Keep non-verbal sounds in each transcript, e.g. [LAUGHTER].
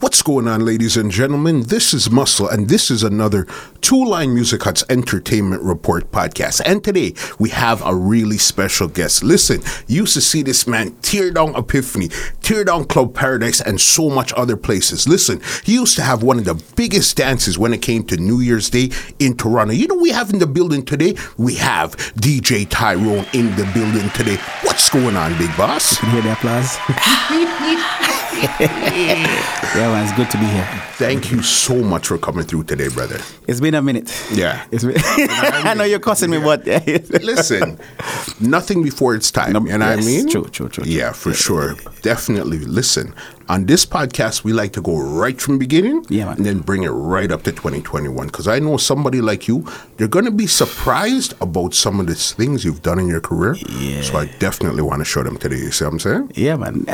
What's going on, ladies and gentlemen? This is Muscle, and this is another Two Line Music Hut's Entertainment Report podcast. And today we have a really special guest. Listen, you used to see this man tear down Epiphany, tear down Club Paradise, and so much other places. Listen, he used to have one of the biggest dances when it came to New Year's Day in Toronto. You know, we have in the building today, we have DJ Tyrone in the building today. What's going on, big boss? You hear the applause? [LAUGHS] [LAUGHS] [LAUGHS] yeah, man, it's good to be here. Thank you so much for coming through today, brother. It's been a minute. Yeah. [LAUGHS] It's been [LAUGHS] I know you're cussing me, but Listen, nothing before it's time. No, you know what I mean? true, true, true, true. Yeah, for sure. Definitely. Listen, on this podcast, we like to go right from the beginning Yeah, and then bring it right up to 2021. Because I know somebody like you, they're going to be surprised about some of the things you've done in your career. Yeah. So I definitely want to show them today. You see what I'm saying? yeah, man.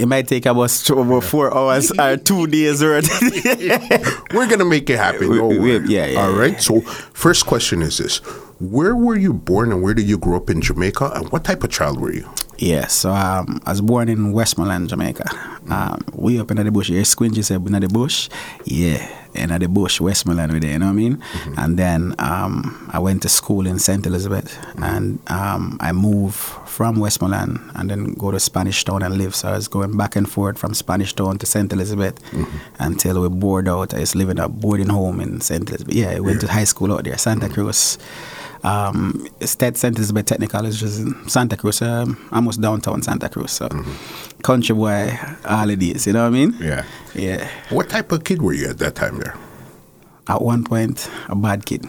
It might take about, four hours or two days or [LAUGHS] We're going to make it happen. We- we- yeah, yeah, All right. yeah. So, first question is this Where were you born and where did you grow up in Jamaica? And what type of child were you? Yeah, so um, I was born in Westmoreland, Jamaica. Um, we up in the bush. Yeah, Squingy said in the bush. Yeah, in the bush, Westmoreland, we there. You know what I mean? And then um, I went to school in Saint Elizabeth, and um, I moved from Westmoreland and then go to Spanish Town and live. So I was going back and forth from Spanish Town to Saint Elizabeth until we bored out. I was living a boarding home in Saint Elizabeth. Yeah, I went to high school out there, Santa Cruz. Um, State St. Elizabeth Technical is just in Santa Cruz, um, almost downtown Santa Cruz. So, country boy holidays, you know what I mean? Yeah. Yeah. What type of kid were you at that time there? At one point, a bad kid.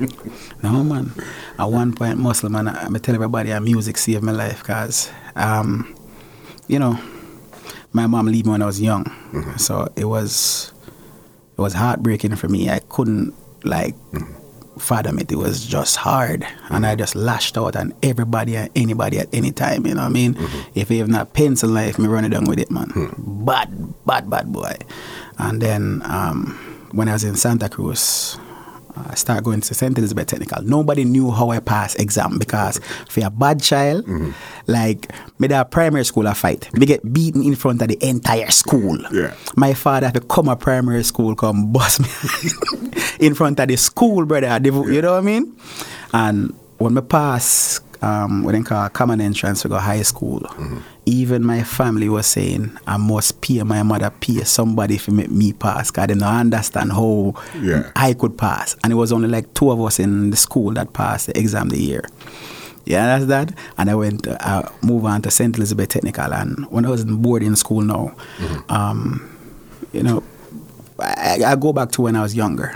[LAUGHS] no, man. At one point, Muslim, man, I, I tell everybody, uh, music saved my life because, um, you know, my mom leave me when I was young. So it was, it was heartbreaking for me. I couldn't, like, fathom it. It was just hard. And I just lashed out on everybody and anybody at any time, you know what I mean? If you have not pencil life, me run it down with it, man. Bad, bad, bad boy. And then um, when I was in Santa Cruz, Uh, I started going to St. Elizabeth Technical. Nobody knew how I passed exam because for a bad child, mm-hmm. like me that primary school I fight. Me get beaten in front of the entire school. Yeah. My father had to come a primary school, come bust me [LAUGHS] in front of the school, brother. The- You know what I mean? And when me pass, um, what they call common entrance to go high school, even my family was saying I must peer my mother peer somebody to make me pass. Cause they don't understand how Yeah. I could pass. And it was only like two of us in the school that passed the exam the year. Yeah, that's that. And I went, uh, move on to St. Elizabeth Technical. And when I was in boarding school now, um, you know, I, I go back to when I was younger.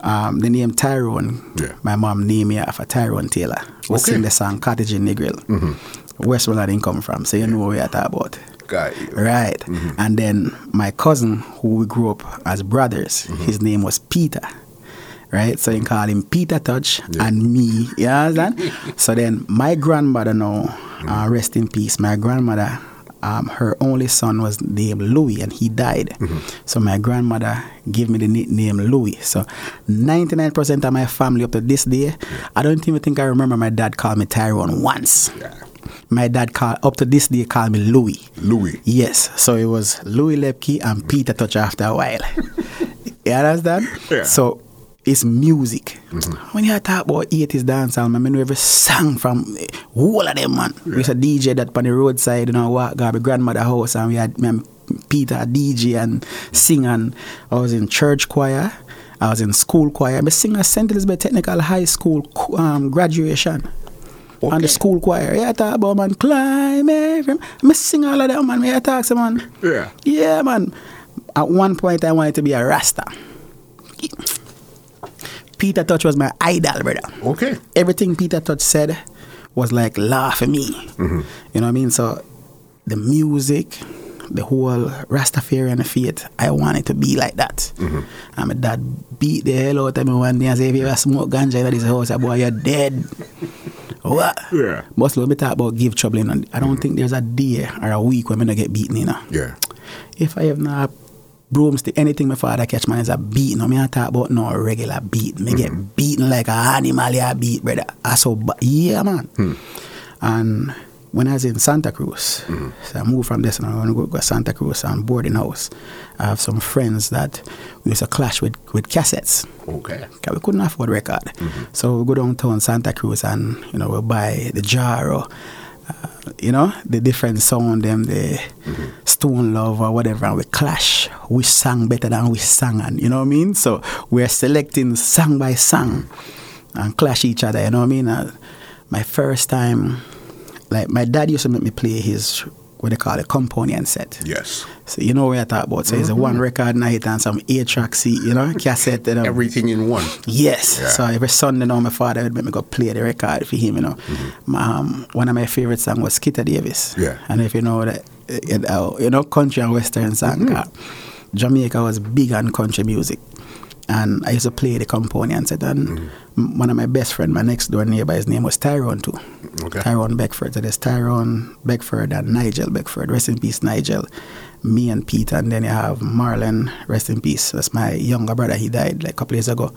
Um, the name Tyrone, Yeah. my mom named me after Tyrone Taylor. We Okay. sing the song Cottage in Negril. I didn't come from, so you know what I talk about. Got you. Right. And then my cousin, who we grew up as brothers, his name was Peter. Right? So you call him Peter Tosh and me. You understand? [LAUGHS] so then my grandmother now, uh, rest in peace, my grandmother, um, her only son was named Louis and he died. So my grandmother gave me the nickname Louis. So 99% of my family up to this day, I don't even think I remember my dad called me Tyrone once. Yeah. My dad called up to this day called me Louis. Louis. Yes, so it was Louis Lepke and Peter Tosh after a while. [LAUGHS] you understand? Yeah. So it's music. When you talk about 80s dancehall, man, I know every song from all of them, man. We used to DJ that on the roadside, you know, walk go my grandmother house, and we had me Peter DJ and sing. And I was in church choir. I was in school choir. I'm a sing at St. Elizabeth Technical High School um, graduation. And the school choir. Yeah, I talk about man climb every I sing all of that man. I talk to man. Yeah. Yeah, man. At one point I wanted to be a Rasta. Peter Tosh was my idol, brother. Okay. Everything Peter Tosh said was like law for me. You know what I mean? So the music, the whole Rastafarian faith, I wanted to be like that. Mm-hmm. And my dad beat the hell out of me one day and said, if you ever smoke ganja in this house, boy, you're dead. [LAUGHS] what? Yeah. Let me talk about give trouble. You know. I don't think there's a day or a week when I not get beaten, you know. Yeah. If I have not broomstick, anything my father catch man is a beating. I mean, I talk about no regular beat. Me get mm-hmm. beaten like a animal, yeah, beat, brother. I so, ba- yeah, man. Hmm. And when I was in Santa Cruz, mm-hmm. so I moved from this and I want to go to Santa Cruz and boarding house. I have some friends that we used to clash with, with cassettes. Okay. Cause we couldn't afford record. Mm-hmm. So we go downtown Santa Cruz and you know we'll buy the jar or you know the different sound them the Stone Love or whatever and we clash we sang better than we sang and you know what I mean. So we're selecting song by song and clash each other. You know what I mean. My first time, like my dad used to make me play his what they call it component set. Yes. So you know what I talk about. So it's a one record night and some eight track seat, you know, cassette. You know. Everything in one. Yes. Yeah. So every Sunday now my father would make me go play the record for him, you know. My, Um, one of my favorite songs was Skeeter Davis. Mm-hmm. Yeah. And if you know that, uh, you know, country and western song. Mm-hmm. uh, Jamaica was big on country music. And I used to play the component set. And Mm-hmm. one of my best friend, my next door neighbor, his name was Tyrone too. Okay. Tyrone Beckford. So there's Tyrone Beckford and Nigel Beckford. Rest in peace, Nigel. Me and Peter. And then you have Marlon. Rest in peace. That's my younger brother. He died like a couple years ago.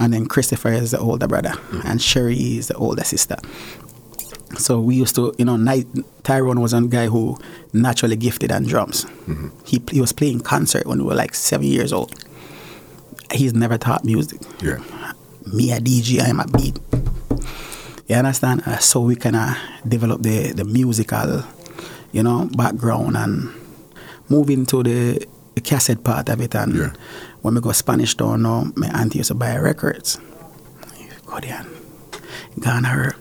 And then Christopher is the older brother. And Sherry is the older sister. So we used to, you know, Ni- Tyrone was a guy who naturally gifted on drums. He, he was playing concert when we were like seven years old. He's never taught music Yeah. me a DJ, I'm a beat. You understand? Uh, so we kind of develop the, the musical, you know, background and move into the, the cassette part of it. And Yeah. when we go Spanish Town now, my auntie used to buy records. Go there and her,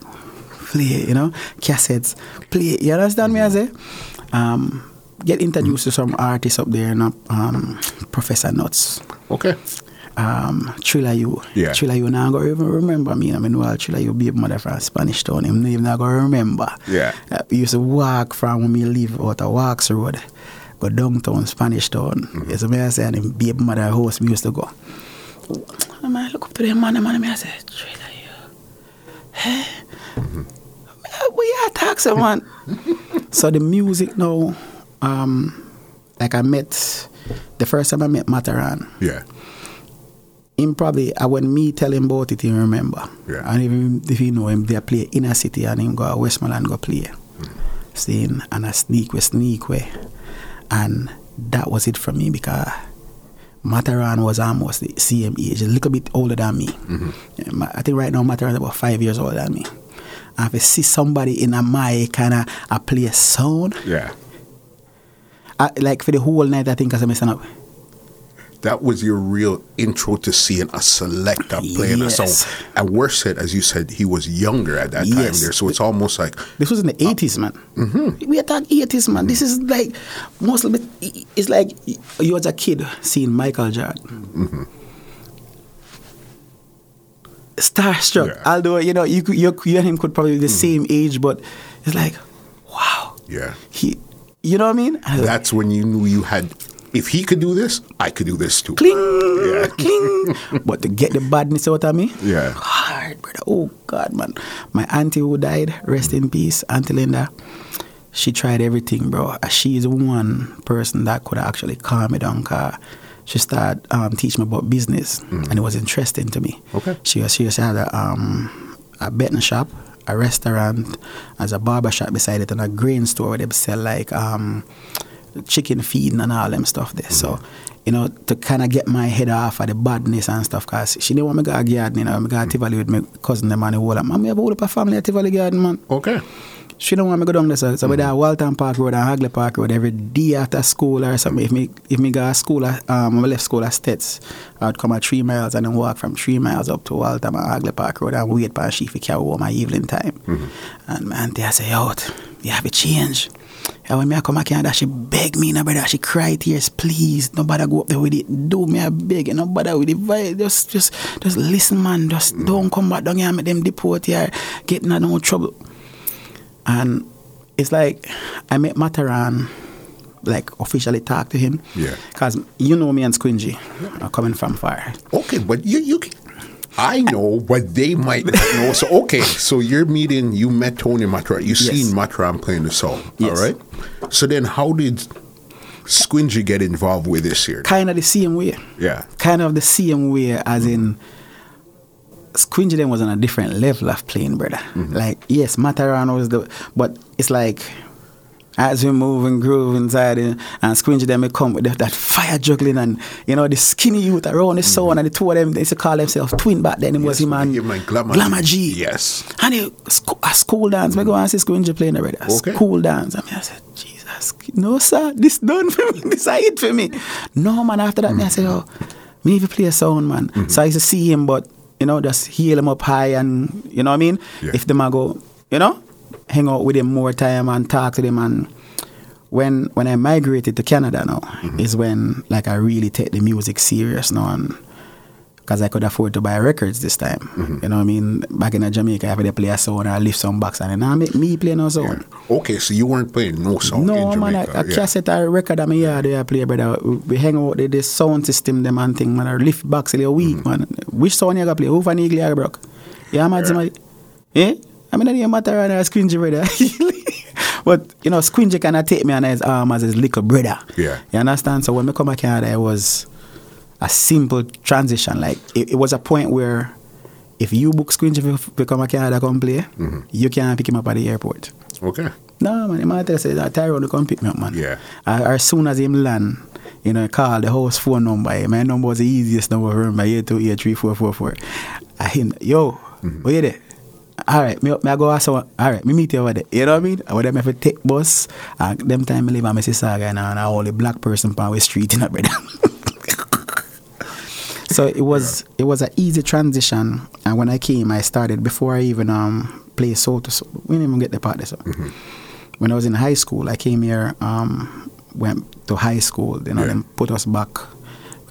play, you know, cassettes, play. You understand me, I say? Um, get introduced to some artists up there, you know, um, Professor Nuts Okay. Um, Trilla U. Yeah. Trilla U now go even remember me. I mean, well, Trilla U baby mother from Spanish Town. Him even not gonna remember. Yeah. Uh, we used to walk from when we live out of Walks Road, go downtown Spanish Town. Mm-hmm. Yes, me I say, and him baby mother house we used to go. And I look up to them man, and man, I say, Trilla U. Hey, we are taxi man. [LAUGHS] so the music now, um, like I met, the first time I met Matterhorn, Yeah. Him probably uh, when me tell him about it, he remember. Yeah. And even if you know him, they play inner city and him go to Westmoreland go play. Seeing and I sneak way, sneak way. And that was it for me because Matterhorn was almost the same age, a little bit older than me. Ma- I think right now Matterhorn is about five years older than me. And if I see somebody in a my kind of a play a sound, Yeah. I, like for the whole night, I think I messing up. That was your real intro to seeing a selector playing Yes. a song. And worse said, as you said, he was younger at that time there. So it's almost like, This was in the uh, eighties, man. Mm-hmm. We attack eighties, man. This is like most of it. It's like you as a kid seeing Michael Jordan. Mm-hmm. Starstruck. Yeah. Although you know you you, you and him could probably be the mm-hmm. same age, but it's like, wow. yeah. He, you know what I mean? I was like, That's when you knew you had, if he could do this, I could do this too. cling, Yeah. cling. [LAUGHS] but to get the badness out of me, Yeah. hard, brother. Oh God, man. My auntie who died, rest in peace, Auntie Linda. She tried everything, bro. Uh, She is one person that could actually calm me down. Cause she started um, teaching me about business, and it was interesting to me. Okay. She was she just had a um, a betting shop, a restaurant, as a barber shop beside it, and a grain store where they sell like um, chicken feeding and all them stuff there. So, you know, to kind of get my head off of the badness and stuff, cause she didn't want me to go garden, you know, I go to Tivoli with my cousin them and the whole. Man, me have a whole heap family at Tivoli garden, man. Okay. She don't want me to go down there, so, so mm there Waltham Park Road and Hagley Park Road every day after school or something. If me if me go to school, um, I left school at Stets, I'd come at three miles and then walk from three miles up to Waltham and Hagley Park Road and wait for she to carry home my evening time. And my auntie I say, yo, you have a change. And when me I come back here, she beg me, no brother. She cry tears, please. Nobody go up there with it. Do me a beg, and nobody with it. Just, just, just listen, man. Just don't come back down here and make them deport here, get in no trouble. And it's like I met Matterhorn like officially talk to him. Yeah. Cause you know me and Squingy are coming from far. Okay, but you you. I know, but they might not know. So okay, so you're meeting. You met Tony Matterhorn. You seen Matterhorn playing the song. Yes. All right. So then, how did Squingy get involved with this here? Kind of the same way. Yeah. Kind of the same way as in Squingy then was on a different level of playing, brother. Mm-hmm. Like, yes, Matterhorn was the, but it's like as we move and groove inside and, and Squingy then may come with that, fire juggling and, you know, the skinny youth around the sound and the two of them, they used to call themselves twin back then. It was him and Glamour G. Yes. And he, a school dance, me go and see Squingy playing the brother. A Okay. School dance. I mean, I said, Jesus, no sir, this done for me. [LAUGHS] This is it for me. No man, after that, me I said, oh, me need to play a sound, man. Mm-hmm. So I used to see him, but, you know, just heal him up high and, you know what I mean? Yeah. If them I go, you know, hang out with him more time and talk to them and when when I migrated to Canada now Mm-hmm. is when like I really take the music serious now and because I could afford to buy records this time. Mm-hmm. You know what I mean? Back in Jamaica, I had to play a sound I lift some box and then I make me play no sound. Okay, so you weren't playing no song No in man, a, Jamaica. a yeah. cassette or record I'm yard I play, brother. We- We hang out with this sound system them and thing, man. I lift box a week, Mm-hmm. man. Which sound you gonna play? Who for Eagle I broke? Yeah, man, somebody. Eh? I mean, that matter and a squingy brother. [LAUGHS] but you know, squingy cannot take me on his arm as his little brother. Yeah. You understand? So when I come back Canada, it was a simple transition. Like it, it was a point where if you book Squingy to to come to Canada come play, Mm-hmm. you can't pick him up at the airport. Okay. No, man, the man tell say that Tyrone will come pick me up, man. Yeah. Uh, as soon as him land, you know, call the house phone number. eh, My number was the easiest number to remember, 828344. I him, yo, Mm-hmm. where you there? All right, me, me I go ask someone, all right, me meet you over there. You know what I mean? I would have to take bus. And them time I live at my sister and I only black person on the street in a brother. [LAUGHS] so it was it was an easy transition and when I came I started before I even um play soul to soul. We didn't even get the part. So. When I was in high school, I came here, um, went to high school, you know, Yeah. then put us back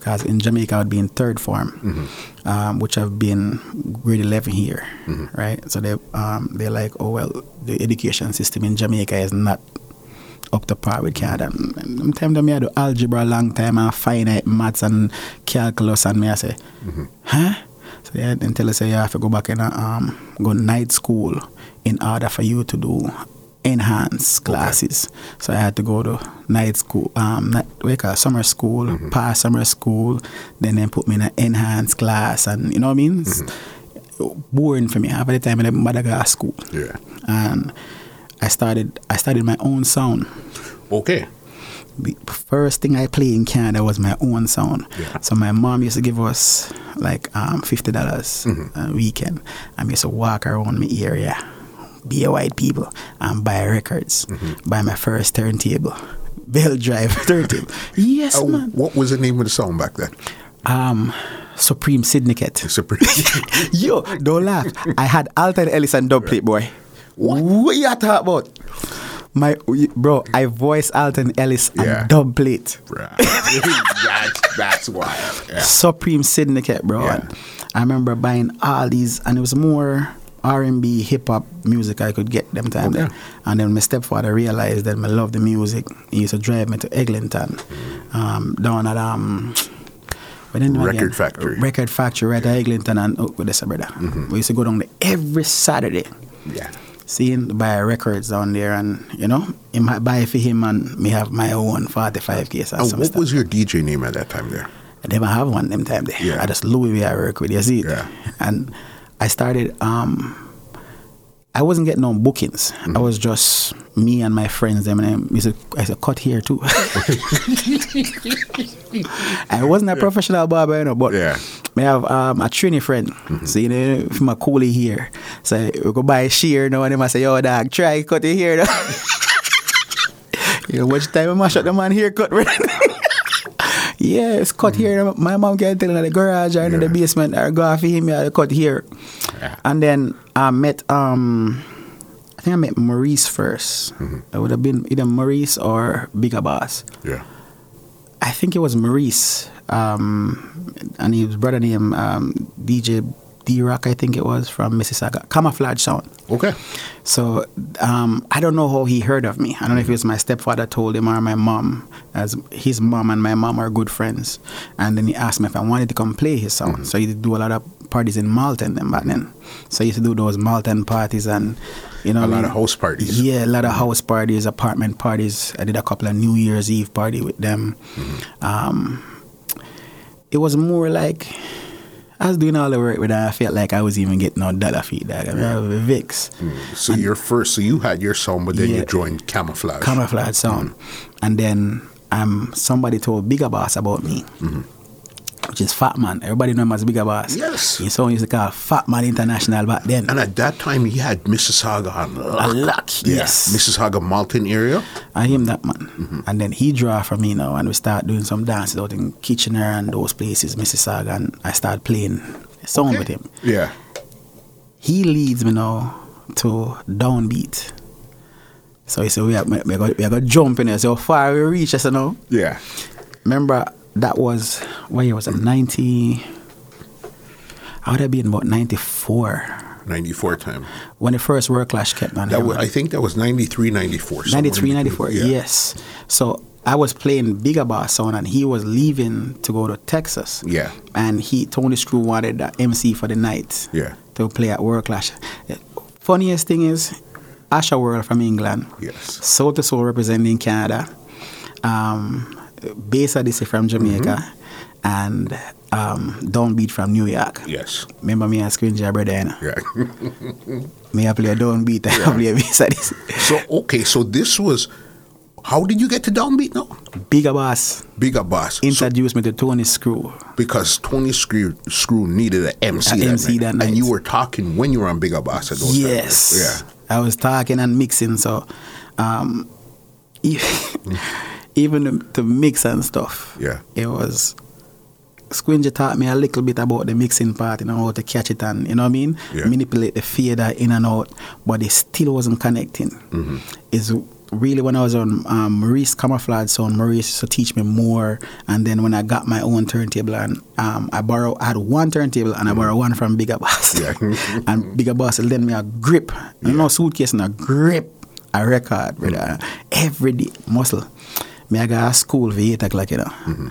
because in Jamaica I'd be in third form, um, which I've been grade 11 here, right? So they, um, they're like, oh, well, the education system in Jamaica is not up to par with Canada. And them time that me I do algebra a long time and finite maths and calculus and me I say, huh? So they then tell us say you have to go back and um, go night school in order for you to do enhanced classes. So I had to go to night school, um, night, call it, summer school, pass summer school, then they put me in an enhanced class, and you know what I mean? It's boring for me. Half of the time in Madagascar school, Yeah. and I started I started my own sound. Okay. The first thing I played in Canada was my own sound. Yeah. So my mom used to give us like um, fifty dollars Mm-hmm. a weekend. I used to walk around my area, be a white people, and buy records. Mm-hmm. Buy my first turntable, [LAUGHS] Belt Drive [LAUGHS] turntable. yes, Uh, man. what was the name of the song back then? Um, Supreme Syndicate. [LAUGHS] Supreme. Yo, don't laugh. I had Alton Ellis and dubplate, boy. What? What you talking about? My bro, I voiced Alton Ellis Yeah. and dubplate. Right. that's, that's wild. Yeah. Supreme Syndicate, bro. Yeah. I remember buying all these, and it was more R and B, hip hop music I could get them time Okay. there. And then my stepfather realized that I love the music. He used to drive me to Eglinton, um, down at um. Record again? Factory. Mm-hmm. Record Factory right at Eglinton and oh, with this brother. We used to go down there every Saturday. Yeah. Seeing buy records down there, and you know, he might buy for him, and me have my own forty-five case or And what stuff. was your DJ name at that time there? I never have one them time there. Yeah. I just Louis where I work with, you see? Yeah. And I started um I wasn't getting no bookings. Mm-hmm. I was just me and my friends them and I used to, I used to cut here too. [LAUGHS] I wasn't a professional barber, you know, but Yeah. me have um, a training friend. So you know, from a coolie here. So we go buy a shear now and them I say, yo dog, try cut it here. now." [LAUGHS] you know, which time I mash up the man haircut, right? [LAUGHS] Yeah, it's cut here. My mom can tell in the garage or in the basement or go off him, yeah, cut here. Yeah. And then I met um I think I met Maurice 1st Mm-hmm. It would have been either Maurice or Bigger Boss. Yeah. I think it was Maurice. Um and his brother named um, DJ D Rock, I think it was from Mississauga, Camouflage Sound. Okay. So um, I don't know how he heard of me. I don't know if it was my stepfather told him or my mom, as his mom and my mom are good friends. And then he asked me if I wanted to come play his sound. So he did do a lot of parties in Malton then back then. So he used to do those Malton parties and you know A I lot mean? of house parties. Yeah, a lot of house parties, apartment parties. I did a couple of New Year's Eve party with them. Um, it was more like I was doing all the work, but I felt like I was even getting no dollar fee. Dog. I mean, I was Vix, mm. So your first, so you had your song, but then you joined Camouflage. camouflage sound, mm. and then um, somebody told Bigger Boss about me. Mm-hmm. Which is Fat Man. Everybody know him as Bigger Boss. Yes. His song used to call Fat Man International back then. and at that time, he had Mississauga on lock. A lock, Yeah. yes. Mississauga Malton area. I him that man. Mm-hmm. And then he draw from me now and we start doing some dances out in Kitchener and those places, Mississauga, and I start playing a song with him. Yeah. He leads me now to downbeat. So he said, we are, we are, going, we are going to jump in there. So how far we reach, I said, no. Yeah. Remember, that was, what year was it? 90, I would have been about 94 94 time. when the first World Clash kept on. That was. I think that was 93, 94. somewhere 93, 94, Yeah. yes. So I was playing Bigger Boss Sound and he was leaving to go to Texas. Yeah. And he, Tony Screw wanted the MC for the night Yeah. to play at World Clash. Funniest thing is, Asha World from England, Yes. Soul to Soul representing Canada, um, Bass Odyssey from Jamaica, Mm-hmm. and um, Downbeat from New York. Yes. Remember me and Squingy brother, you know? Yeah. [LAUGHS] Me I play a Downbeat, I play a Bass Odyssey. so, okay, so this was, how did you get to Downbeat now? Bigger Boss Bigger Boss. So- introduced me to Tony Screw. because Tony Screw, Screw needed an MC, A that, MC night. that And you were talking when you were on Bigger Boss at those times. Yes. Yeah. I was talking and mixing, so um, e- [LAUGHS] even to, to mix and stuff. Yeah. It was. Squingy taught me a little bit about the mixing part, you know, how to catch it and, you know what I mean? Yeah. Manipulate the fader in and out, but it still wasn't connecting. Mm-hmm. It's really when I was on um, Maurice Camouflage Sound, Maurice used to teach me more. And then when I got my own turntable, and um, I borrow, I had one turntable and I borrowed one from Bigger Boss. Mm-hmm. Yeah. [LAUGHS] and Bigger Boss lent me a grip, you know, suitcase and a grip, a record, brother. Every day, muscle. Me I got a school for 8 o'clock, you know.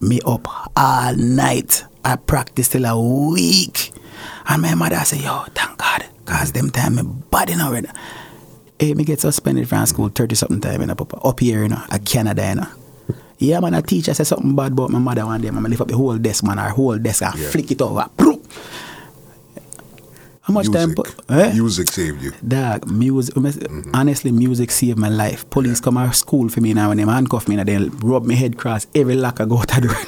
Me up all night. I practice till a week. And my mother say, yo, thank God. Cause them time me bad enough already. Hey, me get suspended from school 30 something time, you know, papa. Up here, you know, at Canada, you know. Yeah, man, a teacher said something bad about my mother one day. Man, I lift up the whole desk, man, our whole desk I Yeah. flick it over. How much time? Music. pu- eh? Music saved you. Dog, music. Honestly, music saved my life. Police come out of school for me now and they handcuff me and they rub my head cross every lock I go to do. [LAUGHS]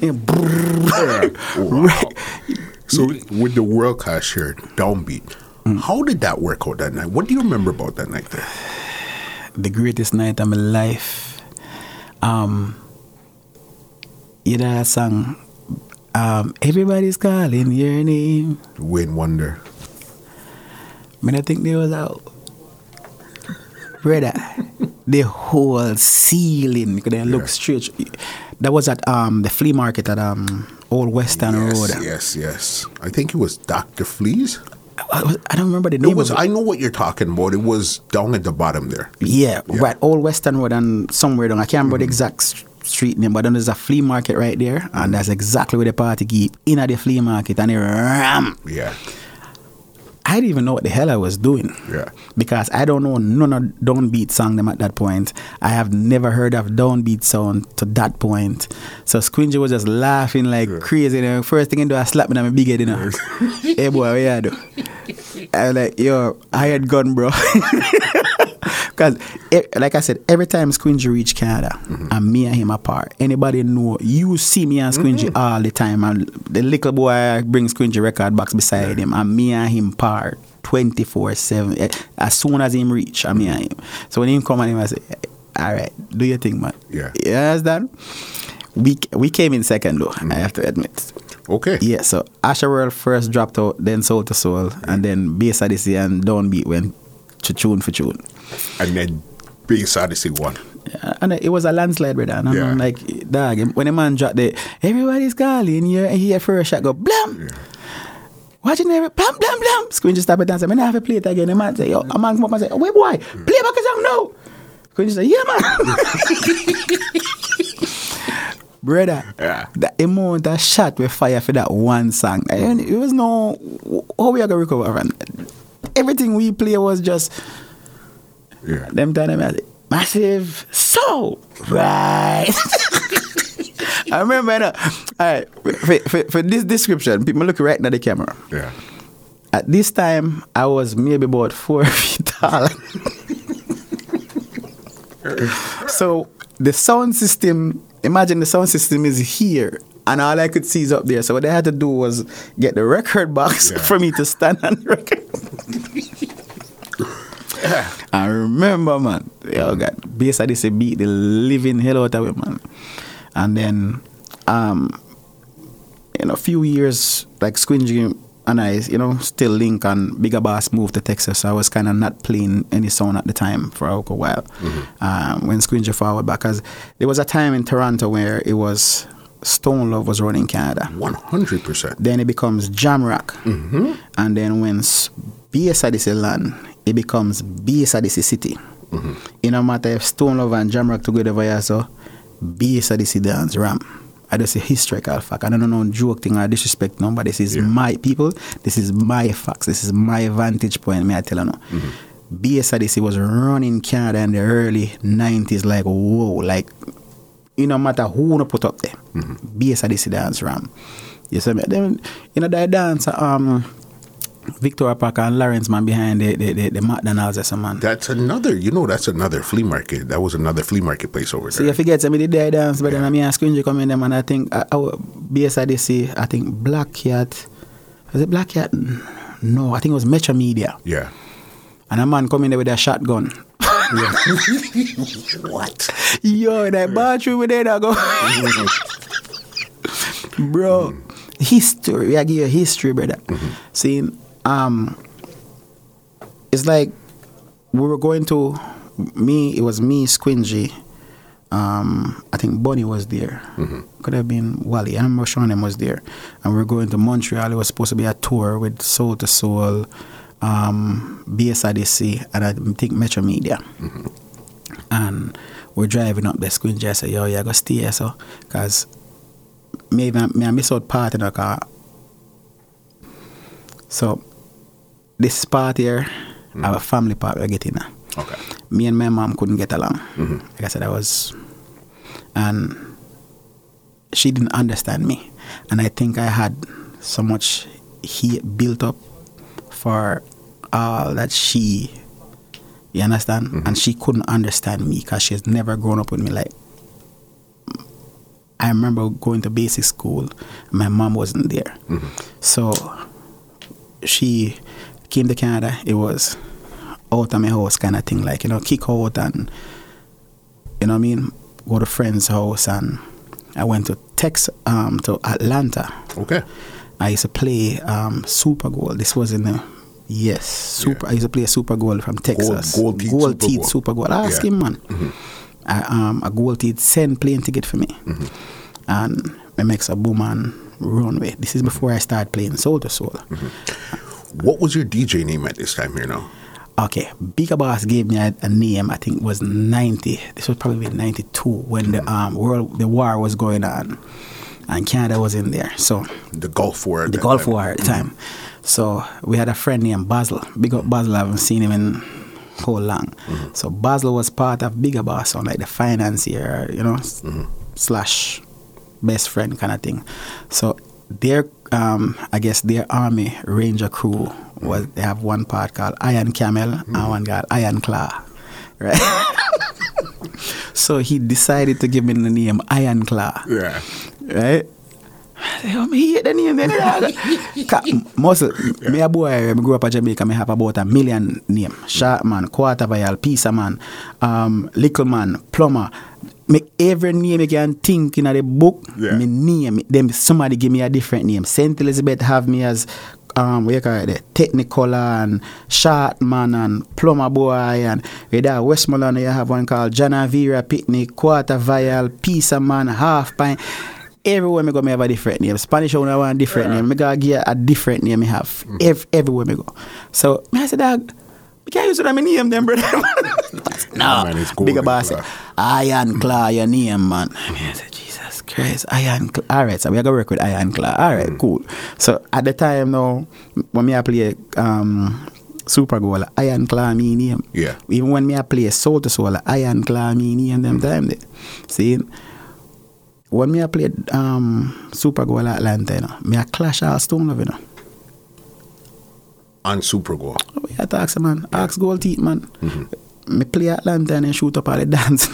Yeah, brrrr. So with the World Clash here, Downbeat, Mm. how did that work out that night? What do you remember about that night there? the greatest night of my life. Um, you know that song, um, Everybody's Calling Your Name. Wayne Wonder. I mean, I think they was out. Brother, the whole ceiling, because they look Yeah. straight. That was at um the flea market at um Old Weston yes, Road. yes, yes. I think it was Dr. Fleas. I, I don't remember the name It was. it. I know what you're talking about. It was down at the bottom there. Yeah, Yeah. right. Old Weston Road and somewhere down. I can't remember the Mm-hmm. exact s- street name, but then there's a flea market right there, and that's exactly where the party keep in at the flea market, and it ram. Yeah, I didn't even know what the hell I was doing. Yeah. Because I don't know none of downbeat song them at that point. I have never heard of downbeat sound to that point. So Squingy was just laughing like crazy. You know. First thing he do, I slap me on my big head, you know. [LAUGHS] hey boy, what you do? I was like, yo, I had gun, bro. [LAUGHS] [LAUGHS] Because, like I said, every time Squingy reach Canada, and me and him apart, anybody know, you see me and Squingy all the time, and the little boy brings Squingy record box beside him, and me and him part 24 7. Eh, As soon as him reach, and me and him. So when him come and him, I say, all right, do your thing, man. Yeah. You understand? We, we came in second, though, I have to admit. okay. Yeah, so Asher World first dropped out, then Soul to Soul, and then Bass Odyssey and Downbeat went to tune for tune. And then Big Odyssey won. And it was a landslide, brother. And I'm Yeah. like, dog, when the man dropped the, everybody's calling you, and he hear first shot go, blam. Watching every blam, blam, blam. Screen just stop it and say, man, I have to play it again. The man say, yo, a man come up and say, oh, wait, boy, mm. play back a song now. Screen just say, yeah, man. [LAUGHS] Brother, Yeah. the amount that shot with fire for that one song. And it was no, how we are going to recover from Everything we play was just, Yeah. them time them massive so right. [LAUGHS] I remember you all right for, for, for this description, people look right at the camera. Yeah. At this time, I was maybe about four [LAUGHS] feet tall. so the sound system, imagine the sound system is here. And all I could see is up there. So what I had to do was get the record box Yeah. [LAUGHS] for me to stand on the record. [COUGHS] I remember, man. Yo, God, bass I this beat the living hell out of it, man. And then, um, in a few years, like Squingy and I, you know, still link and Bigger Boss moved to Texas. So I was kind of not playing any sound at the time for a while. Um, when Squingy forward back, because there was a time in Toronto where it was Stone Love was running Canada. 100%. Then it becomes Jamrock. And then when BSIDC land, it becomes BSIDC City. Mm-hmm. It no matter if Stone Love and Jamrock together via so BSIDC dance ram. I just a historical fact. I don't know no joke thing or disrespect no, but this is my people. This is my facts. This is my vantage point. May I tell you no? Mm-hmm. BSIDC was running Canada in the early 90s like whoa, like you no matter who no put up there. Mm-hmm. BSIDC dance ram. You see me? Then you know that dance um Victoria Park and Lawrence man behind the the, the, the McDonald's or some man. That's another, you know, that's another flea market. That was another flea market place over So there. you forget some of the day dance, but then I mean I screen you come in them and I think uh, our BSIDC, uh, I think Black Cat was it Black Cat? No, I think it was Metro Media. Yeah. And a man come in there with a shotgun. [LAUGHS] What? Yo, that bathroom with there, I go. [LAUGHS] Bro, mm-hmm. history. I give you history, brother. Mm-hmm. See, um, it's like we were going to me. It was me, Squingy. Um, I think Bonnie was there. Could have been Wally. I remember Sean was there, and we were going to Montreal. It was supposed to be a tour with Soul to Soul, um, BSIDC, and I think Metro Media and we're driving up the Squingy. I said, yo, you gotta stay here, so, because maybe I, may I miss out part in the car. So, this part here, mm-hmm. our family part, we're getting now. Okay. Me and my mom couldn't get along. Mm-hmm. Like I said, I was, and she didn't understand me. And I think I had so much hate built up for all that she, you understand? Mm-hmm. And she couldn't understand me because she's never grown up with me. Like, I remember going to basic school, my mom wasn't there. So she came to Canada, it was out of my house kind of thing, like, you know, kick out and, you know what I mean, go to friend's house and I went to Texas, um, to Atlanta. Okay. I used to play um, Super Gold. This was in the yes, Super. I used to play a Super Gold from Texas. gold teeth gold Super teeth Gold. Super Gold. Ask Yeah. him, man. I, um, a gold teeth send plane ticket for me, and I makes a boom and runway. This is before I start playing Soul to Soul. What was your DJ name at this time here now? Okay, Bigger Boss gave me a, a name. I think it was ninety. This was probably ninety two when the um world the war was going on, and Canada was in there. So The Gulf War. the Gulf time. War at the time. Mm-hmm. So we had a friend named Basil. Big up Basil, I haven't seen him in whole long. Mm-hmm. So Basil was part of Bigger Boss on like the financier, you know, s- slash best friend kind of thing. So their um I guess their army ranger crew was they have one part called Iron Camel and one called Iron Claw. Right? [LAUGHS] so he decided to give me the name Iron Claw Yeah. right? Oh, me hate the name Muscle, me a boy, I grew up in Jamaica, me have about a million name. Sharp man, quarter vial, pizza man, um, little man, plumber. Make every name you can think in the book, Yeah. me name, them somebody give me a different name. Saint Elizabeth have me as um, you call it? Technicolor and Shortman and Plumber Boy and that Westmoreland you have one called Janavira Picnic, Quarter Vial, Pizza Man, Half Pint. Everywhere me go, me have a different name. Spanish owner want a different name. Me gotta give a different name me have. Ev- everywhere me go. So me I said, dog, we can't use it on my name then, brother. [LAUGHS] no. Man, it's Bigger Golden boss Claw. Iron Claw, your name, man. I said, Jesus Christ, Iron Claw. All right, so we are going to work with Iron Claw. All right, cool. So at the time now, when me I play um, Super Gold, Iron Claw me name. Yeah. Even when me I play Soul to Soul, Iron Claw me name them time there. See? When me I played um, Super Gold Atlanta, you know, me I clash all Stone Love, you know. On Super Gold. Oh, yeah, ask man. Ask gold teeth, man. Mm-hmm. Me play Atlanta and then shoot up all the [LAUGHS] dance.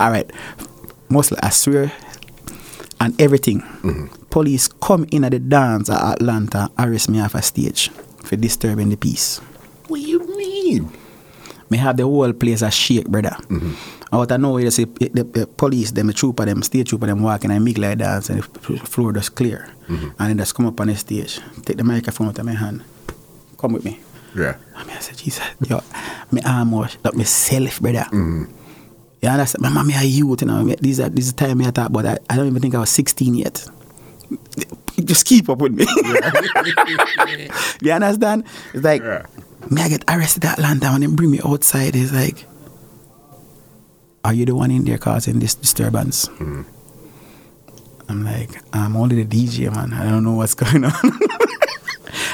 all right. Mostly, I swear, and everything. Mm-hmm. Police come in at the dance at Atlanta, arrest me off a stage for disturbing the peace. What you mean? Me have the whole place a shake, brother. Mm-hmm. Out of nowhere, you see the, the, the police, them, the trooper, them, stage trooper, them walking and make like dance and the floor just clear. And then just come up on the stage, take the microphone out of my hand. Come with me. Yeah. I mean, I said, Jesus, yo, me almost like myself, brother. Mm-hmm. You understand? My mommy a youth, you know. This is this is the time me I talk about. I, I don't even think I was 16 yet. Just keep up with me. [LAUGHS] you understand? It's like Yeah. me I get arrested at Atlanta when they bring me outside. It's like, are you the one in there causing this disturbance? Mm-hmm. I'm like, I'm only the DJ, man. I don't know what's going on. [LAUGHS]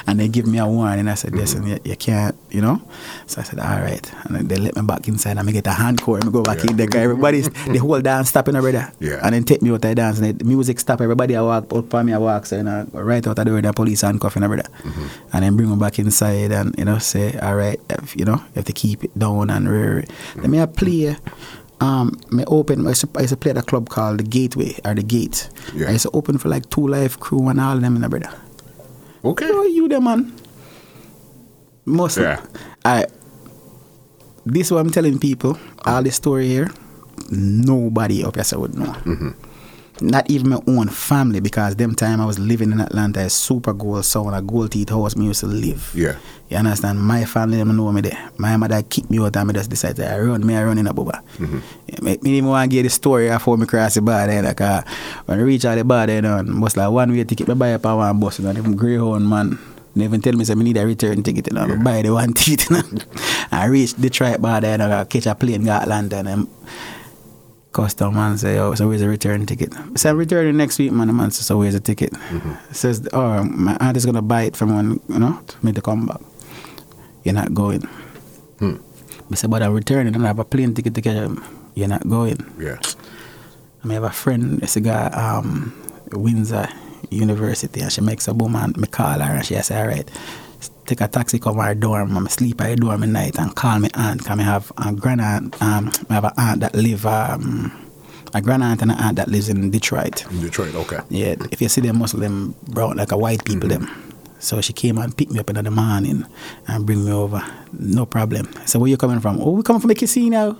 and they give me a warning. I said, listen, mm-hmm. you, you can't, you know? So I said, all right. And they let me back inside and I get a handcore and go back in there. Everybody's, the [LAUGHS] whole dance stopping there. Yeah. And then take me out of the dance. And the music stop. Everybody I walk out for me, I walk. So, you know, right out of the door, the police handcuffing over there. Mm-hmm. And then bring me back inside and, you know, say, all right, if, you know, you have to keep it down and rare. Let me I mm-hmm. play. Um, me open. I used, to, I used to play at a club called the Gateway or the Gate. Yeah. I used to open for like Two Live Crew and all of them, in brother. Okay. Are you, the man? Muslim. Yeah. I. This is what I'm telling people. All this story here, nobody up here would know. Mm-hmm. Not even my own family, because them time I was living in Atlanta, a super gold sound, a gold teeth house me used to live. Yeah. You understand? My family them know me there. My mother kicked me out and me just decided I run me I run in a bubba. Yeah, me, me even want to get the story before me cross the bar there. Like, uh, when I reach out the bar there, you know, must like one way ticket, me buy up a one bus, you know, them Greyhound man. They even tell me say me need a return ticket, you know, me buy the one [LAUGHS] ticket, you know. I reach Detroit bar there, you know, I catch a plane, go Atlanta, and then custom man say, oh, so where's the return ticket? Said, I'm returning next week, man. The man says, so where's the ticket? Says, oh, my aunt is going to buy it from one, you know, to me to come back. You're not going. Hmm. I said, but I'm returning and I have a plane ticket to catch him. You're not going. Yeah. I have a friend, it's a guy, um, Windsor University, and she makes a woman, me call her and she say, all right, take a taxi come our dorm, me sleep at her dorm at night and call my aunt, because I have a grand aunt, um, I have an aunt that live, um, a grand aunt and an aunt that lives in Detroit. In Detroit. Okay. Yeah, if you see them Muslim brown like a white people them. So she came and picked me up in the morning and bring me over. No problem. So where you coming from? Oh, we coming from the casino.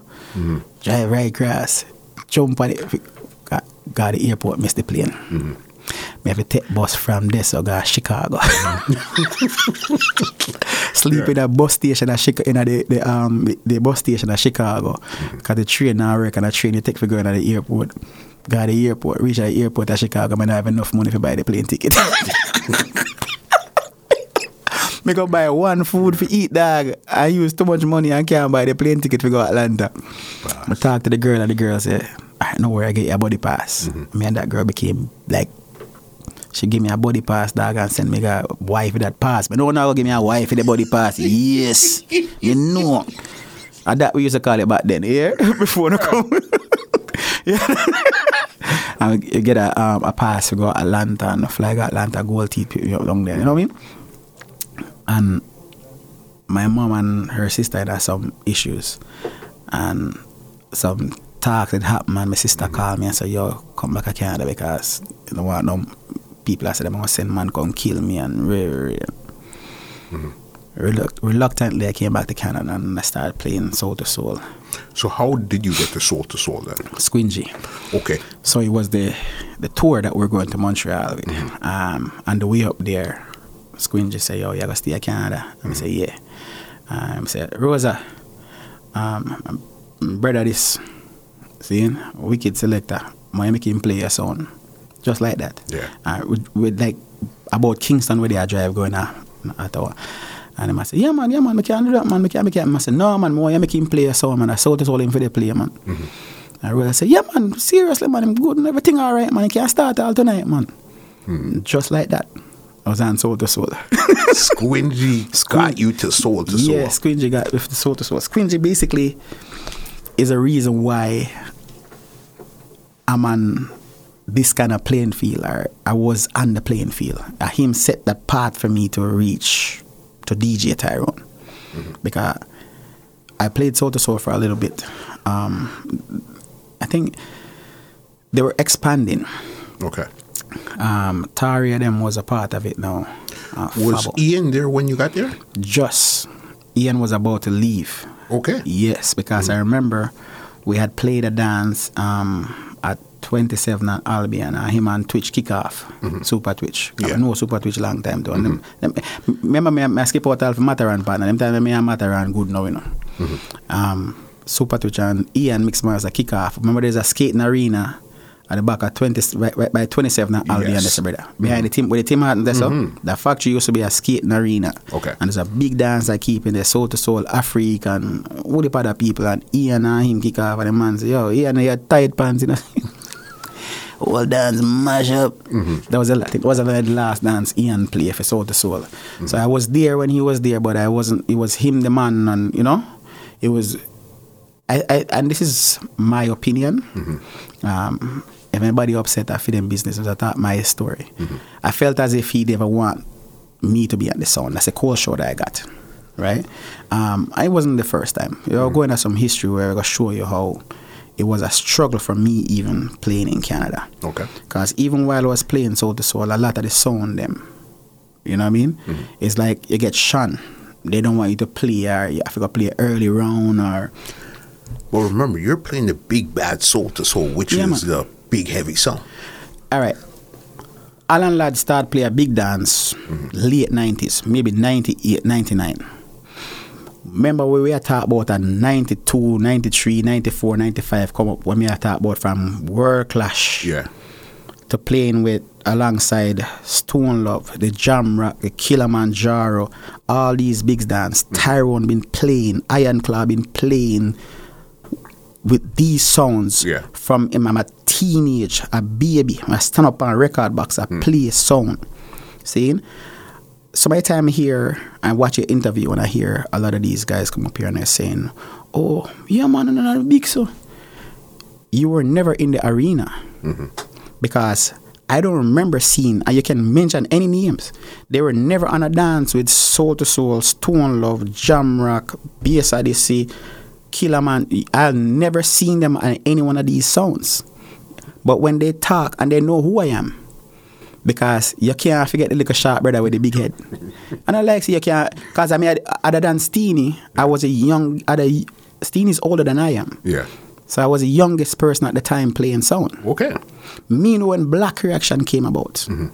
Drive right across. Jump on it. Got, got the airport, missed the plane. Me have to take bus from there, so go to Chicago. [LAUGHS] Sleep in a bus station at Chicago, in the, the um the, bus station at Chicago. Cause the train now work and the train you take for going to the airport. Go to the airport, reach at the airport at Chicago, I have enough money to buy the plane ticket. [LAUGHS] me go buy one food for eat, dog. I use too much money and can't buy the plane ticket to go Atlanta. I talk to the girl and the girl say, I know where I get your body pass. Me and that girl became like she give me a body pass, dog, and send me a wife that pass. But no one now give me a wife with the body pass. Yes. [LAUGHS] you know. And that we used to call it back then, yeah? [LAUGHS] Before no come. [LAUGHS] yeah. and you get a um, a pass to go to Atlanta and fly to Atlanta, gold teeth you know, along there. You know what I mean? And my mom and her sister had some issues. And some talks that happened and my sister called me and said, yo, come back to Canada because you don't want no people I said I'm gonna send man come kill me and re- re- Reluct- reluctantly I came back to Canada and I started playing soul to soul. So how did you get the soul to soul then? Squingy. Okay. So it was the the tour that we're going to Montreal with. Um, and the way up there, Squingy say, yo, you gotta stay in Canada. And I say, yeah. Um, I say, Rosa, um, brother this, see, wicked selector, Miami make him play a song. Just like that. Yeah. Uh, with, with like about Kingston where they are drive going at, at our, and I say, yeah man, yeah man, I can't do that man, I can't, I can't. I say, no man, more, I make him play a song man, I saw it all him for the play man. Mm-hmm. I really say, yeah man, seriously man, I'm good and everything all right man, I can't start all tonight man. Hmm. Just like that. I was on soul to [LAUGHS] soul. Squingy got you to soul to soul. Yeah, Squingy got with the soul to soul. Squingy basically is a reason why I'm on this kind of playing field, or I was on the playing field. Uh, him set that path for me to reach to DJ Tyrone because I played soul to soul for a little bit. Um, I think they were expanding. Okay. Um, Taria them was a part of it now. Uh, Was Fabo. Ian there when you got there? just Ian was about to leave. Okay. Yes, because I remember we had played a dance um, 27 at Albion, and him and Twitch kick off, mm-hmm. Super Twitch. Yeah. I know Super Twitch long time though. Mm-hmm. And them, them, remember me, me skip out for Matterhorn partner. Them time me and Matterhorn good now, you know. Mm-hmm. Um, Super Twitch and Ian Mixmaster a kick off. Remember there's a skating arena at the back of 20, right, right by 27 at Albion, Yes. brother. Behind the team, where the team had there, so the factory used to be a skating arena. Okay. And there's a big dance I keep in there, soul to soul, African, all the other people, and Ian and him kick off, and the man say, yo, Ian, you had tight pants, you know. [LAUGHS] All dance mash up. Mm-hmm. That was a, I think it was the last dance Ian played for Soul to Soul. Mm-hmm. So I was there when he was there, but I wasn't. It was him, the man, and you know, it was. I, I and this is my opinion. Mm-hmm. Um, if anybody upset, I feel them business. I thought my story. I felt as if he never want me to be at the sound. That's a cool show that I got, right? Um, I wasn't the first time. You're going to some history where I'm gonna show you how it was a struggle for me even playing in Canada. Okay. Because even while I was playing Soul to Soul, a lot of the sound them, you know what I mean? Mm-hmm. It's like you get shunned. They don't want you to play or you have to go play early round or Well, remember, you're playing the big bad soul to soul, which Yeah, is man. the big heavy song. All right. Alan Ladd started play a big dance mm-hmm. late 90s, maybe 98, 99. Remember when we are talking about a 92, 93, 94, 95 come up when we are talking about from World Clash Yeah. to playing with alongside Stone Love, the Jamrock, the Kilimanjaro, all these big dance. Mm. Tyrone been playing, Iron Claw been playing with these sounds Yeah. from him. I'm a teenage, a baby. I stand up on a record box, I mm. play a sound. Seeing? So by the time I hear and watch your interview and I hear a lot of these guys come up here and they're saying, Oh, yeah man, I'm not big so you were never in the arena mm-hmm. because I don't remember seeing, and you can mention any names. They were never on a dance with Soul to Soul, Stone Love, Jamrock, Bass Odyssey, Killer Man. I've never seen them on any one of these sounds. But when they talk and they know who I am, because you can't forget the little sharp brother with the big head. and I like see you can't, because I mean, other than Steenie, I was a young, other, Steenie's older than I am. Yeah. So I was the youngest person at the time playing sound. Okay. Me know when Black Reaction came about. Mm-hmm.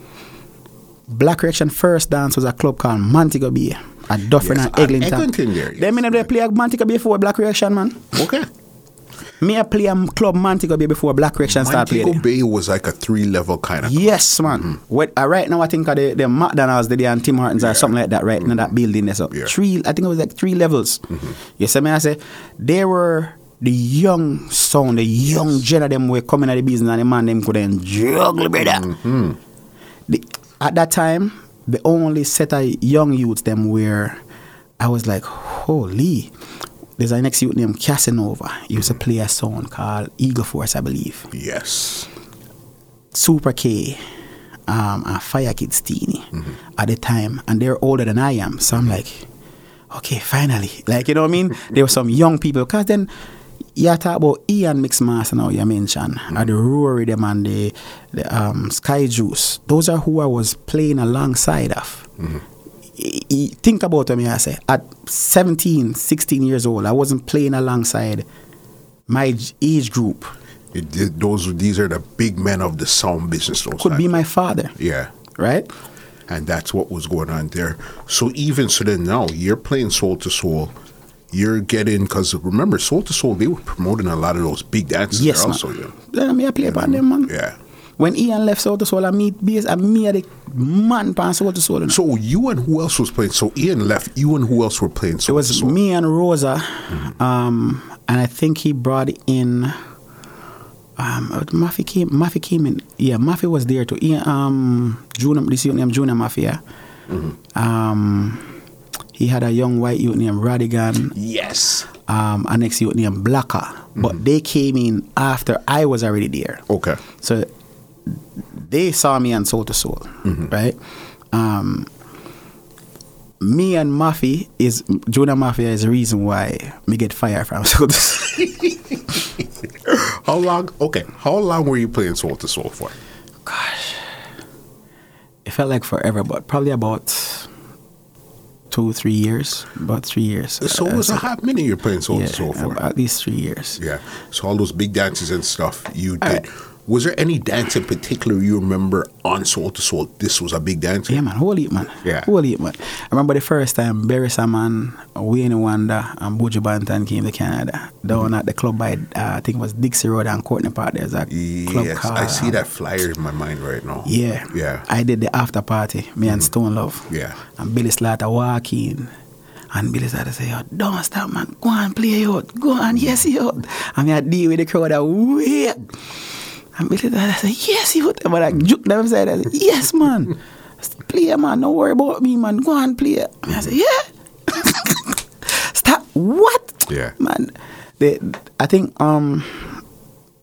Black Reaction first dance was a club called Montego Bay at Dufferin Yes, and at Eglinton. Eglinton there, yes. Them me never play a Montego Bay before Black Reaction, man. Okay. Me I play a club Montego Bay before Black Reaction start Montego playing. Bay was like a three level kind of. Yes, man. Mm. What, uh, right now, I think of the, the McDonald's, the, the and Tim Hortons or something like that, right? In mm. that building there. So Yeah. three, I think it was like three levels. Mm-hmm. You see me? I say, they were the young sound, the young gen of them were coming at the business and the man them couldn't juggle, brother. Mm-hmm. The, at that time, the only set of young youths them were, I was like, holy. There's an next youth named Casanova. He used to mm-hmm. play a song called Eagle Force, I believe. Yes. Super K um, and Fire Kids Teeny mm-hmm. at the time, and they're older than I am. So I'm mm-hmm. like, okay, finally. Like, you know what I mean? [LAUGHS] there were some young people, because then you talk about Ian Mixmaster now, you mentioned, and the Rory, them and the, the um, Sky Juice. Those are who I was playing alongside of. I- Think about me, I say, at 17, 16 years old, I wasn't playing alongside my age group. It, those these are the big men of the sound business. Those Could be my father. Yeah. right? and that's what was going on there. So even so, then now you're playing Soul to Soul. You're getting because remember Soul to Soul they were promoting a lot of those big dances Yes, man. also. Yeah. Yeah, me I play upon them, man. Yeah. When Ian left Soul to Soul, I meet bass, I me the man pan Soul to Soul. you know. So you and who else was playing? So Ian left. You and who else were playing It was Soul? me and Rosa, um, and I think he brought in. Um, uh, Maffy came. Maffy came in. Yeah, Maffy was there too. Ian, um, Junior, this youth named Junior Mafia. Um, he had a young white youth named Radigan. Yes. Um, a next youth named Blacker. But they came in after I was already there. Okay. So they saw me on Soul to Soul, right? Um, me and Maffy is Junior Mafia is the reason why me get fired from [LAUGHS] Soul to Soul. How long? Okay. How long were you playing Soul to Soul for? Gosh, it felt like forever, but probably about two, three years. About three years. So it Uh, was a hot minute you're playing Soul yeah, to Soul for. at least three years. Yeah. So all those big dances and stuff you All did. Was there any dance in particular you remember on Soul to Soul? This was a big dance. Yeah, man, heap, man. Yeah. Heap, man. I remember the first time Beres Hammond, Wayne Wonder, and Buju Banton came to Canada. Down at the club by, uh, I think it was Dixie Road and Courtney Park. There's a club Yes, called. I see that flyer in my mind right now. Yeah. Yeah. I did the after party, me and Stone Love. Yeah. And Billy Slaughter walk in. And Billy Slaughter say, yo, don't stop, man. Go and play out. Go on, yes, yo. And me I deal with the crowd that wait. And Billy Slaughter say, yes, he would. But I juke them side. I say, yes, man. Play, man. Don't worry about me, man. Go and play. And I say, yeah. [LAUGHS] stop. What? Yeah. Man. The, I think um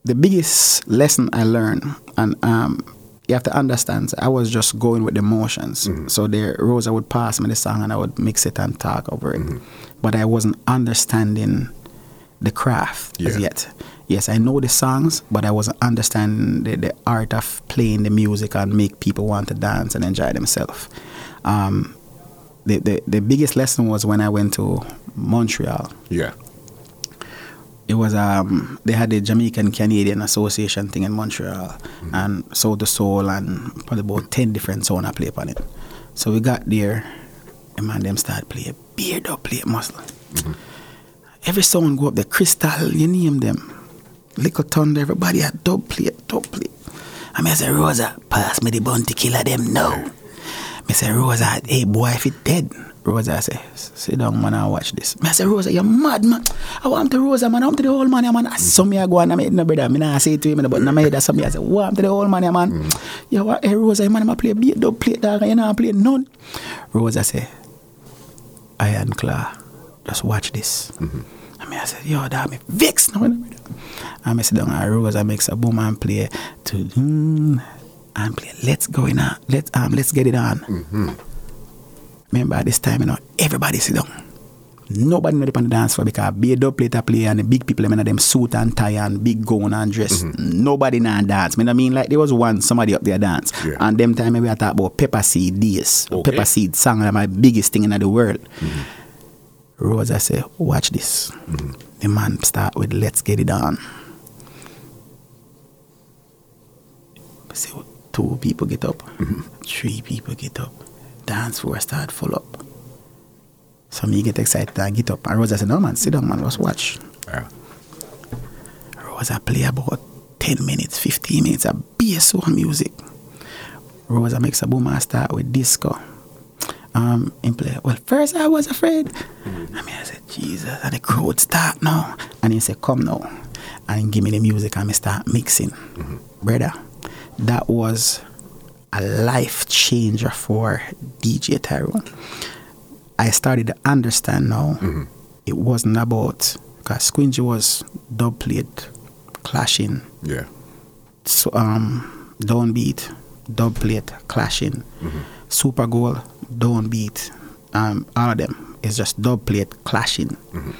the biggest lesson I learned, and um, you have to understand, I was just going with the motions. So the Rosa would pass me the song and I would mix it and talk over it. But I wasn't understanding the craft as yet. Yes, I know the songs, but I wasn't understanding the, the art of playing the music and make people want to dance and enjoy themselves. Um, the, the, the biggest lesson was when I went to Montreal Yeah. it was um they had the Jamaican Canadian Association thing in Montreal and Soul to Soul and probably about ten different sound I play upon it. So we got there and man them start play beard up play muscle. Every song go up the crystal, you name them. Little thunder, everybody had dub plate, dub plate. I mean I say Rosa, pass me the bounty killer them now. Me say Rosa, hey boy, if it dead. Rosa say, sit down man and watch this. Me say Rosa, you're mad man. I want to Rosa man, I want to the old man, man. I saw me I go on, I no brother. Me nah say to him, but in my head I saw me I say, want to the old man, man. Mm. You want hey Rosa, man, I play a beat, don't play dog, you know, I play none. Rosa say, Iron Claw, just watch this. Mm-hmm. I mean, I said, yo, that me vex now. And I sit down and Rose, I make a boom and play to mm, and play. Let's go in on. Let's um, let's get it on. Remember at this time, you know, everybody sit down. Nobody know the dance floor because be a dub play to play and the big people them in them suit and tie and big gown and dress. Nobody now dance. Me I mean like there was one somebody up there dance. Yeah. And them time maybe I talk about pepper seed days. Okay. Pepper seed song my biggest thing in the world. Rosa say, watch this. Mm-hmm. The man start with let's get it on. See, two people get up, mm-hmm. three people get up, dance floor start full up. So me get excited and get up. And Rosa said, no man, sit down man, let's watch. Yeah. Rosa play about 10 minutes, 15 minutes of soul music. Rosa makes a boom and start with disco. Um, and play. Well, first I was afraid. I mean, I said, Jesus, and the crowd start now. And he said, come now. And give me the music and me start mixing. Brother, that was a life changer for DJ Tyrone. I started to understand now it wasn't about because Squingy was dub plate, clashing, Yeah. so, um, downbeat, dub plate, clashing, Super Gold, downbeat, um, all of them is just dub plate, clashing. Mm-hmm.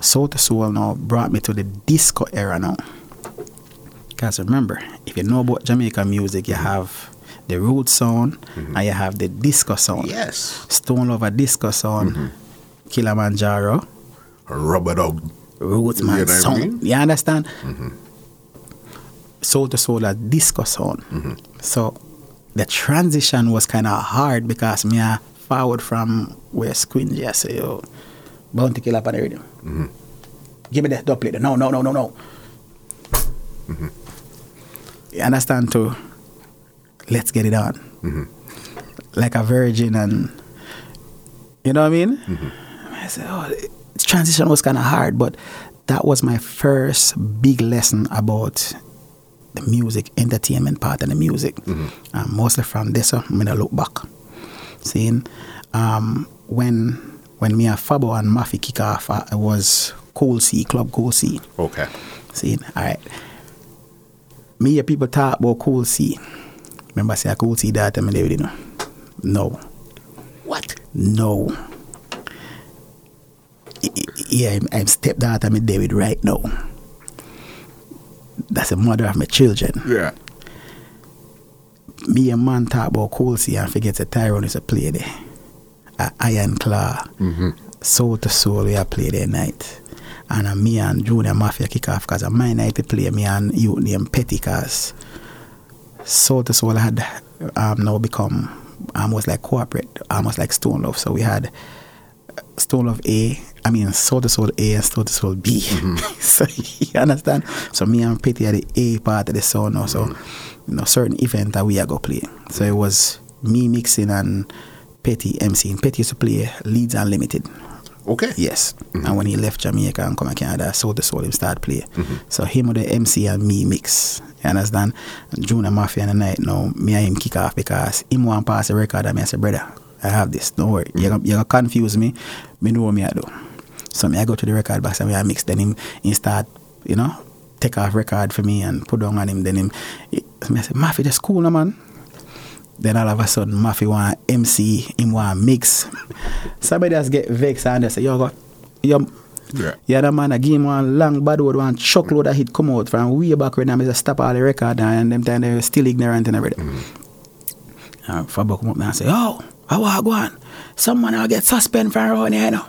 Soul to Soul now brought me to the disco era now. Because remember, if you know about Jamaican music, you have the root sound mm-hmm. and you have the disco sound. Yes. Stone Lover disco sound, mm-hmm. Kilimanjaro, Rubber dub. roots You man know what I sound. mean? You understand? Soul to soul, a disco sound. So the transition was kind of hard because me I forward from where Squingy I say, yo, bounty kill up on the rhythm. Mm-hmm. Give me that dub plate. No, no, no, no, no. Mm-hmm. You understand too? Let's get it on. Mm-hmm. Like a virgin and you know what I mean? I said, oh, the transition was kind of hard, but that was my first big lesson about the music, entertainment part of the music. And mostly from this, I'm going to look back. Seeing um, when when me and Fabo and Mafi kick off, uh, it was Cool C, Club Cool C. Okay. Seeing all right. Me hear people talk about Cool C. Remember, I say Cool C that time, David, you know? No. What? No. I- I- Yeah, I'm, I'm stepdaughter, me David right now. That's the mother of my children. Yeah. Me and man talk about Cool C and forget that Tyrone is a play there. A Iron Claw. Soul to Soul, we a play there night. And uh, me and Junior Mafia kick off because my night to play me and you named Petty cause Soul to Soul had um, now become almost like corporate, almost like Stone Love. So we had Stone of A, I mean Soul to Soul A and Soul to Soul B. Mm-hmm. [LAUGHS] so you understand? So me and Petty are the A part of the sound now. So mm-hmm. you know certain event that we are go play. So it was me mixing and Petty MCing. Petty used to play Lee's Unlimited. Okay. Yes. Mm-hmm. And when he left Jamaica and come to Canada, Soul to Soul him start play. So him with the MC and me mix. You understand? And Junior Mafia and the night now, me and him kick off because him want pass the record and me I say, brother, I have this. Don't worry. You're gonna, you're gonna confuse me. Me know what me I do. So me I go to the record box and me I mix. Then him, he start, you know, take off record for me and put down on him. Then him, he, me I say, Mafia, that's cool, no, man. Then all of a sudden, Mafia want MC, him want mix. Somebody just get vexed and they say, yo, go, yo, Yeah. yeah, that man, I give him one long bad word, one chuckload of hit come out from way back when I just stop all the record and them time they were still ignorant and everything. Mm-hmm. Uh, and Fabo come up and say, oh, I go on? Someone will get suspended from around here, you know.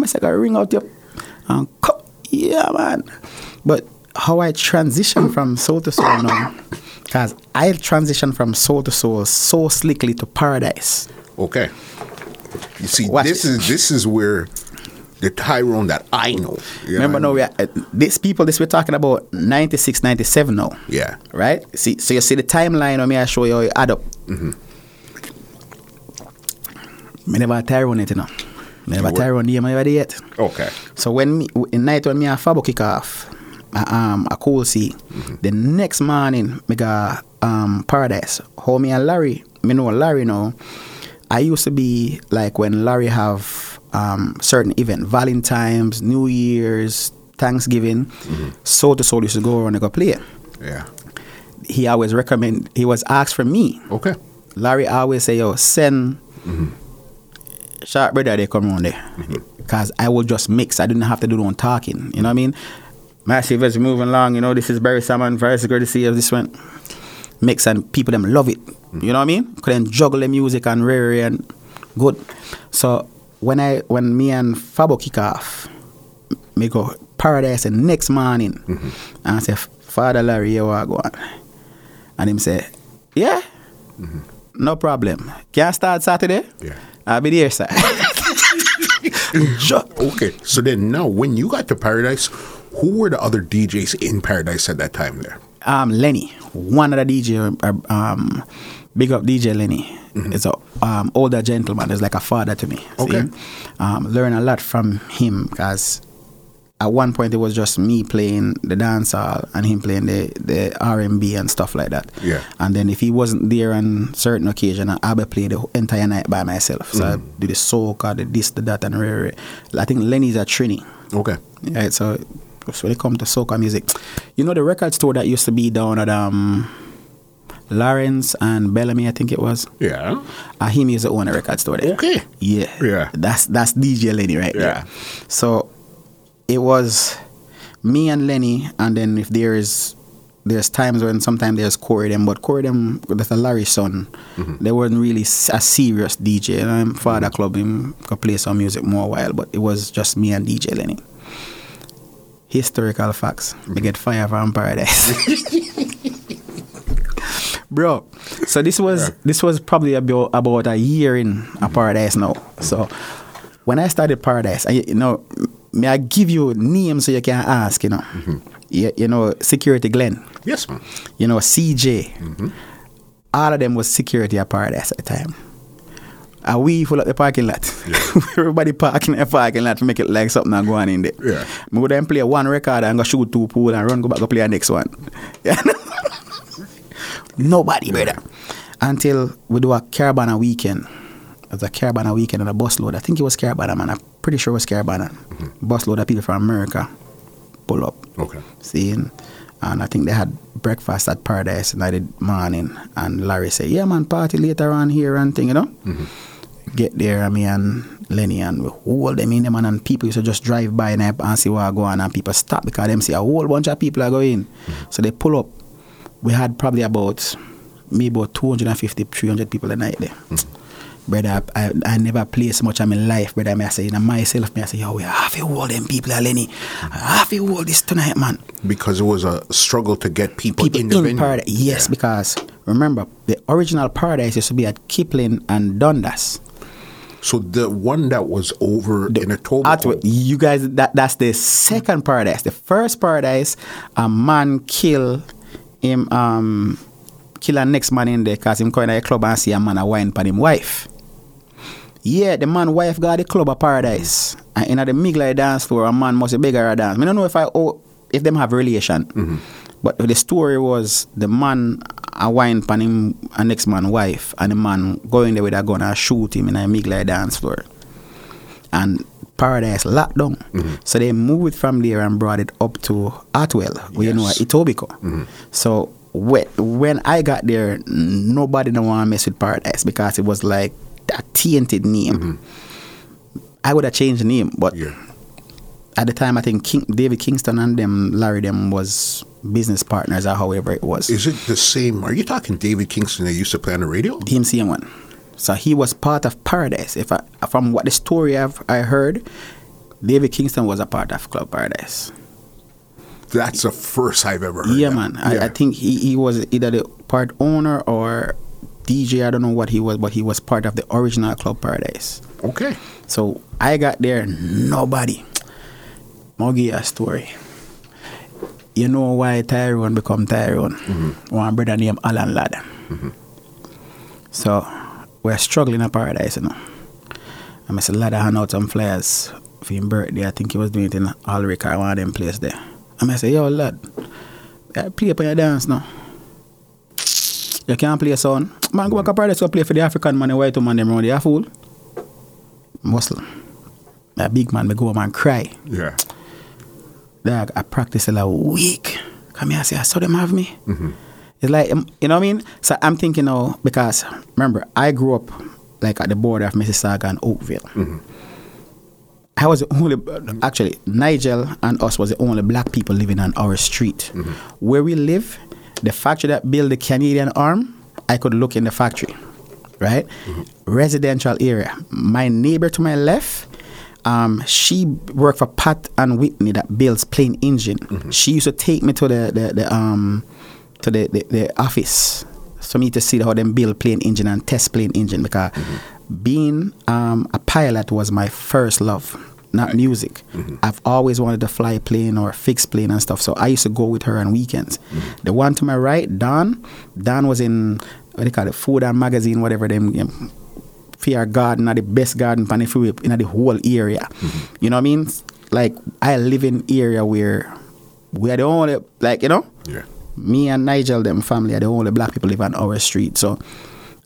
I say, I ring out your, and co- yeah, man. But how I transition from soul to soul now, because I transition from soul to soul so slickly to paradise. Okay. You see, Watch this it. is this is where the Tyrone that I know. Remember know, now, we are, uh, these people, this we're talking about 96, 97 now. Yeah. Right? See, so you see the timeline of me, I show you how it add up. Me never Tyrone it, you know. Me never Tyrone the ever there yet. Okay. So when me, in night when me and Fabo kick off, uh, um, a cool see. The next morning, me got um, Paradise. How me and Larry, me know Larry now. I used to be like when Larry have um, certain event, Valentine's, New Year's, Thanksgiving. Soul to Soul used to go around and go play. Yeah. He always recommend. He was asked for me. Okay. Larry always say, yo, send sharp brother they come around there. Because I will just mix. I didn't have to do no talking. You know what I mean? Massive as moving along, you know, this is Barry Salmon, very good to see if this went mix and people them love it. You know what I mean? Couldn't juggle the music and rare and good. So when I when me and Fabo kick off, me go paradise the next morning mm-hmm. and I say, Father Larry, you are going. And him say, Yeah, mm-hmm. no problem. Can I start Saturday? Yeah. I'll be there, sir. [LAUGHS] Ju- Okay. So then now when you got to Paradise, who were the other DJs in Paradise at that time there? um, Lenny, one of the DJ, uh, um, big up DJ Lenny. It's a um, older gentleman. He's like a father to me. see? Okay. Um, learn a lot from him because at one point it was just me playing the dance hall and him playing the, the R&B and stuff like that. Yeah. And then if he wasn't there on certain occasion, I'll be play the entire night by myself. So I do the soca, the this, the that, and rare. I think Lenny's a Trini. Okay. Right, so, when it comes to soca music, you know the record store that used to be down at um Lawrence and Bellamy, I think it was. Yeah. Uh, him used to own a record store there. Okay. Yeah. Yeah. That's that's DJ Lenny right Yeah. there. So it was me and Lenny, and then if there is there's times when sometimes there's Corey them, but Corey them that's a Larry son. Mm-hmm. They weren't really a serious DJ. And I'm father mm-hmm. club him could play some music more while, but it was just me and DJ Lenny. Historical facts. We mm-hmm. get fire from paradise. [LAUGHS] bro. So this was this was probably about about a year in a mm-hmm. paradise now. So when I started paradise, I, you know, may I give you names so you can ask, you know, mm-hmm. you, you know, security Glenn, Yes, man. you know, CJ, mm-hmm. all of them was security at paradise at the time. And we full up the parking lot. [LAUGHS] Everybody parking in the parking lot to make it like something not going in there. Yeah. Me would then play one record and go shoot two pool and run go back go play the next one. Yeah. [LAUGHS] Nobody, brother. Until we do a Caribana weekend. Was a Caribana weekend and a busload. I think it was Caribana, man. I'm pretty sure it was Caribana. Mm-hmm. Bus load of people from America pull up. Okay. Seeing. And I think they had breakfast at Paradise in the morning. And Larry said, Yeah, man, party later on here and thing, you know? Mm-hmm. Get there, and me and Lenny and we hold them in them man, and people used to just drive by and, and see what I go on and people stop because them see a whole bunch of people are going. Mm-hmm. So they pull up. We had probably about maybe about 250, 300 people a night there. Brother, I, I never play so much of my life, brother. I say, know, myself, me I say, yo, we have to hold them people, are Lenny. I have to hold this tonight, man Because it was a struggle to get people, people in the venue. paradise. Yes, because remember the original paradise used to be at Kipling and Dundas. So the one that was over in At, Etobicoke. you guys, that that's the second paradise. The first paradise, a man kill him, um, kill a next man in there because him going to a club and see a man a wine for him wife. Yeah, the man wife got the club of paradise. And in the Migla dance floor, a man must be bigger a dance. I don't know if I oh, if them have relation. Mm-hmm. But the story was the man a wine pan him a next man wife and the man going there with a gun and shoot him in a Migla dance floor. And paradise locked down. Mm-hmm. So they moved from there and brought it up to Atwell, where you know Yes. Etobicoke. Mm-hmm. So when, when I got there, nobody don't want to mess with Paradise because it was like a tainted name. Mm-hmm. I would have changed the name, but Yeah. at the time, I think King, David Kingston and them, Larry, them was business partners or however it was. Is it the same? Are you talking David Kingston that used to play on the radio? the same one. So he was part of Paradise. If I, from what the story I've I heard, David Kingston was a part of Club Paradise. That's the first I've ever heard. Yeah, that. man. I, I think he, he was either the part owner or DJ. I don't know what he was, but he was part of the original Club Paradise. Okay. So I got there, nobody. You a story. You know why Tyrone become Tyrone? Mm-hmm. One brother named Alan Ladd. Mm-hmm. So we're struggling at paradise, you know. And I said, Ladd I hand out some flyers for his birthday. I think he was doing it in Alric or one of them place there. And I said, yo, lad, play up on your dance now. You can't play a song. Man, go back to paradise, go play for the African man, the white man, them around there, fool. Muslim. A big man, me go home and cry. Yeah. Dog, I practice a week. Come here, I say, ah, I saw them have me. Mm-hmm. It's like, um, you know what I mean? So I'm thinking now, because remember, I grew up like at the border of Mississauga and Oakville. Mm-hmm. I was the only, actually, Nigel and us was the only black people living on our street. Mm-hmm. Where we live, the factory that built the Canadian arm, I could look in the factory, right? Residential area. My neighbor to my left, um, she worked for Pratt and Whitney that builds plane engine. She used to take me to the, the, the um to the, the, the office for me to see how them build plane engine and test plane engine because being um, a pilot was my first love, not music. Mm-hmm. I've always wanted to fly a plane or fix plane and stuff. So I used to go with her on weekends. Mm-hmm. The one to my right, Don, Don was in what they call it, food and magazine, whatever them. You know, Fair garden are the best garden pan the freeway in the whole area. Mm-hmm. You know what I mean? Like I live in area where we are the only like you know Yeah. me and Nigel, them family, are the only black people live on our street. So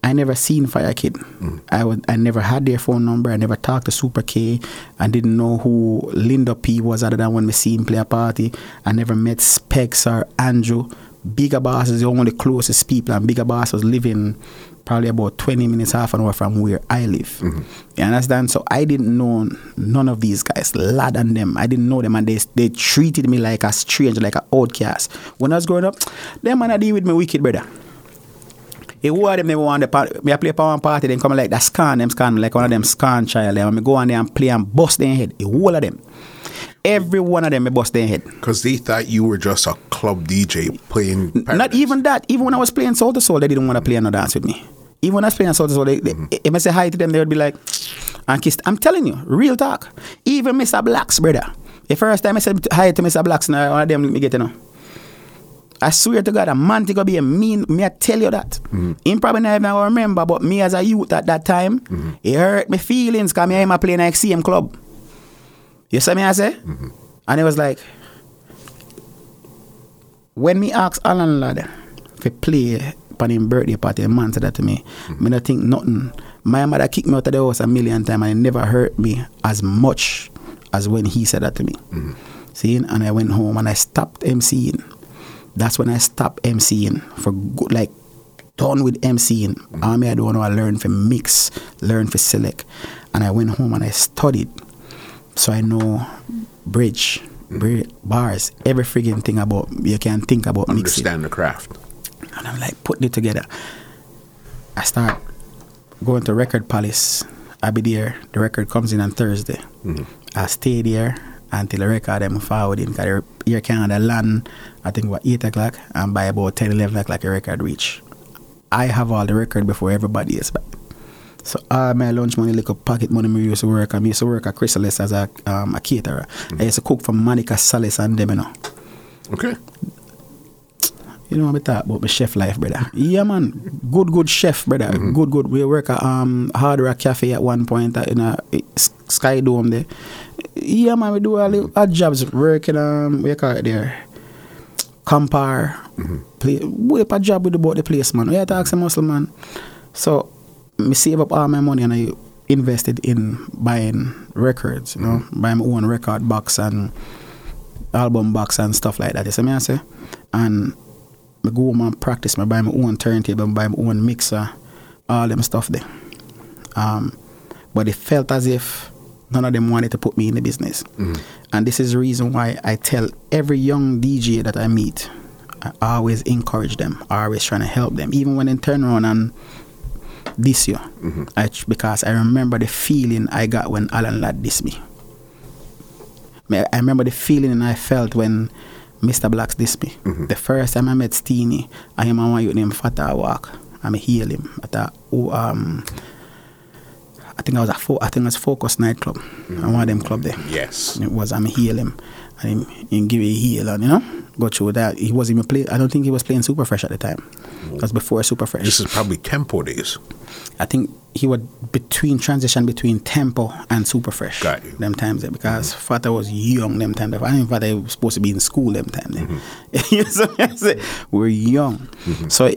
I never seen Fire Kid. Mm. I would, I never had their phone number. I never talked to Super K. I didn't know who Linda P was other than when we see him play a party. I never met Specs or Andrew. Bigger Boss is the only closest people, and Bigger Boss was living probably about 20 minutes, half an hour from where I live. Mm-hmm. You understand? So I didn't know none of these guys, lad and them. I didn't know them, and they, they treated me like a stranger, like an outcast. When I was growing up, them man I deal with me wicked, brother. Who of them never want the party, me I play one party, then come like that scan them scan like one of them scan child them. And me go on there and play and bust their head. The whole of them. Every one of them, me bust their head. Because they thought you were just a club DJ playing. Not even that. Even when I was playing Soul to Soul, they didn't want to play no dance with me. Even when I was playing Soul to Soul, they, they, mm-hmm. if I say hi to them, they would be like, and kiss. I'm telling you, real talk. Even Mr. Blacks, brother. The first time I said hi to Mr. Blacks, now one of them let me get to know. I swear to God, a man to go be a mean. Me, I tell you that. Mm-hmm. Him probably never even remember, but me as a youth at that time, mm-hmm. it hurt my feelings because me and him a playing like CM club. You see me I say? Mm-hmm. And it was like, when me ask Alan Ladd to play upon him birthday party, a man said that to me. Me not think nothing. My mother kicked me out of the house a million times and it never hurt me as much as when he said that to me. See, and I went home and I stopped MCing. That's when I stopped MCing for good, like done with MCing. I mean, mm-hmm. I don't know. I learned for mix, learn for select, and I went home and I studied, so I know bridge, mm-hmm. bri- bars, every friggin' thing about you can think about mixing. Understand the craft. And I'm like putting it together. I start going to Record Palace. I be there. The record comes in on Thursday. Mm-hmm. I stay there until the record them forward in. Because here Canada land, I think about 8 o'clock. And by about 10, 11 o'clock, the record reach. I have all the record before everybody is back. So all my lunch money, little pocket money, me used to work. I used to work at Chrysalis as a, um, a caterer. I used to cook for Monica Salis and them, you know. Okay. You know what I talk about my chef life, brother. Yeah, man. Good, good chef, brother. Good, good. We work at um Hard Rock Cafe at one point uh, in a Sky Dome there. Yeah, man. We do all the odd jobs. Working um, we call it there. Compare. Play. We a job with about the place, man. We had to ask a muscle, man. So, me save up all my money and I invested in buying records, you know, buy my own record box and album box and stuff like that. You see me I say? And I go home and practice. I buy my own turntable, buy my own mixer, all them stuff there. Um, but it felt as if none of them wanted to put me in the business. Mm. And this is the reason why I tell every young DJ that I meet, I always encourage them, I always trying to help them, even when they turn around and diss you. Mm-hmm. I, because I remember the feeling I got when Alan Ladd dissed me. I remember the feeling I felt when Mr. Blacks dissed me. Mm-hmm. The first time I met Steenie, I am one youth named Fatah Walk. I'm heal him at a oh, um I think I was at fo- I think it was Focus nightclub. I one of them club there. Yes. It was I'm heal him and him, him give a heal and you know go through that. He wasn't even play I don't think he was playing Super Fresh at the time. Mm. It was before Super Fresh. This is probably tempo days. I think he was between transition between Tempo and Super Fresh. Got you. Them times there because mm-hmm. Fata was young them time. there. I think Fata was supposed to be in school them time. there. Mm-hmm. [LAUGHS] You see what I'm saying? Mm-hmm. We're young, so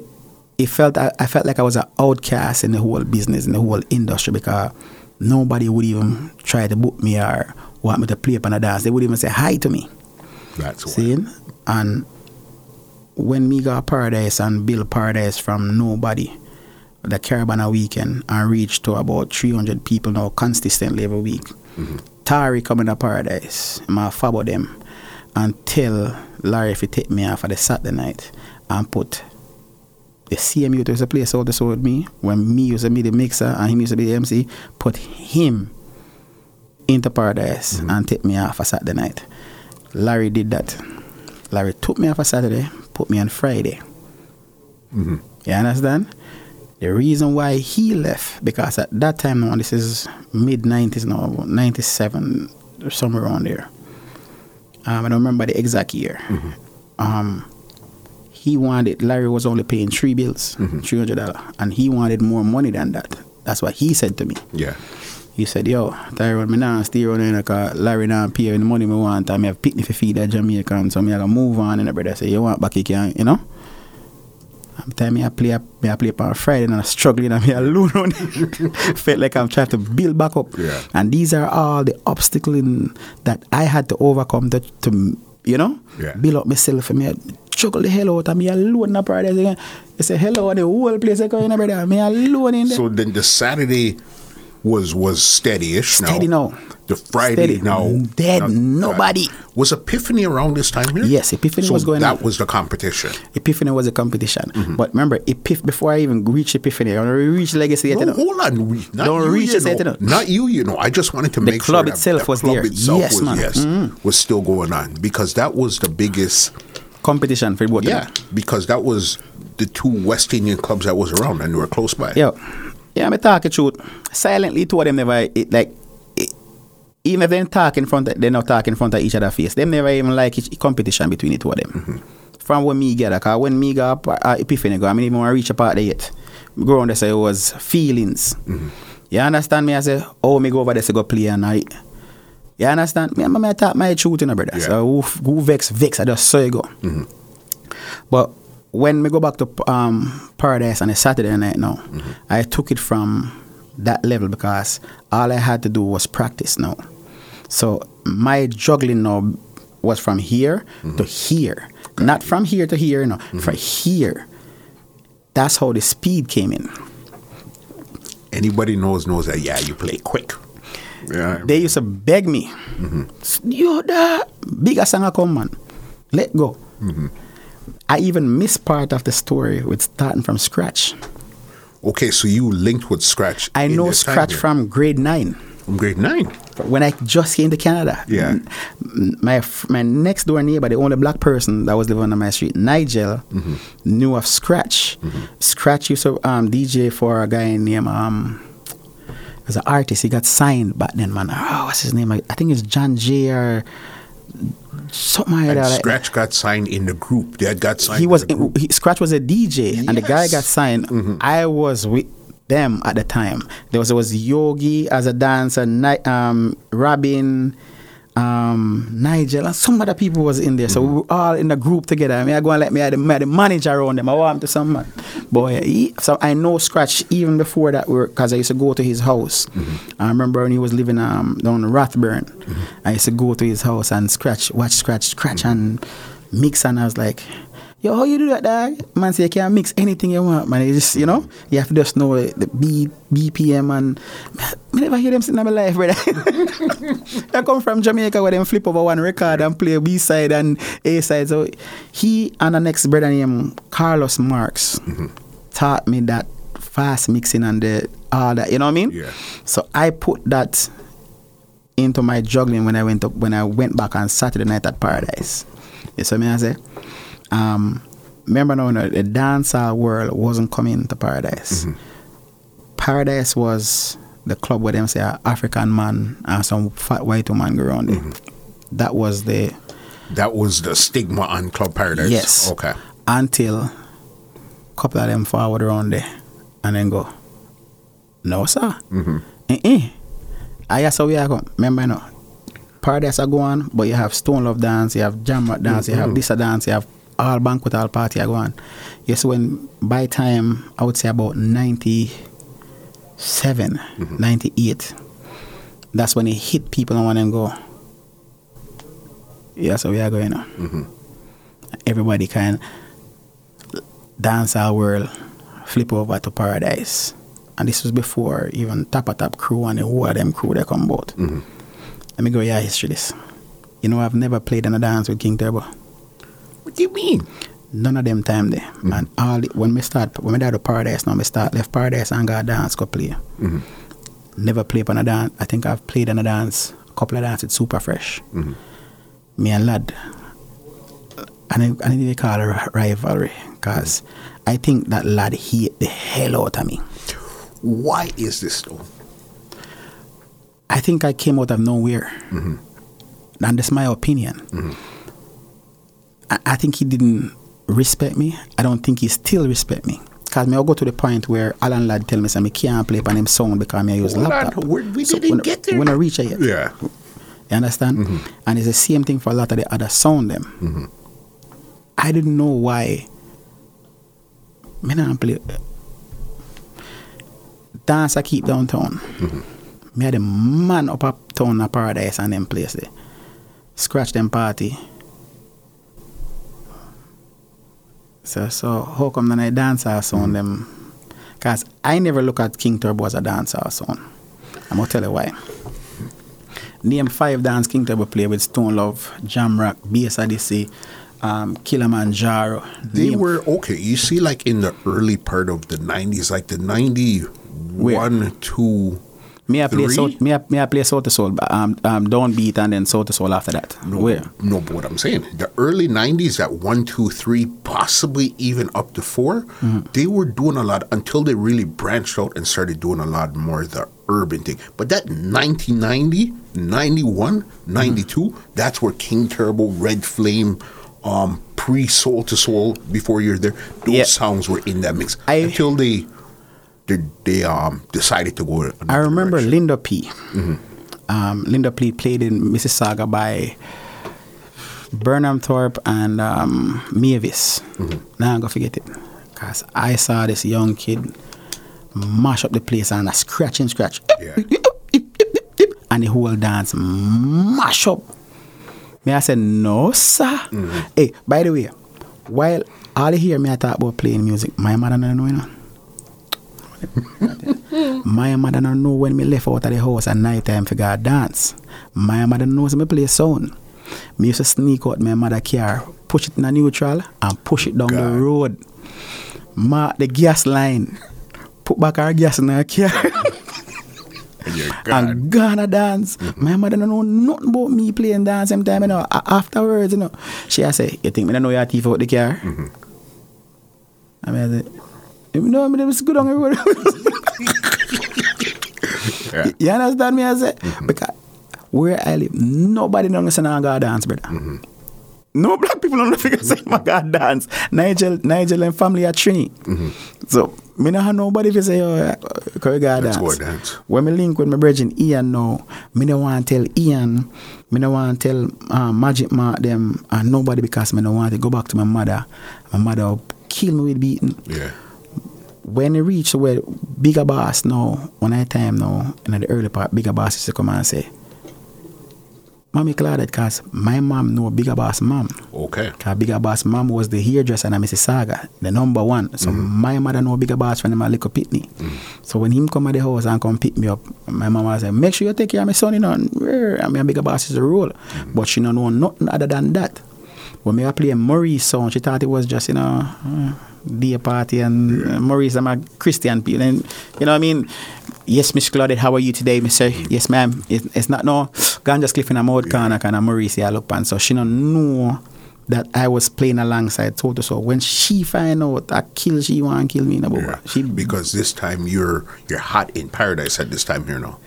it, felt I, I felt like I was an outcast in the whole business in the whole industry because nobody would even try to book me or want me to play up on a dance. They would even say hi to me. That's why. Seeing? And when me got Paradise and build Paradise from nobody, the Caribana weekend, and reached to about 300 people now consistently every week. Mm-hmm. Tari coming to Paradise, my fabo them, and tell Larry if he take me off for the Saturday night and put the youth who used to play Soul to Soul with me, when me used to be the mixer and him used to be the MC, put him into Paradise and take me off for Saturday night. Larry did that. Larry took me off a Saturday, put me on Friday. You understand? The reason why he left, because at that time now, this is mid 90s now, 97, or somewhere around there. Um, I don't remember the exact year. Um, he wanted, Larry was only paying three bills, mm-hmm. $300, and he wanted more money than that. That's what he said to me. Yeah. He said, yo, Tyrone, me now stay around here because Larry now pay the money me want and me have picnic for feed that Jamaican, so me I gotta move on and the brother say, you want back you can, you know? I'm time me I play up, me I play up on Friday and I'm struggling and me [LAUGHS] alone on it. [LAUGHS] Felt like I'm trying to build back up. Yeah. And these are all the obstacles that I had to overcome to, to you know, Yeah. build up myself and me struggle the hell out and me alone in the paradise again. They say hello and the whole place I go in brother. Me alone in there. So then the Saturday was was steady-ish. Steady now. The Friday Steady. now. Dead. now- Nobody. Was Epiphany around this time here? Yes, Epiphany so was going on. that on. was the competition. Epiphany was a competition. Mm-hmm. But remember, Epiph- before I even reach Epiphany, I reach Legacy. yet, No, hold on. We- Not Don't you, reach you know. Not you, you know. I just wanted to make club sure that itself the was club there. itself Yes, was, man. Mm-hmm. yes, was still going on because that was the biggest. competition for both Yeah, because that was the two West Indian clubs that was around and they were close by. Yo, yeah, I'm talking truth. Silently, two of them never it, like. It, even if they talk in front, of, they're not talking in front of each other face. Them never even like each competition between the two of them. Mm-hmm. From when me get, cause when me go up, uh, Epiphany go, I mean even want to reach a part yet. Me go on there say it was feelings. Mm-hmm. You understand me? I say, oh, me go over there to go play and I. You understand? Me, me, I talk my truth, you know, brother. Yeah. So who, who vex, vex, I just saw you go. But when we go back to um, Paradise on a Saturday night now, mm-hmm. I took it from that level because all I had to do was practice now. So my juggling now was from here to mm-hmm. here, not from here to here, no, mm-hmm. from here. That's how the speed came in. Anybody knows knows that. Yeah, you play quick. Yeah. They used to beg me, yo, da, bigger song I come, man. Let go. I even missed part of the story with starting from scratch. okay, so you linked with Scratch. I know scratch from grade nine. from grade nine. When I just came to Canada, Yeah. My my next door neighbor, the only black person that was living on my street, Nigel, Mm-hmm. knew of Scratch. Scratch used to um, DJ for a guy named um, as an artist. He got signed back then, man. Oh, what's his name? I, I think it's John J or something like And that. Scratch got signed in the group. Dad got signed. he was group. he, Scratch was a DJ, and the guy got signed. I was with them at the time. There was there was Yogi as a dancer, um, Robin, um, Nigel, and some other people was in there. So we were all in the group together. I mean, I go and let me have the, the manager around them. I want to some man. Boy, he, so I know Scratch even before that because I used to go to his house. I remember when he was living um, down in Rathburn. I used to go to his house and Scratch, watch Scratch, Scratch and mix, and I was like. Yo, how you do that, dog? Man, say you can mix anything you want, man. You just, you know, you have to just know the B, BPM and. I never hear them sing in my life, brother. [LAUGHS] I come from Jamaica where them flip over one record and play B side and A side. So he and the next brother named Carlos Marks mm-hmm. taught me that fast mixing and the all that. You know what I mean? Yeah. So I put that into my juggling when I went up when I went back on Saturday night at Paradise. You see me I say? Um remember now no, the dancehall world wasn't coming to Paradise. Paradise was the club where them say African man and some fat white woman go around it. That was the That was the stigma on Club Paradise. Yes. Okay. until a couple of them forward around there and then go, no sir. Mm-hmm. Uh-uh. I guess we are going. Remember know, Paradise are going, but you have Stone Love dance, you have Jam Rock dance, you have this dance, you have all banquet, all party are going. Yes, when by time I would say about 97, mm-hmm. 98, that's when it hit people and want them go, yeah, so we are going now. Mm-hmm. Everybody can dance our world, flip over to paradise. And this was before even Tapa Tap crew and the who of them crew they come about. Mm-hmm. Let me go yeah history this. You know I've never played in a dance with King Turbo. What do you mean? None of them time there. Mm. Man, all the, when we start when we to paradise now, we start left paradise and go dance go play. Mm-hmm. Never play on a dance. I think I've played on a dance, a couple of dances super fresh. Mm-hmm. Me and lad. I didn't, I didn't even call it a rivalry because I think that lad hate the hell out of me. Why is this though? I think I came out of nowhere. Mm-hmm. And that's my opinion. I, I think he didn't respect me. I don't think he still respect me. Because me, I'll go to the point where Alan Ladd tell me, say, I can't play on him song because me I use Hold on, laptop. we- we didn't when, get there. When I reach it yet. Yeah. You understand? Mm-hmm. And it's the same thing for a lot of the other sound them. Mm-hmm. I didn't know why. Me not play. Uh, dance I keep downtown. Mm-hmm. Me had a man up uptown in paradise and them place there. Scratch them party. So so how come then I dance our sound them? Cause I never look at King Turbo as a dancer sound. I'm gonna tell you why. Name five dance King Turbo play with Stone Love, Jamrock, Bass Odyssey, um, Kilimanjaro. They Name- were okay. You see, like in the early part of the '90s, like the '91, two. Me I play Three? South, me I, me I play Soul to Soul, but, um, um, Downbeat and then Soul to Soul after that. No, Where? no, but what I'm saying, the early '90s, that one, two, three, possibly even up to 4 Mm-hmm. they were doing a lot until they really branched out and started doing a lot more of the urban thing. But that 1990, 91, 92, Mm-hmm. that's where King Turbo, Red Flame, um, pre Soul to Soul, before you're there, those Yeah. sounds were in that mix I- until they. They, they um decided to go. I remember direction. Linda P. Um, Linda P played in Mississauga by Burnhamthorpe and um, Mavis. Now I'm gonna forget it. Cause I saw this young kid mash up the place and a scratch and scratch. Yeah. And the whole dance mash up. Me I said, no sir. Hey, by the way, while all you hear me I talk about playing music, my mother don't know you know. [LAUGHS] My mother don't know when me left out of the house at night time for go dance. My mother knows me play sound. Me used to sneak out my mother car, push it in a neutral and push it down the road. Mark the gas line. Put back our gas in her car. And you're gone. and gonna dance. Mm-hmm. My mother don't know nothing about me playing dance same time, you know. Afterwards, you know, she a say, You think me don't know your thief out the car? Mm-hmm. I mean, I say, you know, me was good on road. Yeah. [LAUGHS] You understand me? I say mm-hmm. because where I live, nobody don't listen to God dance, brother. Mm-hmm. No black people don't figure say mm-hmm. my God dance. Nigel, Nigel and family are Trini. So me not have nobody if you say oh, uh, God Let's dance. go dance. When me link with my brethren Ian now, me no want to tell Ian, me no want to tell um, Magic Mark them and nobody because me no want to go back to my mother. My mother will kill me with beating Yeah. When it reach where bigger boss now, one at a time now, in the early part, bigger boss used to come and say, Mommy glad that because my mom know bigger boss mom. Okay. Because bigger boss mom was the hairdresser and in Mississauga, the number one. So mm-hmm. my mother know bigger boss from my little pitney. Mm. So when him come at the house and come pick me up, my mama say, make sure you take care of my son, you know. And mean, bigger boss is a rule. Mm. But she don't know nothing other than that. When me I play Maurice song, she thought it was just, you know, uh, day party and uh, Maurice, I'm a Christian people. And, you know what I mean? Yes, Miss Claudette, how are you today, Mister? Yes, ma'am. It, it's not no ganja cliff in a mouth corner kind of Maurice I look pan. So she don't know that I was playing alongside Toto. So when she find out I kill she want kill me, in no, but Yeah. she because this time you're you're hot in paradise at this time here now.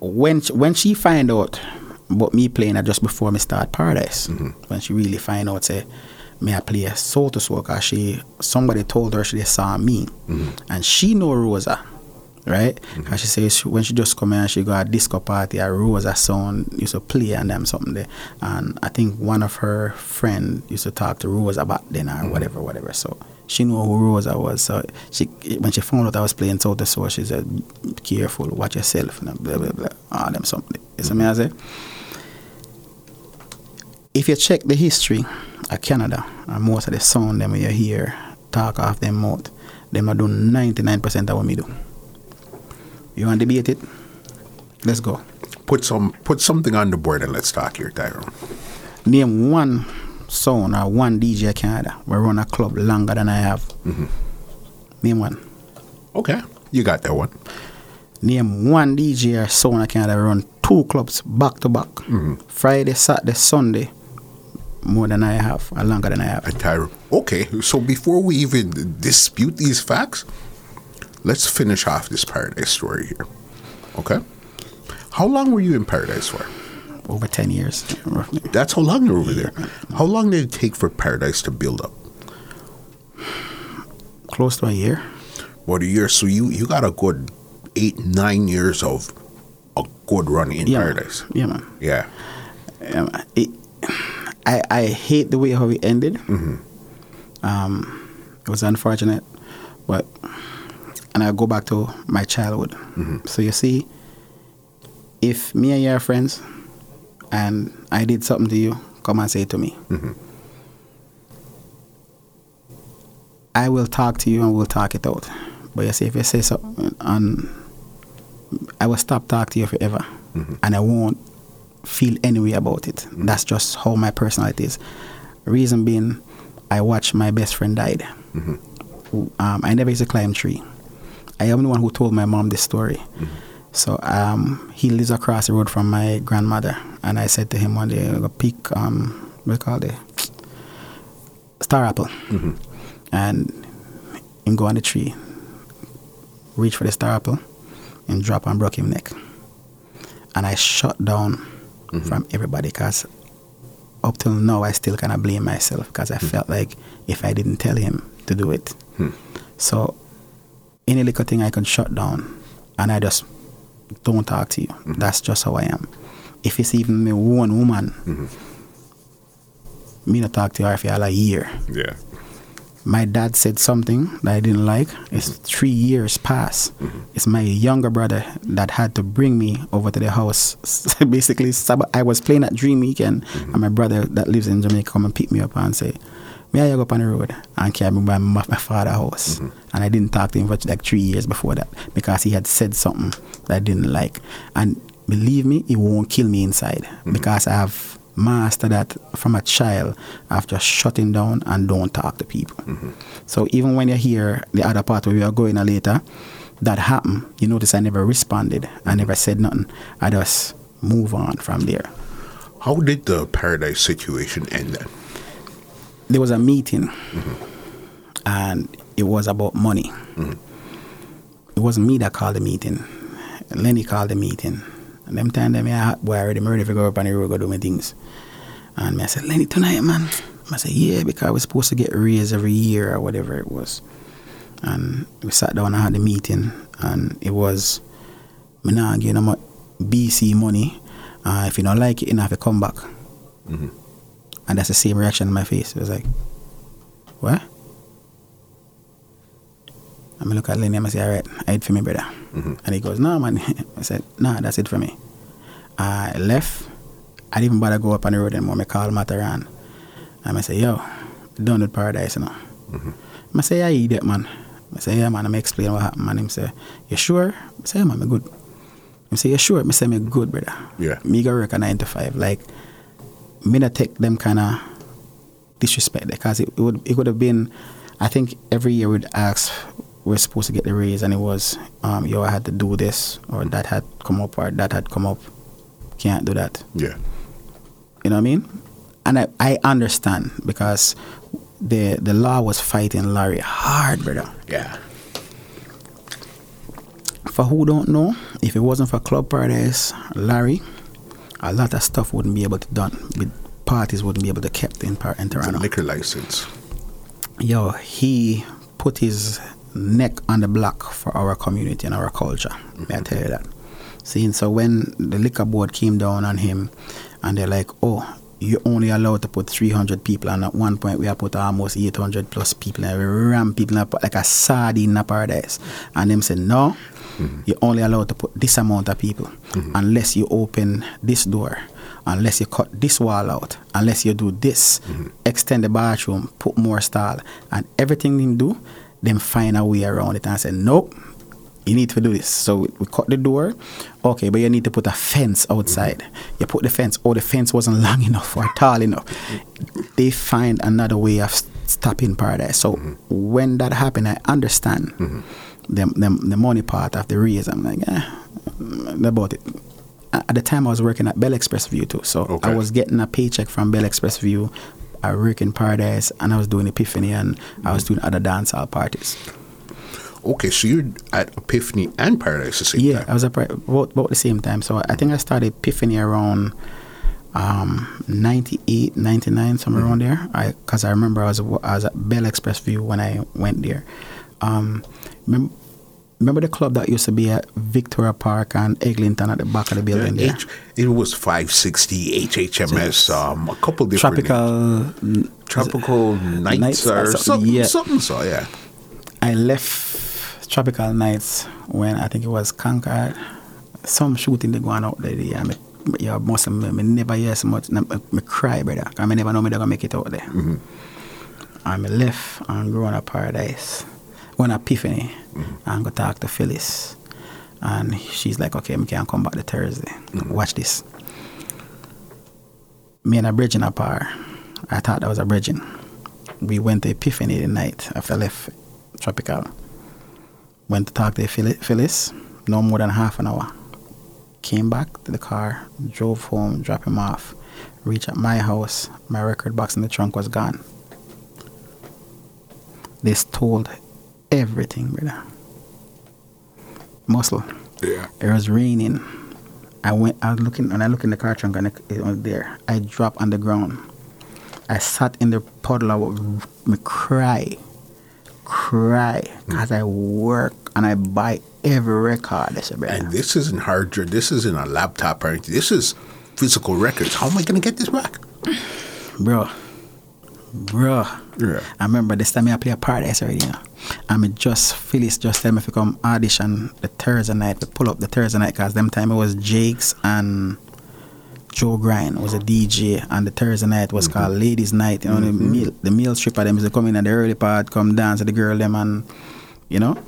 when when she find out about me playing it just before me start Paradise, when she really find out say me I play a soul to soul, cause she somebody told her she saw me, mm-hmm. and she know Rosa, right? Mm-hmm. Cause she says she, when she just come in, she go a disco party, a Rosa sound used to play and them something there, and I think one of her friend used to talk to Rosa back then or mm-hmm. whatever, whatever. So. She knew who Rosa was, so she when she found out I was playing Soul to Soul, she said, "Careful, watch yourself." And blah blah blah. All them something. You see me I say? If you check the history of Canada, and most of the sound them you hear talk off them mouth, them are do ninety nine percent of what me do. You want to debate it? Let's go. Put some put something on the board and let's talk here, Tyrone. Name one sound or one DJ Canada we run a club longer than I have. Mm-hmm. Name one. Okay. You got that one. Name one DJ or sound Canada run two clubs back to back. Mm-hmm. Friday, Saturday, Sunday. More than I have, or longer than I have. And Tyrone. Okay. So before we even dispute these facts, let's finish off this paradise story here. Okay? How long were you in paradise for? Over 10 years, roughly. That's how long you're over there. How long did it take for paradise to build up? Close to a year. What a year. So you you got a good eight, nine years of a good run in Yeah, paradise. Man. Yeah, man. Yeah. It, I, I hate the way how it ended. Mm-hmm. Um, it was unfortunate, but and I go back to my childhood. Mm-hmm. So you see, if me and you are friends, and I did something to you, come and say it to me. Mm-hmm. I will talk to you and we'll talk it out. But you see, if you say something and I will stop talking to you forever, and I won't feel any way about it. That's just how my personality is. Reason being, I watched my best friend died. Um, I never used to climb tree. I am the one who told my mom this story. So um, he lives across the road from my grandmother, and I said to him one day, "Go pick um, what call it, star apple," and him go on the tree, reach for the star apple, and drop and broke him neck. And I shut down Mm-hmm. from everybody because up till now I still kind of blame myself because I mm-hmm. felt like if I didn't tell him to do it, hmm. so any little thing I can shut down, and I just don't talk to you. Mm-hmm. That's just how I am. If it's even me one woman, me not talk to her for a year. Yeah. My dad said something that I didn't like. It's three years past. Mm-hmm. It's my younger brother that had to bring me over to the house. [LAUGHS] Basically, I was playing at Dream Weekend, mm-hmm. and my brother that lives in Jamaica come and pick me up and say, "May I go up on the road and carry me by my, my father's house?" Mm-hmm. And I didn't talk to him for like three years before that because he had said something that I didn't like. And believe me, it won't kill me inside because I have mastered that from a child of just shutting down and don't talk to people. Mm-hmm. So even when you hear the other part where we are going later, that happened, you notice I never responded. I mm-hmm. never said nothing. I just move on from there. How did the paradise situation end then? There was a meeting mm-hmm. and it was about money. It wasn't me that called the meeting. Lenny called the meeting. And them time them yeah, boy, I already ready to go up on the road go do my things. And me I said, Lenny, tonight, man. I said, yeah, because I was supposed to get a raise every year or whatever it was. And we sat down and had the meeting, and it was, me nah give no more BC money. Uh, if you don't like it, you have to come back. And that's the same reaction in my face. It was like, what? I look at Lenny and I say, all right, I it for me, brother. Mm-hmm. And he goes, no, man. [LAUGHS] I said, nah, that's it for me. I left. I didn't even bother go up on the road anymore. I call Matterhorn. And I say, yo, done with paradise, you know. Mm-hmm. I say, yeah, you idiot, man. I say, yeah, man. I explain what happened, man. Him say, you sure? I say, yeah, man, I'm good. I say, you sure? I say, I'm good, brother. Yeah. Me go work at 9 to 5. Like, me not take them kind of disrespect because it, it would it would have been I think every year we'd ask we're supposed to get the raise and it was um yo I had to do this or that had come up or that had come up can't do that Yeah. you know what I mean and I, I understand because the the law was fighting Larry hard brother Yeah. for who don't know if it wasn't for Club Paradise Larry a lot of stuff wouldn't be able to done with parties wouldn't be able to kept in, in It's a liquor license. yo, he put his neck on the block for our community and our culture. May I tell you that? See, so when the liquor board came down on him, and they're like, "Oh, you're only allowed to put 300 people," and at one point we have put almost 800 plus people, and we ram people a, like a sardine in a paradise, and them said, "No." Mm-hmm. You're only allowed to put this amount of people mm-hmm. unless you open this door, unless you cut this wall out, unless you do this, mm-hmm. extend the bathroom, put more stall, and everything them do, them find a way around it and say, nope, you need to do this. So we, cut the door, okay, but you need to put a fence outside. Mm-hmm. You put the fence, oh, the fence wasn't [LAUGHS] long enough or tall enough. They find another way of stopping paradise. So mm-hmm. when that happened, I understand mm-hmm. the, the, the money part of the raise. I'm like, eh, about it. At the time, I was working at Bell ExpressVu too. So Okay. I was getting a paycheck from Bell ExpressVu. I work in Paradise, and I was doing Epiphany, and I was doing other dancehall parties. Okay, so you're at Epiphany and Paradise the same time? Yeah, time. I was at both, both the same time. So I think I started Epiphany around um, 98, 99, somewhere around there. I Because I remember I was, I was at Bell ExpressVu when I went there. Um, remember, remember the club that used to be at Victoria Park and Eglinton at the back of the building there? H- it was 560 HHMS, um, a couple different Tropical. names. tropical nights, Nights or or something, something, yeah. something so yeah. I left Tropical Nights when I think it was Concord. Some shooting they going out there. Yeah, me, yeah, most of me, me never hear so much. Me, me cry, brother. Me never know me they gonna make it out there. And me left and go on a paradise, go on Epiphany, and go talk to Phyllis. And she's like, okay, I can come back the Thursday. Mm-hmm. Watch this. Me and a bridging apart. I thought that was a bridging. We went to Epiphany the night after I left Tropical. Went to talk to Phyllis, Phyllis, no more than half an hour. Came back to the car, drove home, dropped him off. Reached at my house, my record box in the trunk was gone. They stole everything, brother. Muscle. Yeah. It was raining. I went. I was looking, and I look in the car trunk, and it, was there. I dropped on the ground. I sat in the puddle. I would me cry, cry, cause I work and I buy every record. That's a brother. And this isn't hard drive. This isn't a laptop or anything. This is physical records. How am I going to get this back? bro, bro. Yeah. I remember this time I play a paradise already, you know. And me just Phyllis just tell me if you come audition the Thursday night, we pull up the Thursday night because them time it was Jakes and Joe Grind was a DJ and the Thursday night was mm-hmm. called Ladies Night. You know, the mm-hmm. meal the meal stripper them used to come in at the early part, come dance with the girl them and you know.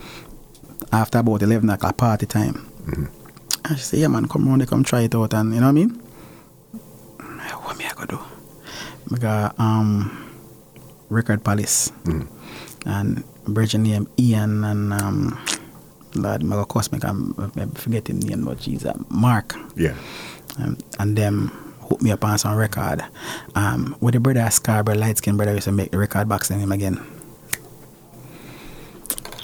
After about eleven o'clock party time. And she said, Yeah man, come round there, come try it out and you know what I mean? What me I go do? I got um Record Palace and Virgin name Ian and um lad I go cost me can I forget him name but Jesus Mark Yeah. um, and them hook me up on some record. Um with the brother Scarborough light skin brother used to make the record box in him again.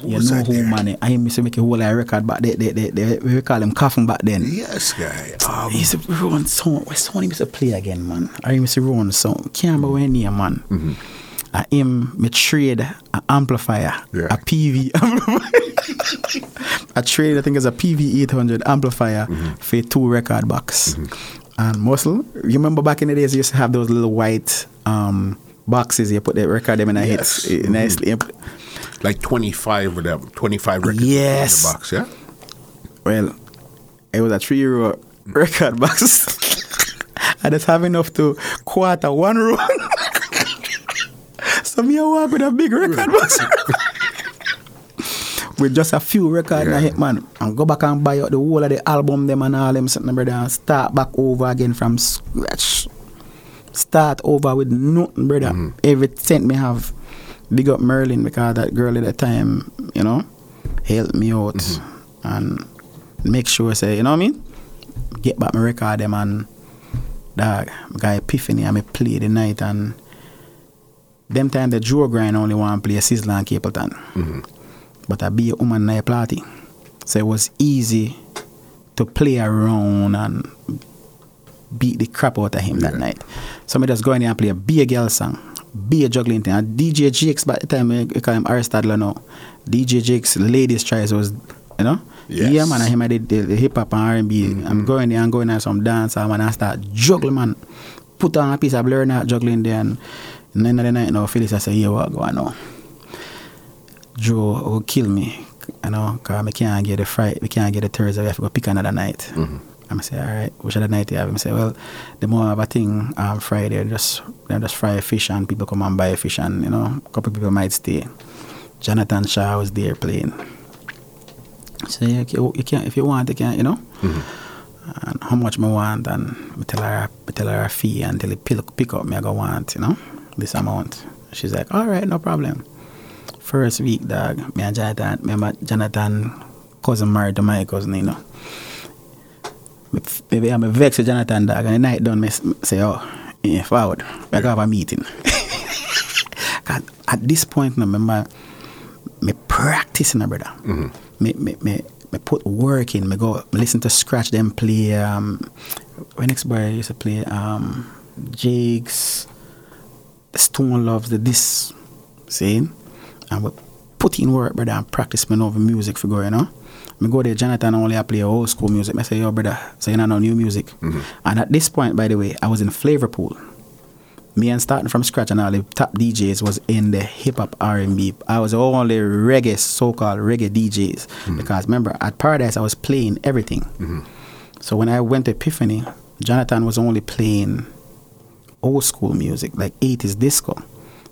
You was know who there? man I used to make a whole lot of record back they, they, they, they, we call him coffin back then. Yes, guy. Um, He used to run song. What song he used to play again, man? I used to run song. Can't remember when name, man. Mm-hmm. I him me trade an amplifier, Yeah. a PV [LAUGHS] amplifier. I trade, I think it's a PV 800 amplifier Mm-hmm. for two record box. And muscle, you remember back in the days, you used to have those little white um, boxes. You put the record them in a Yes. hit, nicely. like 25 of them. 25 records Yes. in the box, yeah? Well, it was a three euro [LAUGHS] record box. [LAUGHS] I just have enough to quarter one row. So me I walk with a big record [LAUGHS] with just a few records Yeah. a hit, man. And go back and buy out the whole of the album them and all them something brother and start back over again from scratch. Start over with nothing, brother. Mm-hmm. Every cent me have. Big up Merlin because that girl at the time, you know, helped me out mm-hmm. and make sure say, you know what I mean? Get back my record them and dog, I got epiphany and me play the night and them time the Joe grind only want play Sizzla and Capleton. But I be a woman in a party. So it was easy to play around and beat the crap out of him that night. So me just go in there and play a be a girl song, be a juggling thing. And DJ Jakes by the time we call him Aristadler now. DJ Jakes Ladies Choice was you know? Yes. Mm-hmm. Yeah man, and him I did the, the hip hop and R and B. I'm going there and going there some dance and I start juggling man. Put on a piece of blur juggling there and and then the night now Phyllis I say, yeah what go on now. Joe will kill me, you know, because I can't get the Friday, we can't get the Thursday, we have to go pick another night. I'm say, all right, which other night you have? I say, well, the more of a thing um, Friday, just they just fry fish and people come and buy fish and, you know, a couple people might stay. Jonathan Shaw was there playing. So yeah, you, you can if you want, you can, you know. And how much me want, and me tell her, me tell her a fee until he pick, pick up me, I go want, you know, this amount. She's like, all right, no problem. First week, dog, me and Jonathan, remember Jonathan cousin married to my cousin, you know. Me, I'm a vexed with Jonathan, dog, and the night done, me say, oh, yeah, forward, we go have a meeting. [LAUGHS] at this point, now, remember, me practicing, brother. Me, me, me, me put work in. Me go me listen to Scratch them play. Um, when next boy used to play um, Jakes, the Stone Loves, the this, see, and we put in work, brother, and practice me over music for go, you know. Me go there, Jonathan only I play old school music. I say, yo, brother, so you know no new music. Mm-hmm. And at this point, by the way, I was in Flavorpool me and starting from scratch and all the top DJs was in the hip hop R&B. I was only reggae, so-called reggae DJs mm-hmm. because remember at Paradise I was playing everything. Mm-hmm. So when I went to Epiphany, Jonathan was only playing old school music like 80s disco.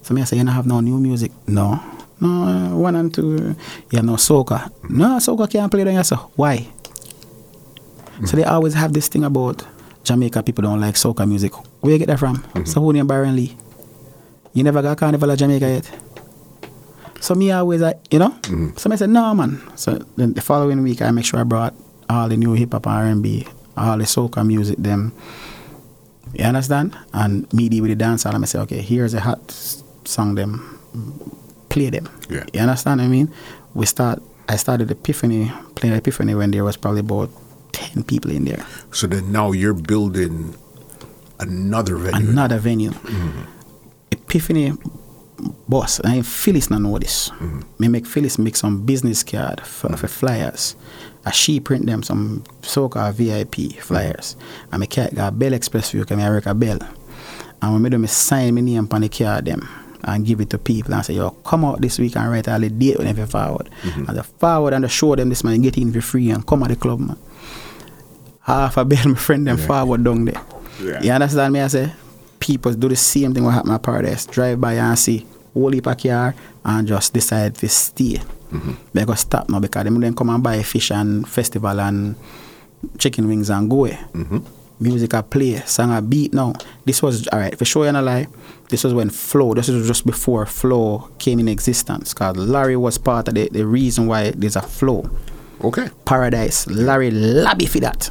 So me I say, you don't have no new music? No. No, uh, one and two. Uh, you have no soca. No, soca can't play. I say, why? So they always have this thing about Jamaica people don't like soca music. Where you get that from? Mm-hmm. So who named Byron Lee? You never got Carnival of Jamaica yet? So me always, like, you know? Mm-hmm. So I said, no, man. So then the following week, I make sure I brought all the new hip hop R&B, all the soca music, them. You understand? And me deal with the dance and I say, okay, here's a hot song, them. Play them. Yeah. You understand what I mean? We start, I started Epiphany, playing Epiphany when there was probably about 10 people in there. So then now you're building another venue. another venue. Mm-hmm. Epiphany boss, I Phyllis not know this. Mm-hmm. Me make Phyllis make some business card for, for mm-hmm. flyers. I she print them some so-called VIP flyers. And my cat got Bell ExpressVu, come I work a Bell. And when me do me sign my name on the card them and give it to people and say, yo, come out this week and write all the date whenever you mm-hmm. forward. And the forward and the show them this man get in for free and come at the club man. Half a bell [LAUGHS] my friend them Yeah. forward down there. Yeah. You understand me? I say people do the same thing what happen at Paradise. Drive by and see whole heap of car and just decide to stay. Mm-hmm. They go stop now because them then come and buy fish and festival and chicken wings and go. Mm-hmm. Music I play, song I beat now. This was alright, for sure you no lie. This was when Flow, this was just before Flow came in existence. Cause Larry was part of the, the reason why there's a flow. Okay. Paradise. Larry lobby for that.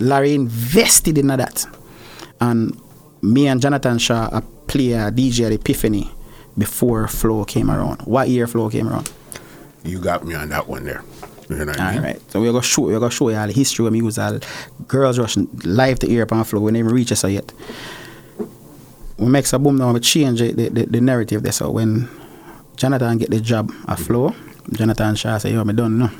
Larry invested in that. And me and Jonathan Shaw a player, DJ at Epiphany before Flow came around. What year Flow came around? You got me on that one there. You know what I mean? right. So we're gonna show we're gonna show you all the history when we use all girls rushing live to upon flow. We never reach us yet. We make a boom now, we change the, the, the, narrative there. So when Jonathan get the job at flow, Jonathan Shaw say, yo, me done no.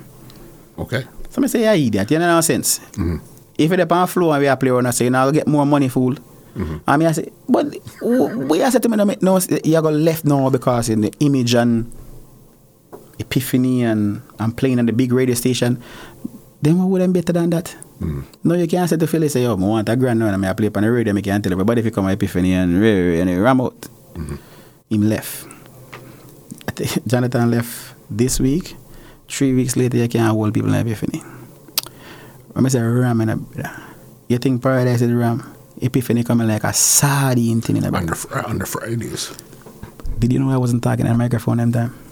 Okay. So I say, yeah, idiot, you know no sense. Mm-hmm. If it upon flow and we are play on, I say, you know, I'll get more money, fool. Mm-hmm. I mean, I say, but we you say to me, no, no, you got left now because in the image and epiphany and, and playing on the big radio station, then what would them better than that? Mm. No, you can't say to Philly, say, yo, I want a grand now and I play up on the radio, I can't tell everybody if you come epiphany and, and, and ram out. Mm-hmm. Him left. I [LAUGHS] Jonathan left this week. Three weeks later, you can't hold people in epiphany. When I say ram in a brother, you think paradise is ram? Epiphany coming like a sardine thing in a On the, fr- on the Fridays. Did you know I wasn't talking on the microphone them time?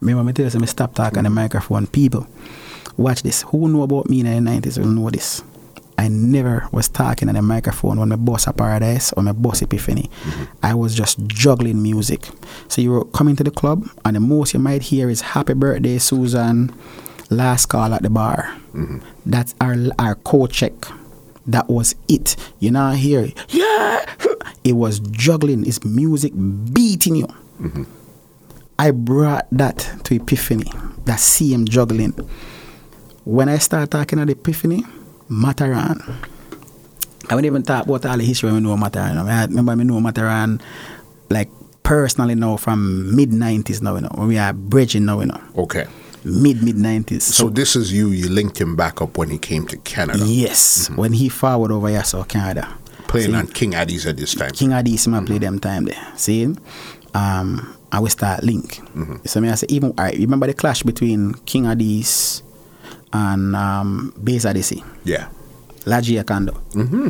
Remember me tell you, me stop talking on the microphone. People, watch this. Who know about me in the 90s will know this. I never was talking on the microphone when my boss at Paradise or my boss Epiphany. Mm-hmm. I was just juggling music. So you were coming to the club and the most you might hear is Happy Birthday Susan, last call at the bar. Mm-hmm. That's our our code check. That was it. You now hear it. Yeah. [LAUGHS] It was juggling. It's music beating you. Mm-hmm. I brought that to Epiphany. That same juggling. When I start talking at Epiphany, Matterhorn. I wouldn't even talk about all the history when we know Matterhorn. I remember me know Matterhorn like personally now from mid nineties now, you know, when we are bridging now, you know. Okay. Mid mid nineties. So this is you. You linked him back up when he came to Canada, Yes, when he forward over here, so Canada. playing See? on King Addies at this time. King Adisima play them time there. See? Um, I will start link. So me I say even right, remember the clash between King Addies and um Bass Odyssey, Yeah. Laji Akando. Mm-hmm.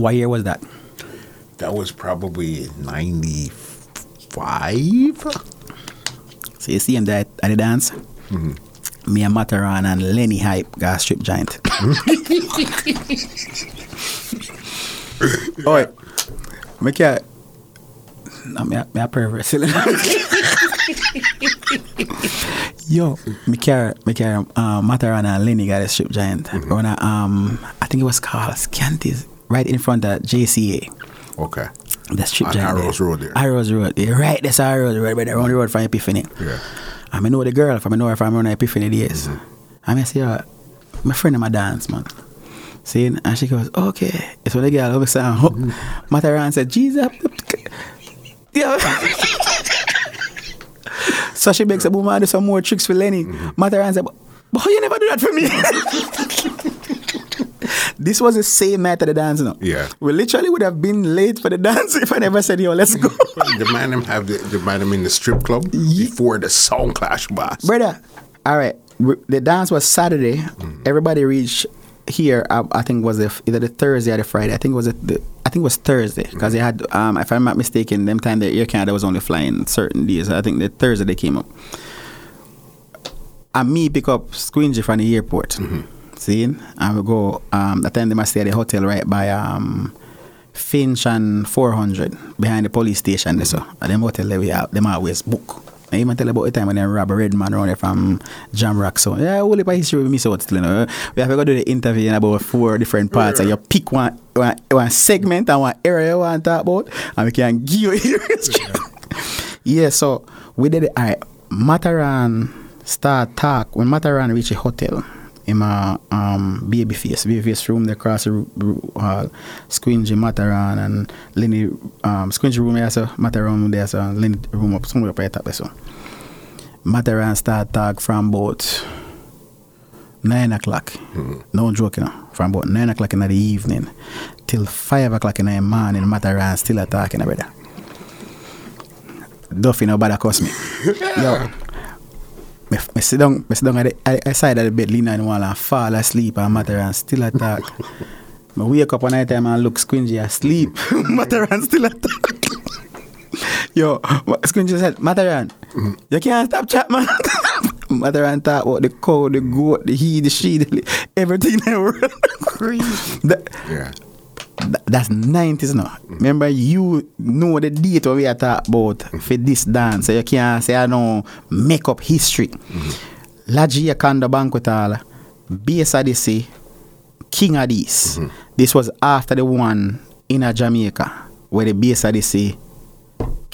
What year was that? That was probably ninety-five. So you see him there at the dance? Me and Matterhorn and Lenny Hype got strip giant. [LAUGHS] All right. can't. No, me, a- me a pervert. Yo, me carry, me carry um, Matterhorn and Lenny got a strip giant. When I, um, I think it was called Scanties, right in front of JCA. Okay. The strip On giant. Arrows there. Road there. Arrows Road. Yeah, right, that's Arrows Road, right around the road from Epiphany. Yeah. I mean, know the girl from I know her from around Epiphany days. I mean, I say, uh, my friend in my dance, man. See, and she goes, okay. It's So the girl over saying, oh, Matterhorn said, Jesus. Yeah. [LAUGHS] so she makes a boom and do some more tricks for Lenny. Matterhorn said, but how you never do that for me? [LAUGHS] this was the same night of the dance, no? Yeah. We literally would have been late for the dance [LAUGHS] if I never said, yo, let's go. the man him have the, the man him in the strip club before the sound clash boss. Brother, all right. we- the dance was Saturday. Mm-hmm. Everybody reached here. I, I think was the, either the Thursday or the Friday. I think it was the, the I think it was Thursday because they had, um, if I'm not mistaken, them time the Air Canada was only flying certain days. I think the Thursday they came up. And me pick up Squingy from the airport. See, and we go. Um, that time they must stay at the hotel right by um, Finch and 400 behind the police station. There, so at them hotel there we have them always book. I even tell about the time when they rob a red man around there from Jamrock. So yeah, all the history we miss out still. You know. We have to go do the interview in about four different parts, and you pick one, one one segment and one area you want to talk about, and we can give you [LAUGHS] history. yeah, so we did it. All right, Matterhorn start talk when Matterhorn reach a hotel. In my um, babyface, babyface room, they cross the hall. Squingy, Matterhorn, and Lenny. Um, Squingy room, there, so Matterhorn room there, so Lenny room up, somewhere up the top there, so. Matterhorn start talk from about nine o'clock. Hmm. No joke, you know. From about nine o'clock in the evening till five o'clock in the morning, Matterhorn still a talking, brother. Duffy nobody cuss me. [LAUGHS] Yo. Me, me sit down, me sit down at the I, I side of the bed, lean on the wall and fall asleep and Matterhorn still a talk. [LAUGHS] me wake up one night time and look squingy asleep. [LAUGHS] Matterhorn still a talk. [LAUGHS] Yo, Ma- Squingy said, Matterhorn, you can't stop chat, man. [LAUGHS] Matterhorn talk about the cow, the goat, the he, the she, the, li- everything in the world. [LAUGHS] That- Yeah. Th- that's 90s now. Mm-hmm. Remember, you know the date what we are talking about mm-hmm. for this dance. So you can't say, I don't make up history. Mm-hmm. Lajia Kanda Banquet Hall, Bass Odyssey, King Addies. This was after the one in a Jamaica where the Bass Odyssey,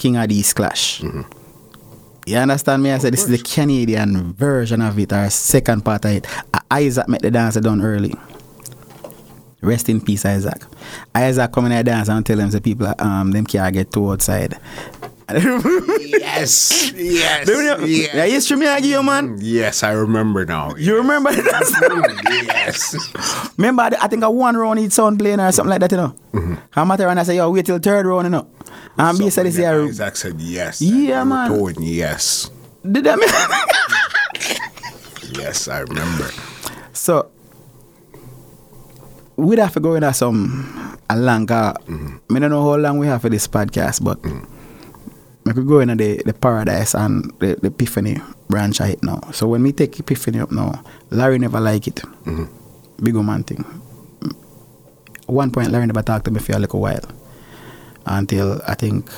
King Addies clash. You understand me? I said this is the Canadian version of it, or second part of it. Isaac met the dancer done early. Rest in peace, Isaac. Isaac come in and dance and tell them the people um them can't get to outside. Yes. Yes. Yeah, history me I give you, man. Mm, yes, I remember now. You remember [LAUGHS] that? Mm, yes. remember, I think I one round each sound playing or something like that, you know. Mm-hmm. matter and I say, yo, wait till third round, you know. And B said, this Something year, Isaac said yes. Yeah, you man. told yes. did that mean? Yes, I remember. So we'd have to go into some a longer. I mm-hmm. don't know how long we have for this podcast, but mm. We could go into the, the paradise and the, the epiphany branch of it now. So when we take epiphany up now, Larry never like it. Big man thing. One point Larry never talked to me for a little while. Until I think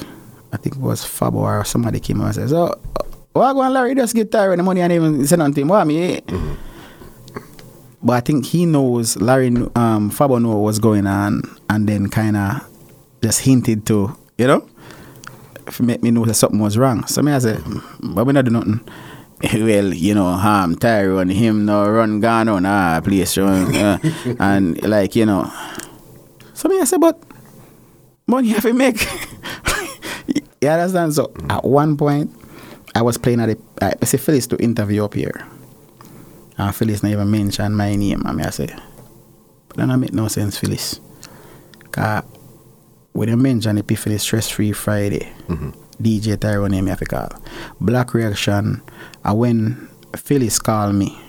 I think it was Fabo or somebody came and said, So why go on Larry just get tired of the money and even say nothing to him? Why me? But I think he knows Larry, um, Fabo know what's going on, and then kind of just hinted to, you know, make me know that something was wrong. So me I said, but we not do nothing. [LAUGHS] Well, you know, um, Tyrone, him no run gone on ah place, uh, [LAUGHS] and like you know. So me I said, but money have to make. [LAUGHS] you understand? So at one point, I was playing at the, I say Phyllis to interview up here. And Phyllis never even mentioned my name. I mean I say, but that don't make no sense, Phyllis. Cause when you mention Epiphany Stress Free Friday, mm-hmm. DJ Tyrone name me have call. Black Reaction, and when Phyllis called me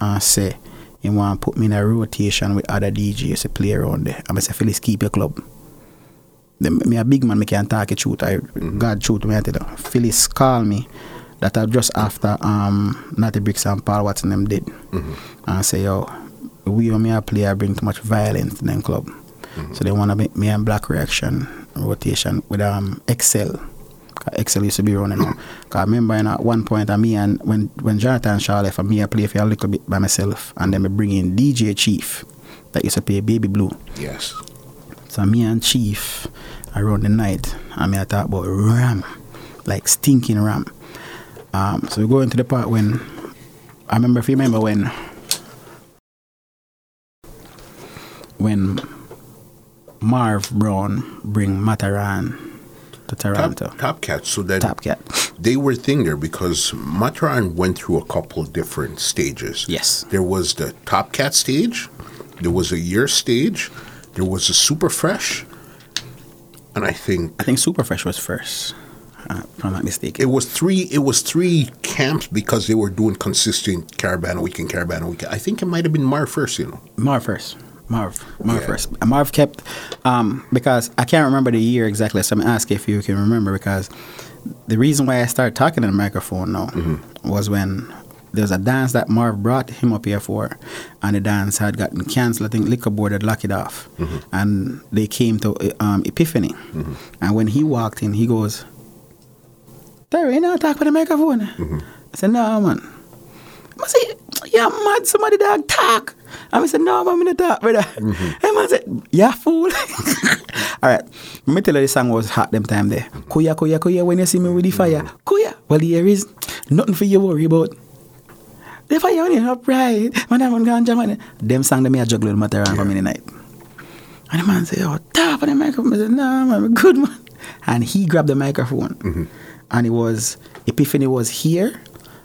and say, he want to put me in a rotation with other DJs to play around there. And I say, Phyllis, keep your club. Then me a big man, me can talk it truth. I mm-hmm. God truth me I tell you. Phyllis called me that I just after um Natty Bricks and Paul Watson them did. Mm-hmm. And say, yo, we and me a play I bring too much violence in them club. So they wanna make me and Black Reaction rotation with um Excel. Excel used to be running now. Cause I remember in at one point, uh, me and when when Jonathan Shaw left, uh, me I play for a little bit by myself, and then me bring in DJ Chief that used to play Baby Blue. Yes. So me and Chief around the night, and me I talk about ram, like stinking ram. Um, so we go into the part when I remember if you remember when when Marv Brown bring Matterhorn to Toronto. Top, Top Cat. So that Top Cat. they were thing there because Matterhorn went through a couple of different stages. Yes. There was the Top Cat stage, there was a year stage, there was a Super Fresh, and I think I think Super Fresh was first. uh, if I'm not mistaken. It was three. It was three camps because they were doing consistent Caribana weekend, Caribana weekend. I think it might have been Marv first. You know, Marv first. Marv. Marv Yeah. first. Marv kept, um, because I can't remember the year exactly, so I'm asking if you can remember because the reason why I started talking in the microphone now was when there was a dance that Marv brought him up here for, and the dance had gotten cancelled. I think Liquor Board had locked it off, and they came to um, Epiphany. And when he walked in, he goes, Terry, you know, talk with the microphone. I said, no, man. I said, yeah, mad, somebody dog talk. And I said, no, I'm not talk, brother. Mm-hmm. And man said, yeah, fool. [LAUGHS] All right. Let me tell you the song was hot them time there. Kuya, kuya, kuya, when you see me with the fire. Mm-hmm. Kuya. Well, here is nothing for you to worry about. The fire on you upright. Man, I'm going to jam Them song them me a juggle with Matterhorn for me the night. And the man said, oh, top of the microphone. I said, nah, man, I'm a good, man. And he grabbed the microphone. Mm-hmm. And it was, Epiphany was here.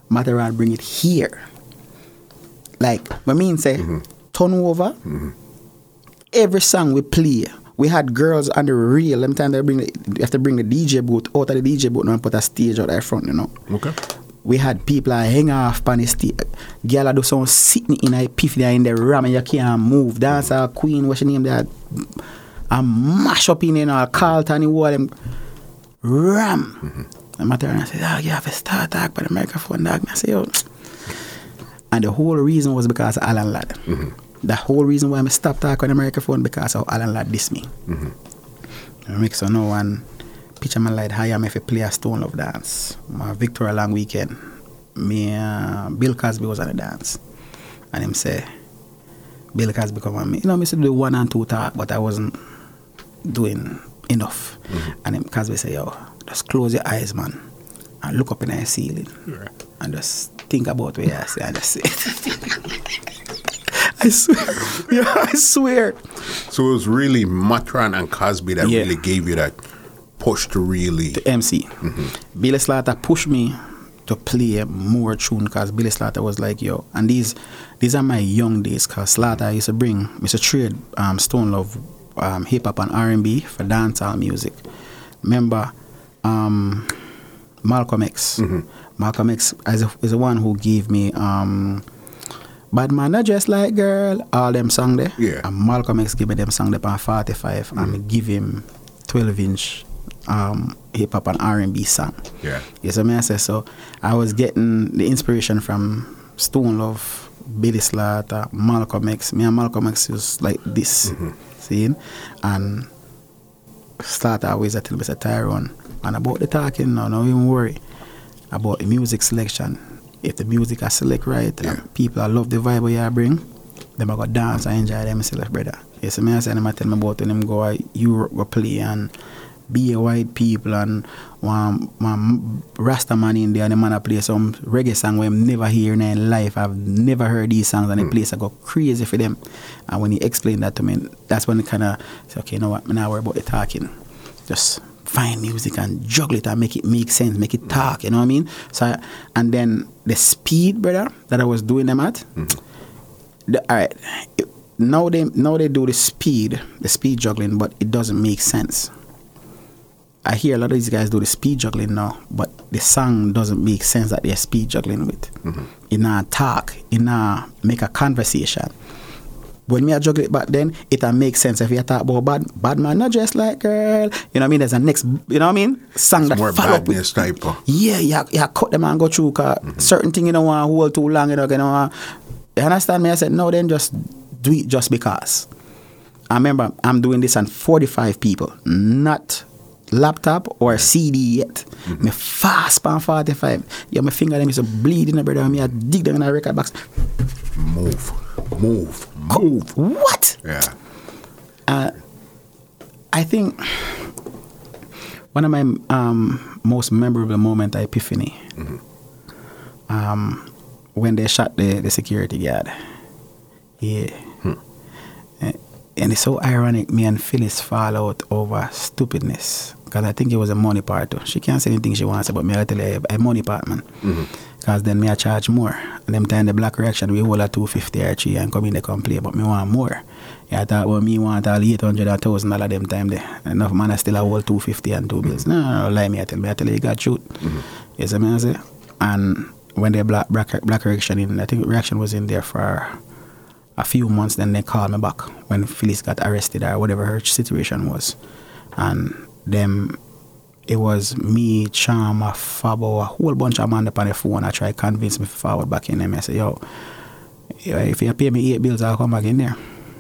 Matterhorn bring it here. Like, what I mean say, mm-hmm. turn over. Mm-hmm. Every song we play, we had girls on the reel. Them time they bring the, you have to bring the DJ booth out of the DJ booth and put a stage out there front, you know. okay. We had people that hang off on the stage. Girl do some sitting in a epiphany in the ram and you can't move. Dance a queen, what's your name there? And mash up in you know, Carlton, you wall them ram. Mm-hmm. And my turn, ah, I said, dog, you have to start talk by the microphone, dog. And I said, yo. And the whole reason was because of Alan Ladd. Mm-hmm. The whole reason why I stopped talking on the microphone because of Alan Ladd dissed me. Mm-hmm. I make so no one picture my light higher me if I play a Stone Love dance. My Victoria Long weekend. Me uh, Bill Cosby was on the dance. And him say Bill Cosby come on me. You know, me used to do one and two talk, but I wasn't doing enough. Mm-hmm. And him Cosby say, yo, just close your eyes, man. And look up in the ceiling. And just think about what I say and just say. I swear. [LAUGHS] Yeah, I swear. So it was really Matterhorn and Cosby that Yeah. really gave you that push to really. to MC. Billy Slaughter pushed me to play more tune because Billy Slaughter was like, yo, and these these are my young days because Slaughter used to bring, Mr. Trade um, Stone Love um, hip hop and R&B for dancehall music. Remember um, Malcolm X. Malcolm X is, a, is the one who gave me um, Bad Man Not Just Like Girl, all them song there. Yeah. And Malcolm X give me them song there on 45 and me give him 12 inch um, hip hop and R&B song. Yeah. Yes, I mean, I say so. I was getting the inspiration from Stone Love, Billy Slaughter, Malcolm X. Me and Malcolm X was like this, seeing, and Slaughter always I tell me Tyrone, and about the talking now, don't even worry about the music selection. If the music I select right, and people I love the vibe you bring, them I go dance and enjoy themselves, brother. Yes, I mean, I say them I tell me about when them go uh, Europe go play and be a white people and one, one Rasta man in there and the man a play some reggae song where I'm never hear in life. I've never heard these songs and the place I go crazy for them. And when he explained that to me, that's when it kind of say, okay, you know what, me now worry about the talking. Just find music and juggle it and make it make sense, make it talk, you know what I mean? So, I- and then the speed, brother, that I was doing them at, the, all right, it- now they now they do the speed, the speed juggling, but it doesn't make sense. I hear a lot of these guys do the speed juggling now, but the song doesn't make sense that they're speed juggling with. Mm-hmm. It not talk, it not make a conversation. When me a juggle it back then, it a make sense if you talk about bad bad man, not just like girl. You know what I mean? There's a next you know what I mean? Song that More follow up with type of. yeah, you, you cut them and go through cause mm-hmm. certain thing you don't want to hold too long, you know, you know. You understand me? I said, no, then just do it just because. I remember I'm doing this on 45 people, not laptop or CD yet. Mm-hmm. Me fast on 45. Yeah, my finger them is bleeding, brother. Me I dig them in a record box. Move, move, move. What? Yeah. Uh, I think one of my um, most memorable moment Epiphany, um, when they shot the, the security guard. Yeah. Eh, and it's so ironic. Me and Phyllis fall out over stupidness because I think it was a money part too. She can't say anything she wants, but me I tell her a money part man. Mm-hmm. Because then me I charge more. And them time the black reaction we hold a two fifty or three and come in the complain, but me want more. Yeah, I thought well me want all eight hundred or thousand dollar them time there. Enough man I still a hold two fifty and two bills. No, no, no, lie me I tell me I tell you you got shoot. Yes, I mean I say. And when the black black black reaction in, I think reaction was in there for a few months. Then they called me back when Phyllis got arrested or whatever her situation was, and them. It was me, Chama, Fabo, a whole bunch of man up on the phone. I try to convince me forward back in them. I say, yo, if you pay me eight bills, I'll come back in there.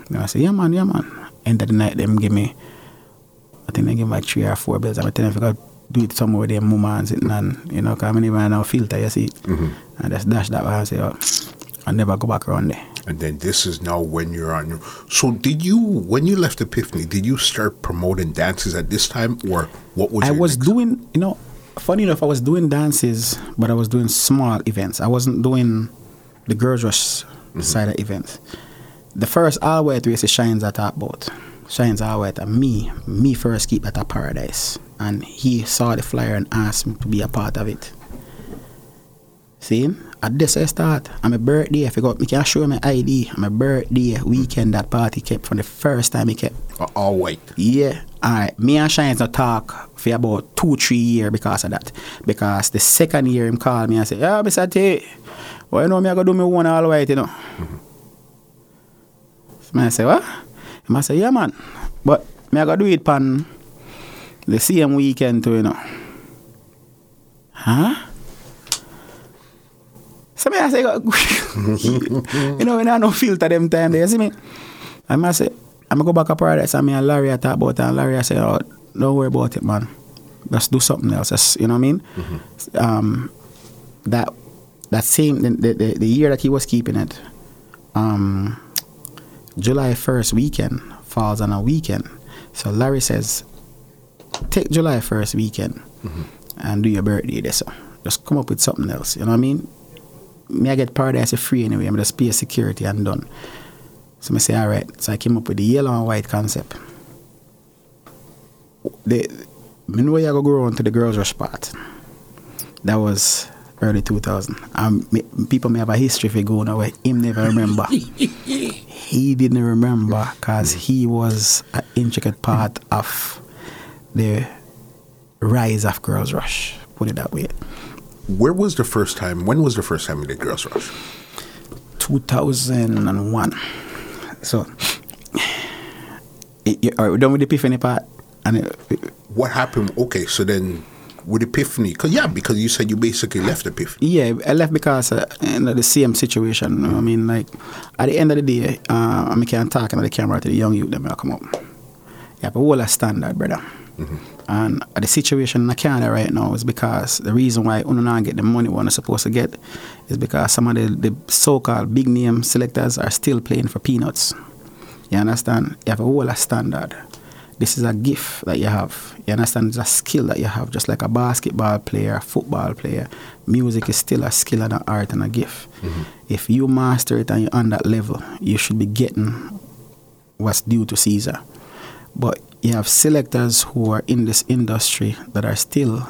Then I say, yeah, man, yeah, man. End of the night, them give me, I think they give me like three or four bills. I'm telling them, if I do it somewhere with them mama and sitting and, you know, because I even now filter, you see. Mm-hmm. And just dash that way and say, oh, I never go back around there. And then this is now when you're on your. So did you, when you left Epiphany, did you start promoting dances at this time, or what was? I was doing, you know, funny enough, I was doing dances, but I was doing small events. I wasn't doing the Girls Rush mm-hmm. side of events. The first all way to is the Shines I talk about. Shines all way to me, me first keep at a paradise. And he saw the flyer and asked me to be a part of it. See? At this I start. I'm a birthday, if you got me can show my ID. On my birthday weekend that party kept from the first time he kept. Uh, all white. Yeah, alright. Me and Shines not talk for about two, three years because of that. Because the second year him called me and say, Yeah, Mr. T, well you know me I go do me one all white, you know. So me I say, What? Him I say, Yeah man. But me I go do it pan the same weekend too, you know. Huh? So me I say, you know, when I no filter them time there, you see me? I must say, I'm gonna go back up paradise and me and Larry I talk about it and Larry I say, oh, don't worry about it, man. Let's do something else. Just, you know what I mean? Um, that that same the, the the year that he was keeping it, um, July first weekend falls on a weekend. So Larry says, take July first weekend and do your birthday there. So just come up with something else. You know what I mean? Me I get paradise for free anyway. I'm just pay security and done. So I say, all right. So I came up with the yellow and white concept. The, me know you go go on to the girls rush part. That was early 2000. Um, me, people may have a history for going away. Him never remember. [LAUGHS] he didn't remember because he was an intricate part of the rise of girls rush. Put it that way. Where was the first time? When was the first time you did Girls Rush? 2001. So, it, you, are we done with the epiphany part? And it, What happened? Okay, so then with the Epiphany, because yeah, because you said you basically left the Epiphany. yeah, I left because uh, in the same situation. you know, I mean, like at the end of the day, uh, I can't talk into the camera to the young youth. Them will come up. You have a whole of standard, brother. And the situation in Canada right now is because the reason why Uno not get the money one is supposed to get is because some of the, the so-called big name selectors are still playing for peanuts. You understand? You have a whole standard. This is a gift that you have. You understand? It's a skill that you have, just like a basketball player, a football player. Music is still a skill and an art and a gift. Mm-hmm. If you master it and you're on that level, you should be getting what's due to Caesar. But you have selectors who are in this industry that are still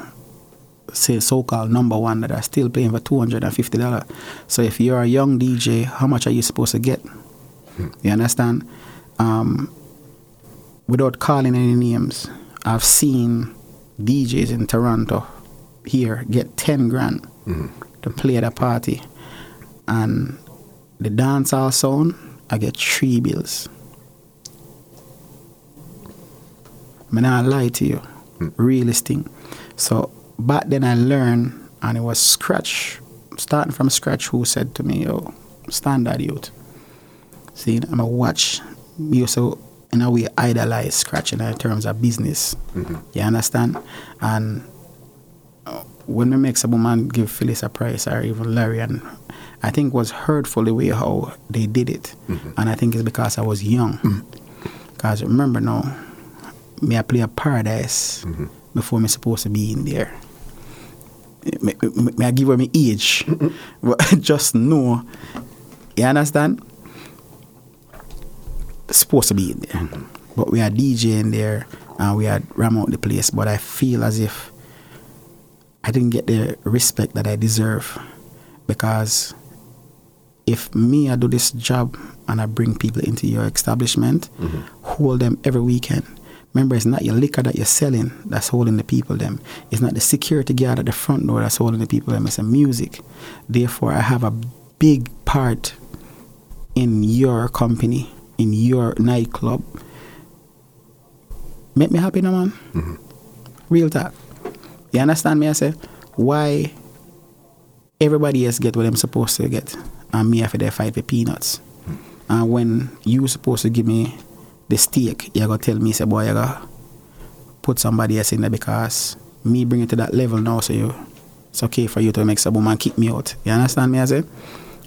say so-called number one that are still paying for two hundred and fifty dollars. So if you're a young DJ, how much are you supposed to get? You understand? Um, without calling any names, I've seen DJs in Toronto here get ten grand to play at a party, and the dancehall sound, I get three bills. I'm not lie to you. Realist thing. So back then I learned and it was scratch, starting from scratch who said to me, yo, standard youth. See, I'm a watch. You so in a way idolize scratch in terms of business. Mm-hmm. You understand? And uh, when we make some woman give Phyllis a price or even Larry and I think it was hurtful the way how they did it. Mm-hmm. And I think it's because I was young. Mm. Because remember now, me I play a paradise before me supposed to be in there. Me, me, me I give her my age. [LAUGHS] but [LAUGHS] just know. You understand? supposed to be in there. But we had DJ in there and we had ram out the place. But I feel as if I didn't get the respect that I deserve because if me I do this job and I bring people into your establishment, mm-hmm. hold them every weekend. Remember, it's not your liquor that you're selling that's holding the people them. It's not the security guard at the front door that's holding the people them. It's the music. Therefore, I have a big part in your company, in your nightclub. Make me happy, no man. Mm-hmm. Real talk. You understand me? I say, why everybody else get what I'm supposed to get, and me have to fight for peanuts. Hmm. And when you supposed to give me the steak, you gotta tell me, say, boy, you gotta put somebody else in there because me bring it to that level now, so you, it's okay for you to make some woman kick me out. You understand me? I say,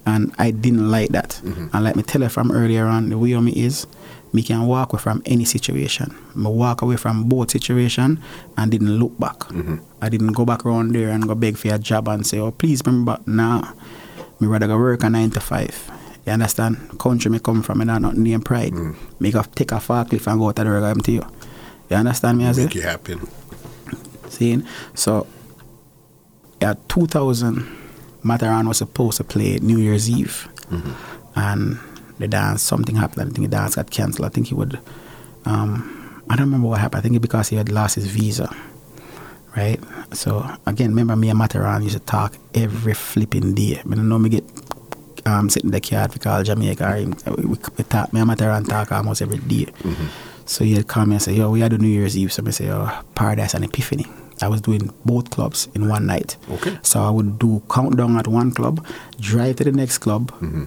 and I didn't like that. Mm-hmm. And like me tell her from earlier on, the way me is, me can walk away from any situation. Me walk away from both situation and didn't look back. Mm-hmm. I didn't go back around there and go beg for a job and say, oh, please bring me back. Nah, me rather go work a nine to five. You understand? Country me come from, and I not name pride. Me go take a forklift and go out to the work I'm to you. You understand me? I say? Make you happy. Seeing? So, at 2000, Matterhorn was supposed to play New Year's Eve. And the dance, something happened. I think the dance got cancelled. I think he would, um, I don't remember what happened. I think it because he had lost his visa. Right? So, again, remember me and Matterhorn used to talk every flipping day. I don't know me get um, sit in the car we call Jamaica. him- We, we, we talk, me and Matterhorn talk almost every day. Mm-hmm. So he'd come and say, yo, we had a New Year's Eve. So I say, oh, Paradise and Epiphany. I was doing both clubs in one night. Okay. So I would do countdown at one club, drive to the next club, mm-hmm.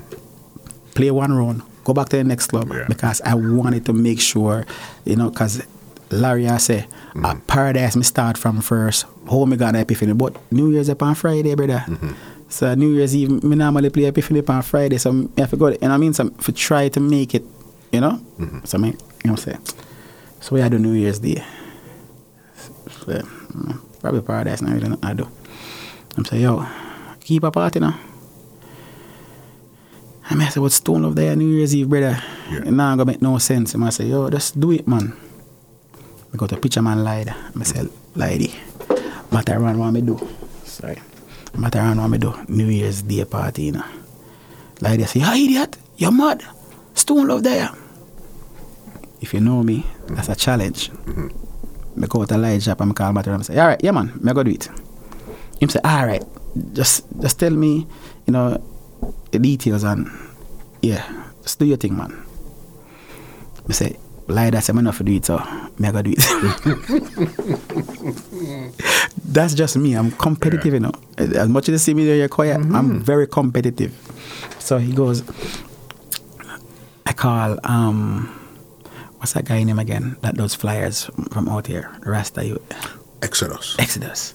play one round, go back to the next club Yeah. because I wanted to make sure, you know, because Larry I say, at Paradise me start from first, home me got Epiphany, but New Year's up on Friday, brother. Mm-hmm. So New Year's Eve, me normally play Epiphany up on Friday, so I have to go, and I mean, some for try to make it, you know, so me, you know what I'm saying. So we had the New Year's Day. So, mm, probably Paradise now, know, I do. I'm saying, yo, keep a party now. I mean, I said, what's Stone Love there New Year's Eve, brother? Yeah. It not gonna make no sense. I say, yo, just do it, man. I go to picture man lied. I say, lady, Matterhorn want me do. Sorry. Matterhorn want me do New Year's Day party, you know. Like they say, ah, idiot, you're mad. Stone Love there. If you know me, that's a challenge. I go to light and I call say, all right, yeah, man, I go do it. Him say, all right, just just tell me, you know, the details and yeah, just do your thing, man. I say, lie that I'm enough to do it, so me I go do it. That's just me. I'm competitive, you know. As much as you see me there, you're quiet. I'm very competitive. So he goes, I call um, what's that guy name again that does flyers from out here, Rasta youth. Exodus. Exodus.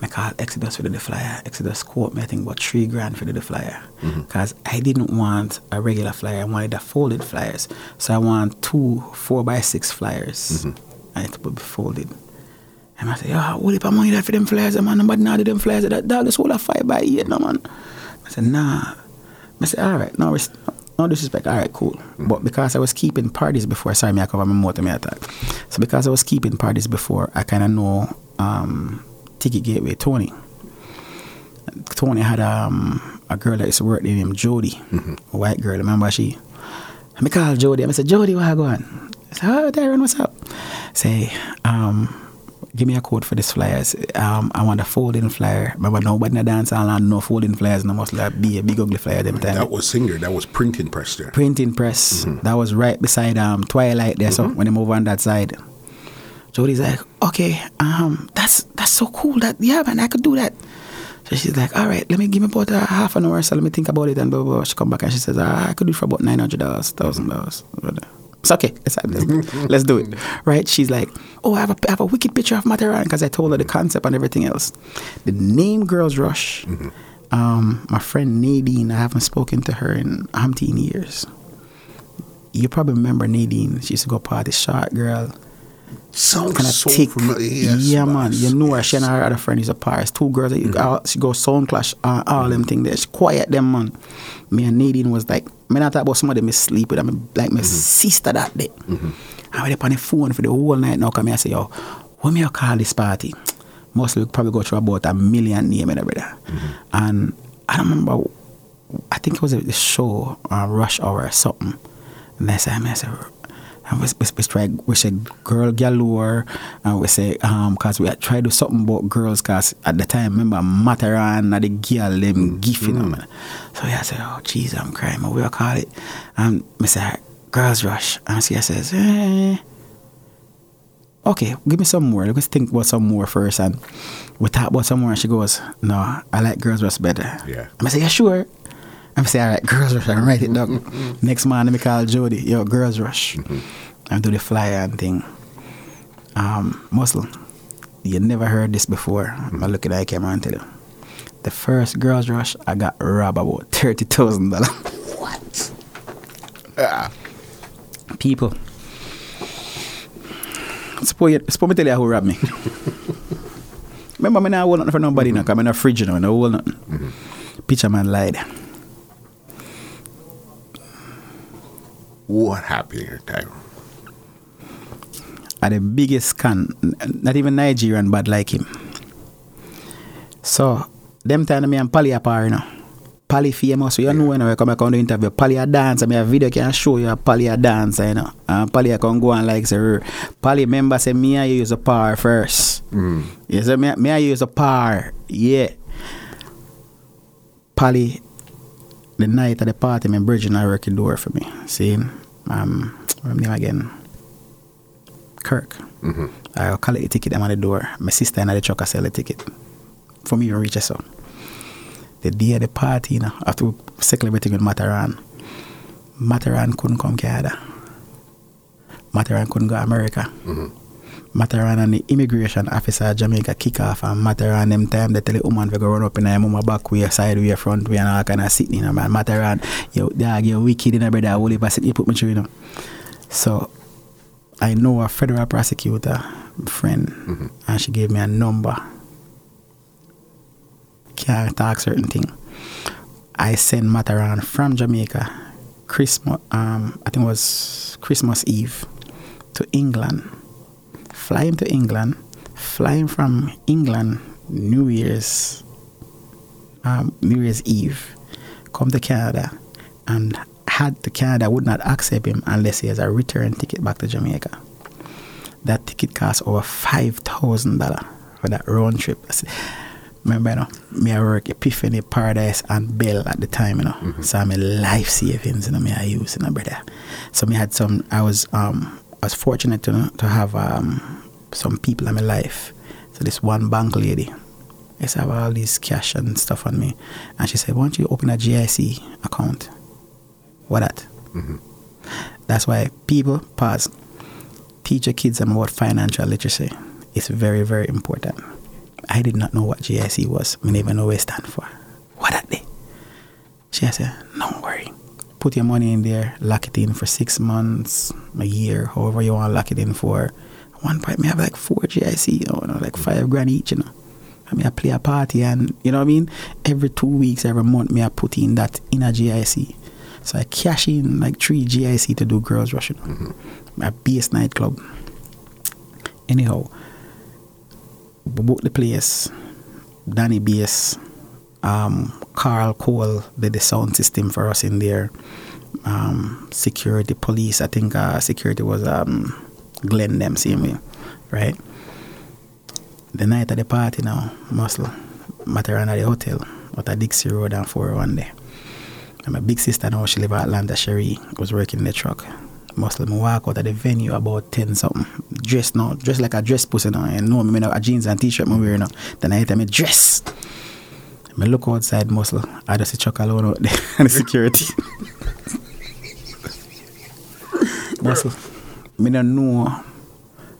I call Exodus for the flyer. Exodus quote me, I think, about three grand for the flyer. Mm-hmm. Because I didn't want a regular flyer. I wanted a folded flyers. So I want two four by six flyers. Mm-hmm. I had to put folded. And I say, oh, what if I money that for them flyers, man? Nobody now do them flyers. That dog just hold a five by eight, no, man. I said, nah. I said, all right, no, res- no disrespect. All right, cool. Mm-hmm. But because I was keeping parties before, sorry, me I cover my motor, me attack. So because I was keeping parties before, I kind of know um, Ticket Gateway Tony. Tony had um, a girl that used to work there named Jody, a white girl. Remember she? I me call Jody. I said, Jody, what you going? I said, oh, Darren, what's up? Say, um, give me a code for this flyers. Um, I want a folding flyer. Remember, nobody in the dance hall and no folding flyers. No must like be a big ugly flyer them time. That was singer. That was printing press there. printing press. That was right beside um Twilight there. So when they move on that side, Jody's like, okay, um, that's that's so cool. That yeah, man, I could do that. So she's like, all right, let me give me about a half an hour. So let me think about it and blah blah. blah. She come back and she says, ah, I could do it for about nine hundred dollars, thousand dollars. It's okay. Let's, let's, [LAUGHS] let's do it. Right? She's like, oh, I have a, I have a wicked picture of Matterhorn because I told her the concept and everything else. The name Girls Rush. Um, my friend Nadine, I haven't spoken to her in umpteen years. You probably remember Nadine. She used to go party, short girl. Sounds kind of so thick. familiar. Yes, yeah, man. You know her. She and her other friend is a Paris. Two girls. that you all- she go sound clash. Uh, all them thing there. She quiet them man. Me and Nadine was like. Me not talk about some of them. Me sleep with them. Like my sister that day. I went up on the phone for the whole night. Now come here and say yo, when me you call this party? Mostly we probably go through about a million name and brother. And I don't remember. I think it was a, a show, uh, Rush Hour or something. And I said, I said, and we, we, we try, we say girl galore, and we say, um, cause we try to do something about girls, cause at the time, remember, Matterhorn, and the girl, them gifting them. So yeah, I said, oh, jeez, I'm crying, what we gonna call it? And I say, girls rush. And she says, eh, okay, give me some more. Let's think about some more first. And we talk about some more, and she goes, no, I like girls rush better. Yeah. I say, yeah, sure. I say, all right, girls rush. I write it down. Mm-hmm. Next morning, me call Jody, yo, girls rush. Mm-hmm. I do the flyer and thing. Um, Muslim, you never heard this before. I'm look at the camera and tell you. The first girls rush, I got robbed about thirty thousand dollars. What? Ah. People. Suppose, you, suppose me tell you who robbed me. [LAUGHS] Remember, me not hold nothing for nobody now, because mm-hmm. I'm in a fridge now, I don't hold nothing. Picture man lied. What happened here, Tiger? are the biggest can, not even Nigerian but like him. So, them time me and Pali apart, you know. Pali famous, so you know when I come back on the interview, Pali a dance, and me a video can show you a Pali a dance, you know. And Pali a can go and like say, Pali member say me I use a power first. Mm. You say me, me I use a power, yeah. Pali, the night of the party, my bridging I work the door for me. See, um, what name again? Kirk. Mm-hmm. I collect the ticket I'm at the door. My sister and I the truck I sell the ticket. For me to reach us so. The day of the party, you know, after celebrating with Matterhorn, Matterhorn couldn't come Canada. Matterhorn couldn't go America. Matterhorn and the immigration officer Jamaica kick off and Matterhorn them time they tell the woman we go run up in her mama back way, side way, front way and all kind of sitting in you know, man. Matterhorn, yo dog, you wicked in a brother, whole heap of sit you put me through, you know. So I know a federal prosecutor friend and she gave me a number. Can't talk certain thing. I sent Matterhorn from Jamaica Christmas um I think it was Christmas Eve to England. Fly him to England, flying from England New Year's um, New Year's Eve, come to Canada and had to Canada would not accept him unless he has a return ticket back to Jamaica. That ticket cost over five thousand dollar for that round trip. Remember, you know, me I work Epiphany, Paradise, and Bell at the time, you know. So I'm a life savings, you know, me I use, you know, brother. So me had some. I was um I was fortunate to to have um some people in my life. So this one bank lady, I used to have all this cash and stuff on me, and she said, "Why don't you open a GIC account?" What that? That's why people pause. Teach your kids about financial literacy. It's very, very important. I did not know what GIC was. I even know what it stand for. What that day? She said, don't worry. Put your money in there, lock it in for six months, a year, however you want to lock it in for. At one point, me have like four GIC, you know, like five grand each, you know. I mean, I play a party and, you know what I mean? Every two weeks, every month, me I put in that in a GIC. So I cash in like three GIC to do girls rush, you know. Mm-hmm. A base nightclub. Anyhow, we booked the place. Danny Bass, um, Carl Cole did the sound system for us in there. Um, security, police, I think uh, security was um, Glenn them, same way, right? The night of the party now, Muscle, Mataran at the hotel, at Dixie Road and 401 there. And my big sister now, she live in Atlanta, Cherie, was working in the truck. Muslim walk out of the venue about 10 something. Dressed now, dressed like a dress pussy now. And know me, me know, a jeans and t-shirt me wearing now. Then I hit me dress. Me look outside muscle. I just see truck alone out there and the security. [LAUGHS] muscle. Me don't know.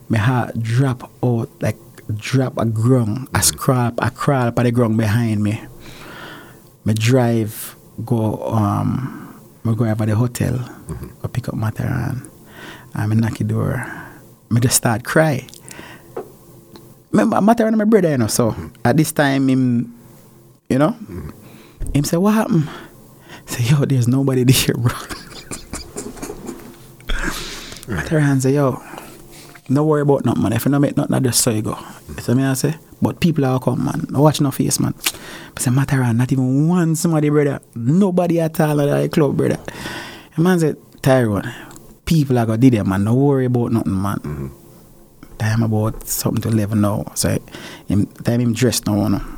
My heart drop out like drop a ground. I mm-hmm. scrap, I crawl up the ground behind me. Me drive, go um I go over the hotel, mm-hmm. go pick up Matterhorn. And I knock the door. me just start cry. Remember, on my brother, you know. So mm-hmm. at this time, him, you know, mm. him say, "What happened?" Say, "Yo, there's nobody there, bro." [LAUGHS] Matter and say, "Yo, no worry about nothing, man. If you don't make nothing, I just so you go." So me I say, but people are come, man. No watch no face, man. But say, matter and not even one somebody, brother. Nobody at all at the club, brother. The man said, Tyrone, people are gonna do that, man. No worry about nothing, man. Mm-hmm. Time about something to live now. So him time him dressed now, you know.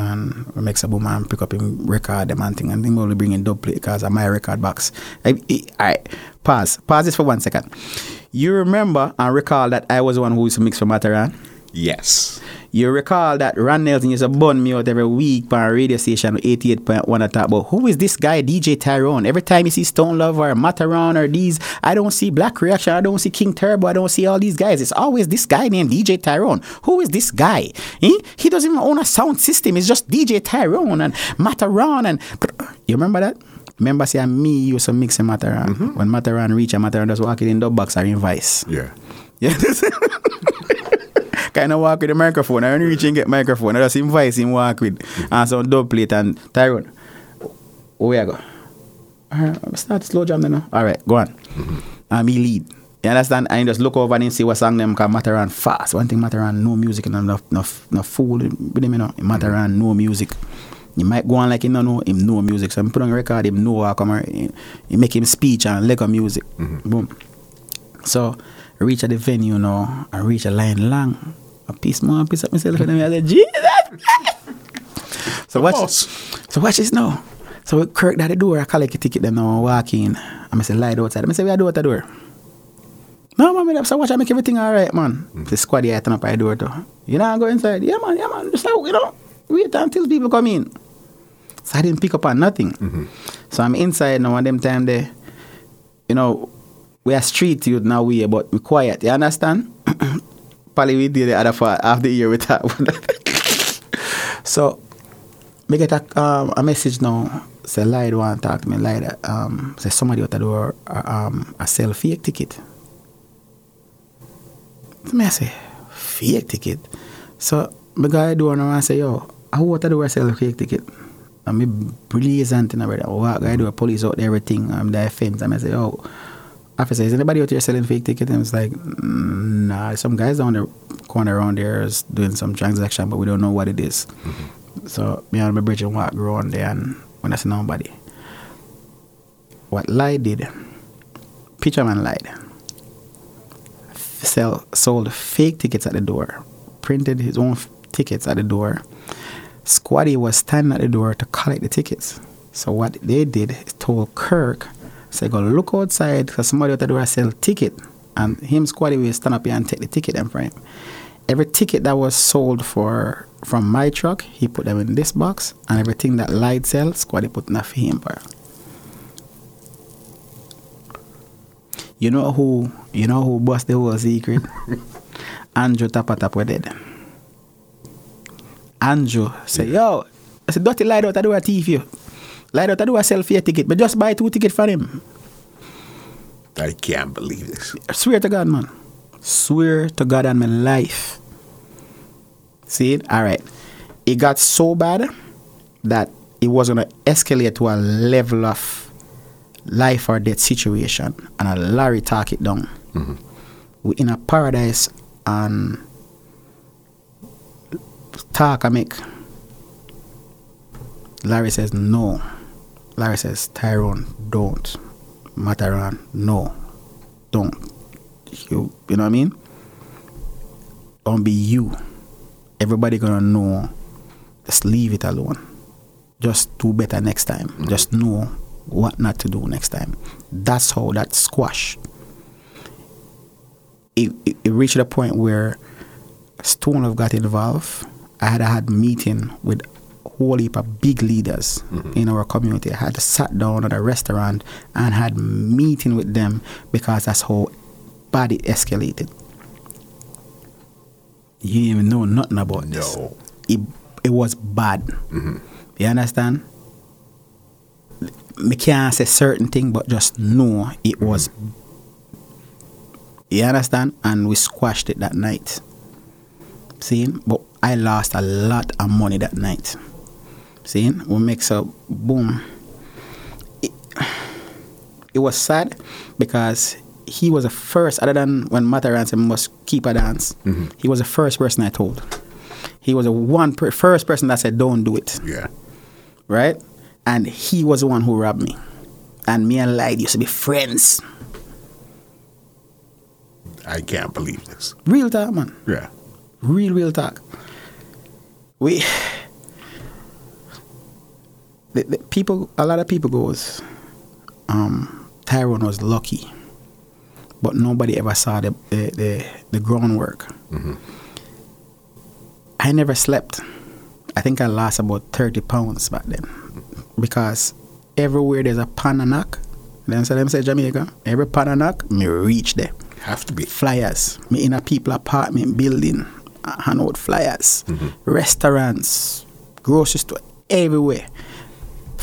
And we make some man pick up him record them and thing and think only bring in dub plate because of my record box. Alright, pause. Pause this for one second. You remember and recall that I was the one who used to mix for Matterhorn? Yes. You recall that Ron Nelson used to bun me out every week on a radio station 88.1 and talk about who is this guy, DJ Tyrone? Every time you see Stone Love or Matterhorn or these, I don't see Black Reaction, I don't see King Turbo, I don't see all these guys. It's always this guy named DJ Tyrone. Who is this guy? He, he doesn't even own a sound system, it's just DJ Tyrone and Matterhorn. And [CLEARS THROAT] you remember that? Remember, say, me used to mix a Matterhorn. Mm-hmm. When Matterhorn reach a Matterhorn, just walk it in the box or in Vice. Yeah. Yeah. [LAUGHS] kind of walk with the microphone. I only reach and get microphone. I just invite him walk with mm. and some dub plate and Tyrone. Where you go? Alright, start slow jam then. Alright, go on. Mm-hmm. And me lead. You understand? And you just look over and him see what song them can matter and fast. One thing matter and no music and no no no fool with him, you know. Matter and no music. You might go on like him no know him no music. So I put on a record him know how come he, make him speech and Lego music. Mm-hmm. Boom. So reach at the venue now, I reach a line long. A piece more, a piece up myself and I said, Jesus! so watch so watch this now. So we crack at the door, I collect a ticket them now, I walk in. I say, lie outside. I say, we are do at the door. No, man, me so watch I make everything alright, man. Mm. The squad here turn up at the door too. You know, I go inside. Yeah, man, yeah, man. Just like, you know, wait until people come in. So I didn't pick up on nothing. Mm-hmm. So I'm inside now, and them time there, you know, we are street youth now, we but we quiet. You understand? [CLEARS THROAT] Probably we did the year with that. [LAUGHS] so, me get a, um, a message now. Say, Lied want to talk to me. Lied, um, say somebody out the door uh, um, a sell fake ticket. So me I say, fake ticket? So, to the door now and say, yo, how out the door sell fake ticket? And me blazant in brother. Walk guy do a police out there, everything. I'm the fence. And I say, oh, officer, is anybody out here selling fake tickets? And it's like, "Mm, nah, some guys down the corner around there is doing some transaction, but we don't know what it is. So me and my bridge and walk around there and when I see nobody. What lie did, picture man lied. Sell sold fake tickets at the door, printed his own f- tickets at the door. Squaddy was standing at the door to collect the tickets. So what they did is told Kirk, say go look outside because somebody at the door sell ticket. And him Squaddy will stand up here and take the ticket and for him. Every ticket that was sold for from my truck, he put them in this box, and everything that light sell, Squaddy put enough for him. bro. You know who? You know who bust the whole secret? [LAUGHS] Andrew Tapatap dead. Andrew say, yo, I said, dirty light out, I do a Light out, I do a sell for ticket, but just buy two ticket for him. I can't believe this. I swear to God, man. Swear to God on my life. See it? All right. It got so bad that it was going to escalate to a level of life or death situation. And a Larry talk it down. Mm-hmm. We in a paradise and talk I make. Larry says no. Larry says Tyrone, don't. Matterhorn, no. Don't. You you know what I mean? Don't be you. Everybody gonna know. Just leave it alone. Just do better next time. Just know what not to do next time. That's how that squash. It, it, it reached a point where Stone have got involved. I had a had meeting with whole heap of big leaders mm-hmm. in our community. I had sat down at a restaurant and had meeting with them because that's how bad it escalated. You didn't even know nothing about this. No. It, it was bad. Mm-hmm. You understand? Me can't say certain thing, but just know it mm-hmm. was You understand? And we squashed it that night. See? But I lost a lot of money that night. See? We mix up, boom. It, it was sad because he was the first, other than when Matterhorn said must keep a dance, mm-hmm. he was the first person I told. He was the one per- first person that said, don't do it Yeah. right? And he was the one who robbed me. And me and Light used to be friends. I can't believe this. Real talk, man. Yeah. Real, real talk. We, the, the people, a lot of people goes, um, Tyrone was lucky, but nobody ever saw the the, the, the groundwork. I never slept. I think I lost about thirty pounds back then, because everywhere there's a pan and knock. Then say them say Jamaica. Every pan and knock, me reach there Have to be. flyers. Me in a people apartment building, hand out flyers. Restaurants, grocery store, everywhere.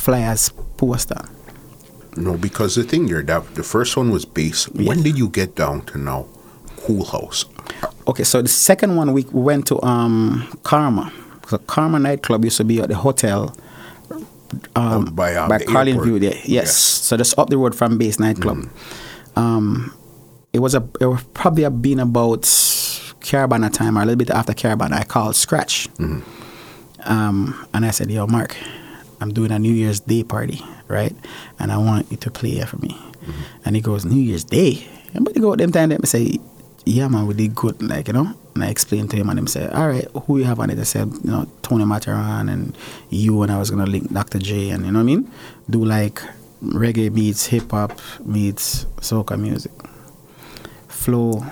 Flyers, poster. No, because the thing here, that the first one was base. When did you get down to now? Cool House. Okay, so the second one we went to um, Karma. So Karma nightclub used to be at the hotel um, by, um, by the Carlin. View. There. Yes. Yes. so just up the road from Base nightclub. Um, it was a it was probably a been about Caribana time or a little bit after Caribana. I called Scratch, um, and I said, "Yo, Mark, I'm doing a New Year's Day party, right? And I want you to play here for me." And he goes, "New Year's Day?" And but he go at them time. Them say, "Yeah, man, we did good." Like you know. And I explained to him, and him said, "All right, who you have on it?" I said, "You know, Tony Matterhorn and you." And I was gonna link Dr. J, and you know what I mean? Do like reggae meets hip hop meets soca music. Flo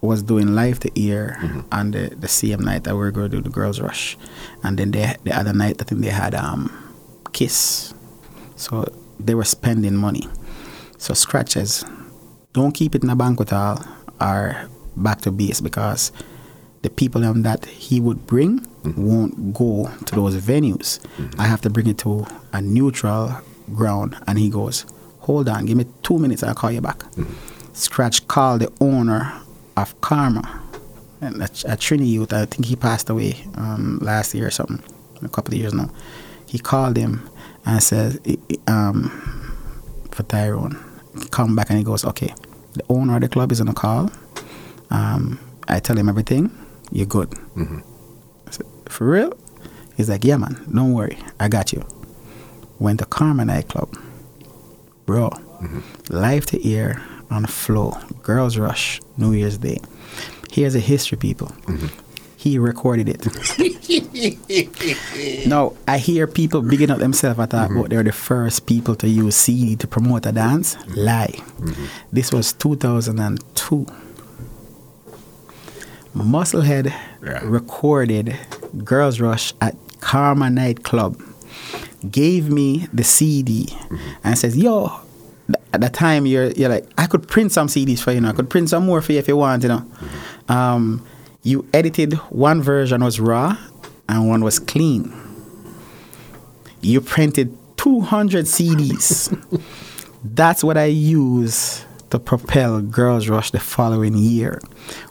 was doing live to ear on the, the same night that we were going to do the girls rush, and then they, the other night I think they had um kiss, so they were spending money. So scratches, don't keep it in a banquet hall or back to base because the people um, that he would bring won't go to those venues. I have to bring it to a neutral ground, and he goes, "Hold on, give me two minutes, I'll call you back." Scratch called the owner of Karma, and a, a Trini youth. I think he passed away um, last year or something, a couple of years now. He called him and i- um, for Tyrone, come back and he goes, okay, the owner of the club is on a call. Um, I tell him everything. You're good. I said, for real? He's like, yeah, man. Don't worry. I got you. Went to Karma nightclub, bro. Live to ear on the floor. Girls Rush, New Year's Day. Here's a history, people. He recorded it. [LAUGHS] now, I hear people bigging up themselves. I thought oh, they're the first people to use CD to promote a dance. Mm-hmm. Lie. Mm-hmm. This was 2002. Musclehead Yeah. recorded Girls Rush at Karma Nightclub. Gave me the CD and says, "Yo, th- at the time you're you're like I could print some CDs for you. Know, I could print some more for you if you want. You know, um, you edited one version was raw and one was clean. You printed 200 CDs. [LAUGHS] That's what I use to propel Girls Rush the following year,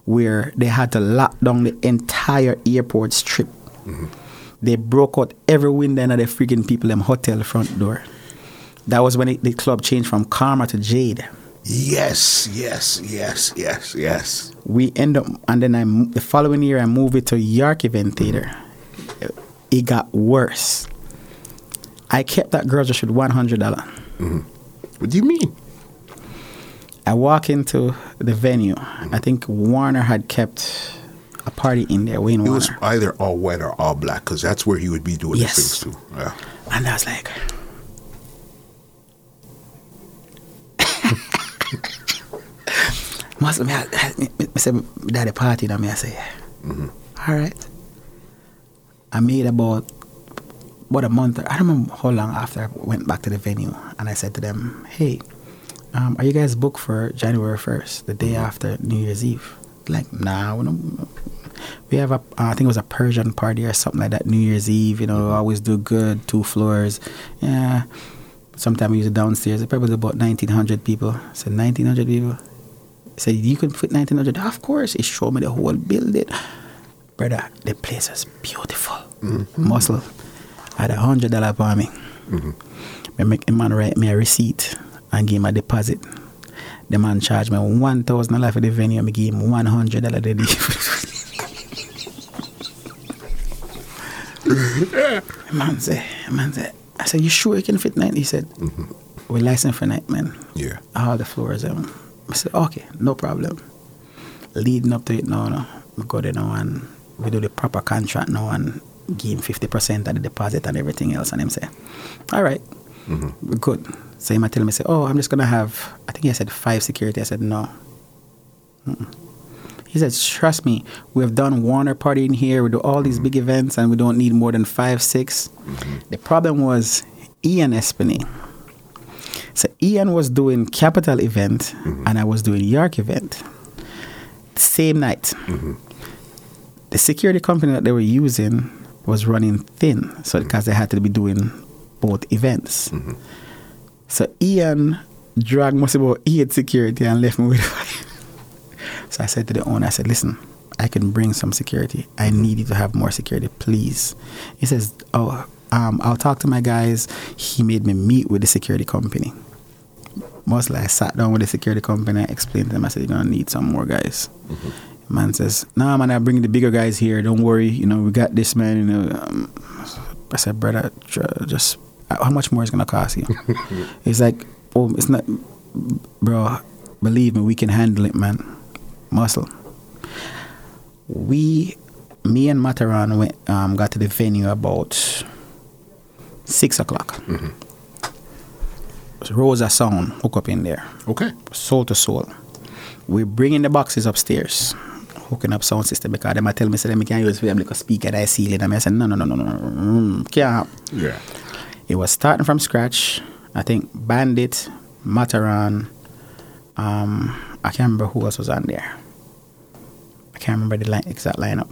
where they had to lock down the entire airport strip. Mm-hmm. They broke out every window in the freaking people them hotel front door. That was when it, the club changed from Karma to Jade. Yes, yes, yes, yes, yes. we end up and then I the following year I moved it to York Event mm-hmm. Theater. It got worse. I kept that girl just with one hundred dollar. Mm-hmm. What do you mean? I walk into the venue. Mm-hmm. I think Warner had kept a party in there, Wayne It Warner. was either all white or all black because that's where he would be doing Yes. the things too. Yeah. And I was like, Muslim, me, I, me, me say, daddy party, and me I say, all right. I made about about a month. I don't remember how long after I went back to the venue, and I said to them, "Hey, um, are you guys booked for January first, the day after New Year's Eve?" Like, nah, we, we have a, uh, I think it was a Persian party or something like that. New Year's Eve, you know, always do good, two floors. Yeah, sometimes we use it downstairs. It probably was about nineteen hundred people. So nineteen hundred people. said, You can fit 1900. Of course. He showed me the whole building. Brother, the place is beautiful. Mm-hmm. Muscle. I had a hundred dollar for me. Mm-hmm. I make a man write me a receipt and give him a deposit. The man charged me one thousand dollars for the venue. I give him one hundred dollar [LAUGHS] [LAUGHS] the day. man say, man say, I said, you sure you can fit nine? He said, we license for night, man. Yeah. All the floors. Um, I said, okay, no problem. Leading up to it now, no, we go there now and we do the proper contract now and give him 50% of the deposit and everything else. And him say, all right, we're good. So he might tell me, say, oh, I'm just going to have, I think he said five security. I said, no. Mm-mm. He said, trust me, we have done Warner Party in here. We do all these big events and we don't need more than five, 6 The problem was Ian Espany. So Ian was doing Capital event and I was doing York event. Same night. The security company that they were using was running thin, so because they had to be doing both events. So Ian dragged most about eight security and left me with five. So I said to the owner, I said, listen, I can bring some security. I need you to have more security, please. He says, oh, um, I'll talk to my guys. He made me meet with the security company. Mostly I sat down with the security company, I explained to them, I said, you're going to need some more guys. Man says, nah, man, I bring the bigger guys here. Don't worry. You know, we got this, man. You know, um, I said, brother, just how much more is going to cost you? [LAUGHS] He's like, oh, it's not, bro, believe me, we can handle it, man. Muscle. We, me and Matterhorn went, um, got to the venue about six o'clock. Rosa Sound hook up in there, Okay. soul to soul. We bringing the boxes upstairs, hooking up sound system because them a tell me say them can't use them like a speaker that I ceiling. And I said no no no no no no mm, can't. Yeah. It was starting from scratch. I think Bandit, Matterhorn, um, I can't remember who else was on there. I can't remember the line, exact lineup.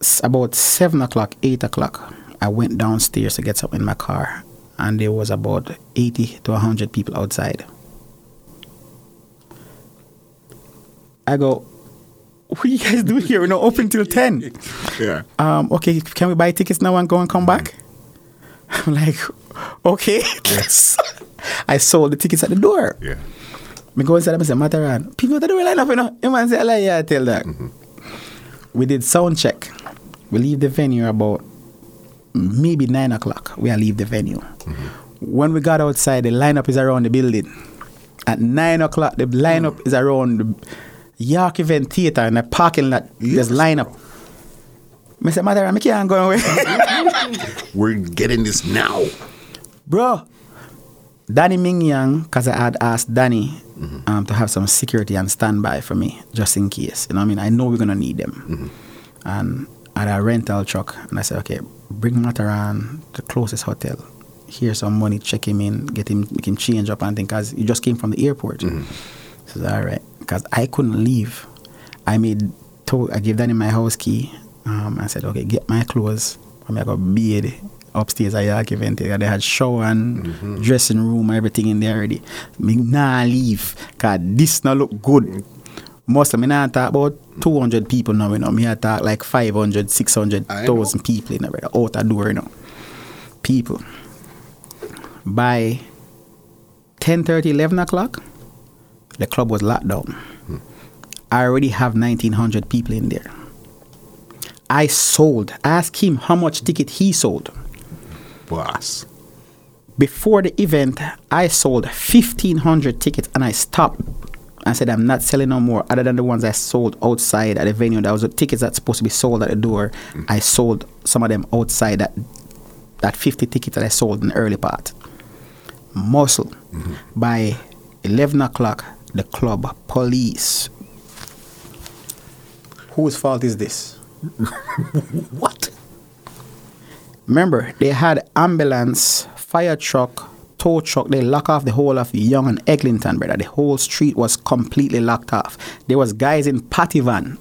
S- About seven o'clock, eight o'clock, I went downstairs to get something in my car, and there was about eighty to hundred people outside. I go, "What you guys doing here? We're not open till ten [LAUGHS] Yeah. um, okay, can we buy tickets now and go and come back? [LAUGHS] I'm like, okay. [LAUGHS] Yes. I sold the tickets at the door. Yeah. Me go inside and I say, Matterhorn, people at the door line up, you know. The man say, like, yeah, I tell that. Mm-hmm. We did sound check. We leave the venue about maybe nine o'clock. We are leave the venue. Mm-hmm. When we got outside, the lineup is around the building. At nine o'clock, the lineup mm. is around the York Event Theatre in the parking lot. Yes. There's lineup. Me say, Matterhorn, I can't go away. [LAUGHS] We're getting this now. Bro, Danny Ming Yang, because I had asked Danny um, to have some security and standby for me, just in case. You know what I mean? I know we're going to need them. And I had a rental truck, and I said, okay, bring Matterhorn to the closest hotel. Here's some money, check him in, get him, we can change up and things, because he just came from the airport. So I said, all right. Because I couldn't leave. I made, told, I gave Danny my house key. Um, I said, okay, get my clothes. I'm going to bathe upstairs at York event. They had shower and mm-hmm. dressing room and everything in there already. Me nah leave. Because this now look good. Most of me not talk about 200 people now, you know. Me I talk like 500, 600, I know. 1,000 people in there, out the door, you know. People. By 10.30, 11 o'clock, the club was locked down. Hmm. I already have 1,900 people in there. I sold. Ask him how much ticket he sold. Boss. Before the event, I sold 1,500 tickets and I stopped. I said, I'm not selling no more other than the ones I sold outside at the venue. That was the tickets that's supposed to be sold at the door. Mm. I sold some of them outside that, that 50 tickets that I sold in the early part. Muscle. Mm-hmm. By 11 o'clock, the club, police. Whose fault is this? [LAUGHS] What? Remember, they had ambulance, fire truck, tow truck. They lock off the whole of Yonge and Eglinton, brother. The whole street was completely locked off. There was guys in patty van.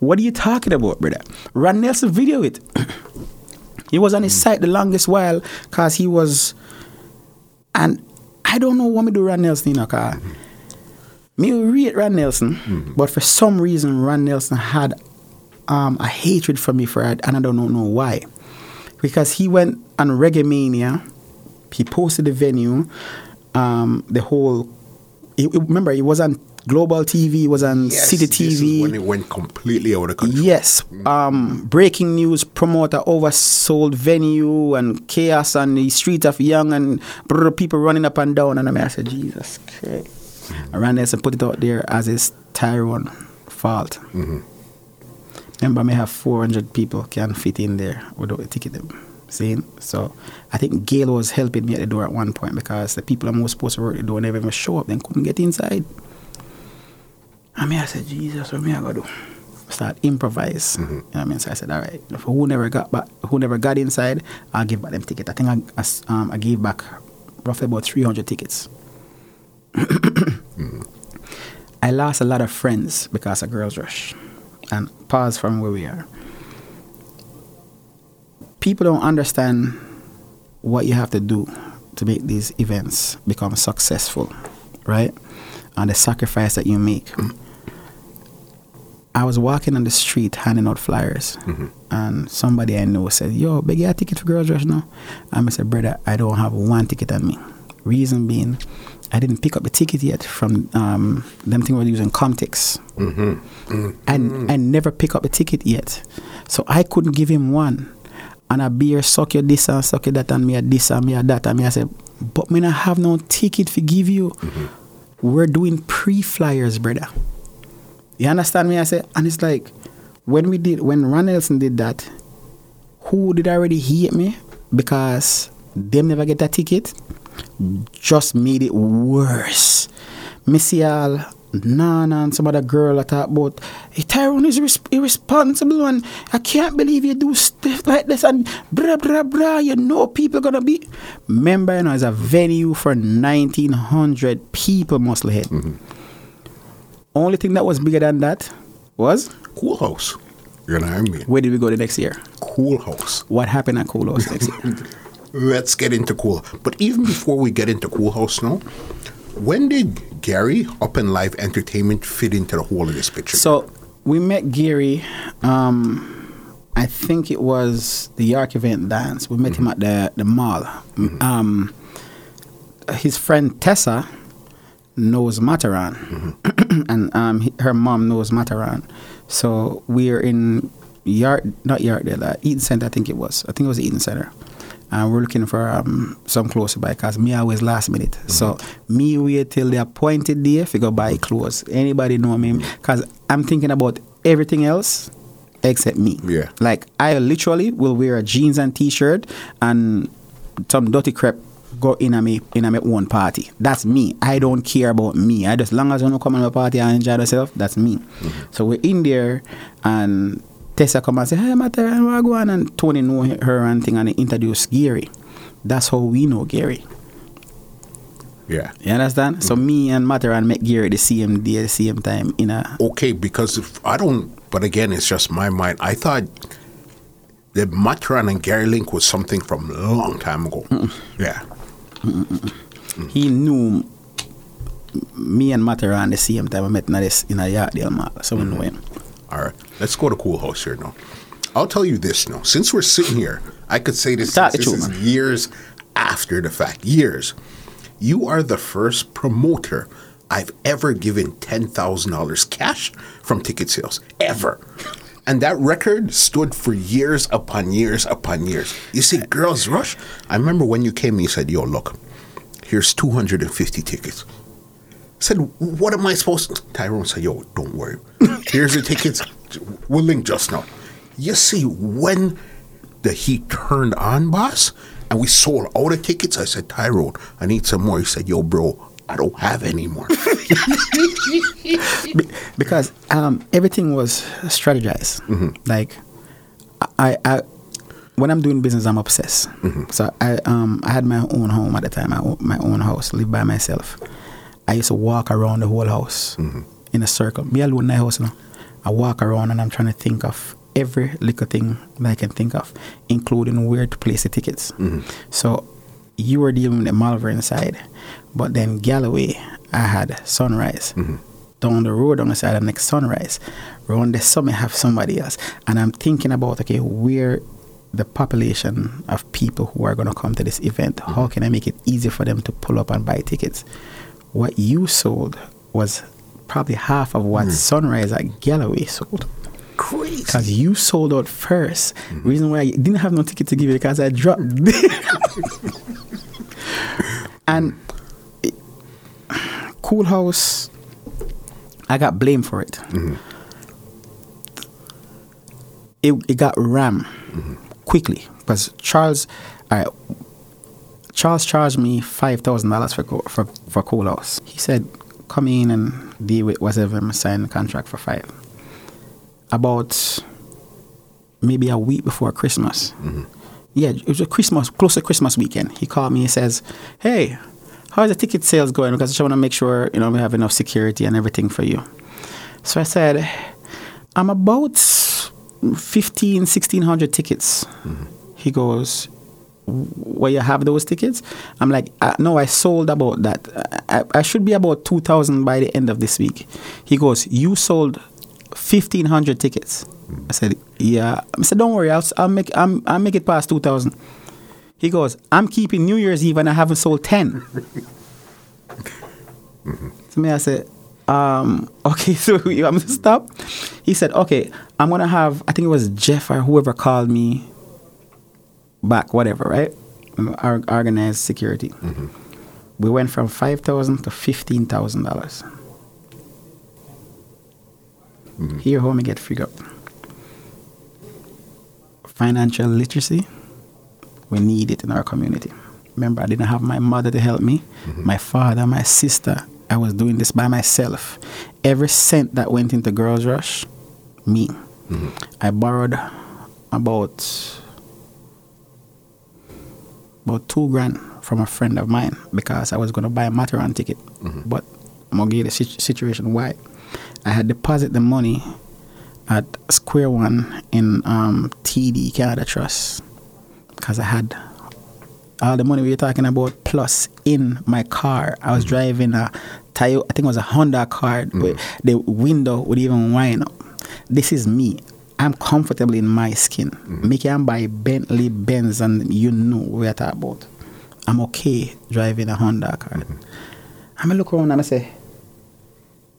What are you talking about, brother? Ron Nelson video it. [CLEARS THROAT] he was on his hmm. site the longest while because he was, and I don't know what me do Ron Nelson, you know, cause me read Ron Nelson, hmm. but for some reason Ron Nelson had um, a hatred for me for it, and I don't know why. Because he went on Reggae Mania, he posted the venue, um, the whole. He, he- remember, it was on Global TV, it was on Yes, City TV. when it went completely out of control. Yes. Um, breaking news promoter oversold venue and chaos on the street of Yonge and brr, people running up and down. And I, mean, I said, Jesus Christ. I ran this and put it out there as his Tyrone fault. Remember, may have 400 people can fit in there without a ticket. Them. Seeing? So I think Gail was helping me at the door at one point because the people I'm supposed to work the door never even show up. Then couldn't get inside. I mean, I said, Jesus, what me I gotta do? Start improvise. You know what I mean? So I said, all right, for who never got back, who never got inside, I'll give back them ticket. I think I, I um, I gave back roughly about 300 tickets. [CLEARS THROAT] I lost a lot of friends because of Girls Rush. And pause from where we are. People don't understand what you have to do to make these events become successful, right? And the sacrifice that you make. I was walking on the street handing out flyers, mm-hmm. and somebody I know said, "Yo, you a ticket for Girls Rush now?" And I said, "Brother, I don't have one ticket on me." Reason being, I didn't pick up the ticket yet from um, them thing we were using Comtex. Mm-hmm. And mm-hmm. I never pick up the ticket yet, so I couldn't give him one. And a beer suck your this and suck your that and me a this and me a that and me I said, but me not have no ticket to give you. Mm-hmm. We're doing pre-flyers, brother. You understand me? I said, and it's like when we did when Ron Nelson did that, who did already hate me because them never get that ticket, just made it worse. Missy all Nana and some other girl I talk about hey, Tyrone is irres- irresponsible and I can't believe you do stuff like this and blah blah blah you know people gonna be remember you know it's a venue for 1900 people mostly hit mm-hmm. only thing that was bigger than that was Cool House. You know what I mean? where did we go the next year Cool House. what happened at Cool House next year [LAUGHS] Let's get into Cool. But even before we get into Cool House now, when did Gary Up and Live Entertainment fit into the whole of this picture? So we met Gary. Um, I think it was the York event dance. We met him at the the mall. Um, his friend Tessa knows Matterhorn, [CLEARS THROAT] and um, he- her mom knows Matterhorn. So we're in Yard, not Yard, uh, Eaton Center. I think it was. I think it was Eaton Center. And we're looking for um, some clothes to buy because me always last minute. So me wait till the appointed day if go buy clothes. Anybody know me? Because I'm thinking about everything else except me. Yeah. Like I literally will wear a jeans and t-shirt and some dirty crap go in a me in a me own party. That's me. I don't care about me. I just long as I don't come on my party and enjoy myself, that's me. So we're in there and Tessa come and say, Hey Matter, and we go on and Tony know her and thing and he introduce Gary. That's how we know Gary. yeah. You understand? So mm-hmm. me and Matterhorn met Gary the same day, the same time in a Okay, because if I don't, but again, it's just my mind. I thought that Matterhorn and Gary Link was something from a long time ago. Yeah. he knew me and Matterhorn the same time. I met in this in a Yorkdale mall. So we know mm-hmm. him. All right. Let's go to Cool House here now. I'll tell you this now. Since we're sitting here, I could say this, this is years after the fact. Years. You are the first promoter I've ever given $10,000 cash from ticket sales. Ever. And that record stood for years upon years upon years. You see, Girls Rush, I remember when you came, and you said, yo, look, here's 250 tickets. I said, what am I supposed to? Tyrone said, yo, don't worry. Here's the tickets. We'll link just now. You see, when the heat turned on, boss, and we sold all the tickets, I said, Tyrone, I need some more. He said, yo, bro, I don't have any more. Be- because um, everything was strategized. Like I, I, when I'm doing business, I'm obsessed. So I, um, I had my own home at the time, own, my own house, live by myself. I used to walk around the whole house mm-hmm. in a circle. Me alone in the house now. I walk around and I'm trying to think of every little thing that I can think of, including where to place the tickets. Mm-hmm. So you were dealing with the Malvern side, but then Galloway, I had Sunrise. Mm-hmm. Down the road on the side of the next Sunrise, around the summit have somebody else, and I'm thinking about okay, where the population of people who are going to come to this event, how can I make it easy for them to pull up and buy tickets? What you sold was probably half of what hmm. Sunrise at Galloway sold. Crazy. Because you sold out 1st hmm. Reason why I didn't have no ticket to give you because I dropped. [LAUGHS] and it- Cool House, I got blamed for it. Hmm. It, it got ram quickly because Charles, all right, Charles charged me five thousand dollars for co- for for Cool House. He said, "Come in and deal with whatever. I'm sign the contract for five. About maybe a week before Christmas. Mm-hmm. Yeah, it was a Christmas, close to Christmas weekend. He called me and says, "Hey, how's the ticket sales going? Because I just want to make sure you know we have enough security and everything for you." So I said, "I'm about 15, 1600 tickets." Mm-hmm. He goes, where you have those tickets? I'm like, uh, no, I sold about that. I, I should be about 2,000 by the end of this week. He goes, you sold 1,500 tickets. I said, yeah. I said, don't worry, I'll, I'll, make, I'm, I'll make it past 2,000. He goes, I'm keeping New Year's Eve and I haven't sold 10. [LAUGHS] To me, I said, um, okay, [LAUGHS] so me to stop? He said, okay, I'm going to have, I think it was Jeff or whoever called me back, whatever, right? Or, organized security. Mm-hmm. We went from five thousand to fifteen thousand dollars. Mm-hmm. Here, how me get figured up. Financial literacy, we need it in our community. Remember, I didn't have my mother to help me, mm-hmm. my father, my sister. I was doing this by myself. Every cent that went into Girls Rush, me. I borrowed about about two grand from a friend of mine because I was going to buy a Matterhorn ticket. Mm-hmm. But I'm going to the sit- situation why. I had deposited the money at Square One in um, TD Canada Trust because I had all the money we were talking about plus in my car. I was mm-hmm. driving a Toyota, I think it was a Honda car. Mm-hmm. where The window would even wind up. This is me. I'm comfortable in my skin. Mm-hmm. Me can buy Bentley, Benz, and you know what talking about. I'm okay driving a Honda car. Mm-hmm. I'm look around and I say,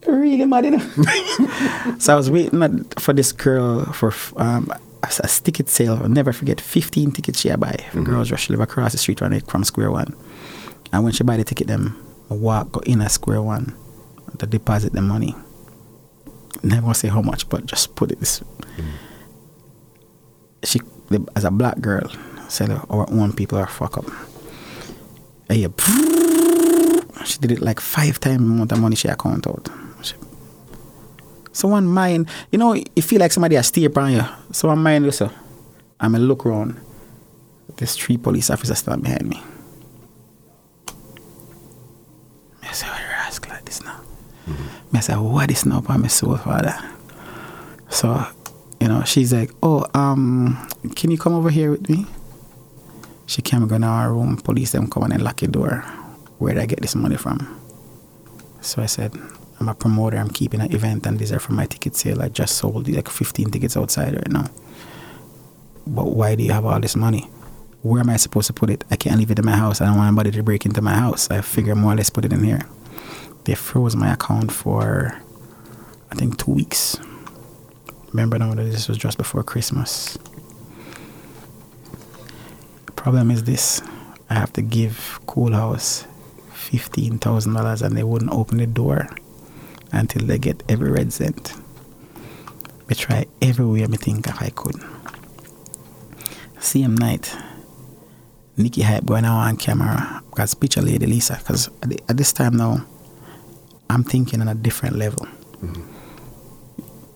really mad enough. [LAUGHS] so I was waiting for this girl for um, a, a ticket sale. I'll never forget 15 tickets she buy for mm-hmm. girls rush. Live across the street from, it- from Square One. And when she buy the ticket, them I walk go in at Square One to deposit the money. Never say how much, but just put it this. She, the, as a black girl, said our own people are fuck up. And [LAUGHS] she did it like five times the amount of money she account out. She, someone mind, you know, you feel like somebody has steer upon you. Someone mind you, so I'm a look around. There's three police officers stand behind me. I say, what you ask like this now? Mm-hmm. I said, what is now upon my soul, father? So, you know, she's like, oh, um, can you come over here with me? She came go in our room, police them come and lock the door. Where did I get this money from? So I said, I'm a promoter, I'm keeping an event and these are for my ticket sale. I just sold like 15 tickets outside right now. But why do you have all this money? Where am I supposed to put it? I can't leave it in my house. I don't want anybody to break into my house. I figure more or less put it in here. They froze my account for, I think, two weeks. Remember now that this was just before Christmas. Problem is this I have to give Cool House $15,000 and they wouldn't open the door until they get every red cent. I try everywhere I think if I could. Same night, Nikki Hype going out on camera because picture Lady Lisa. Because at this time now, I'm thinking on a different level.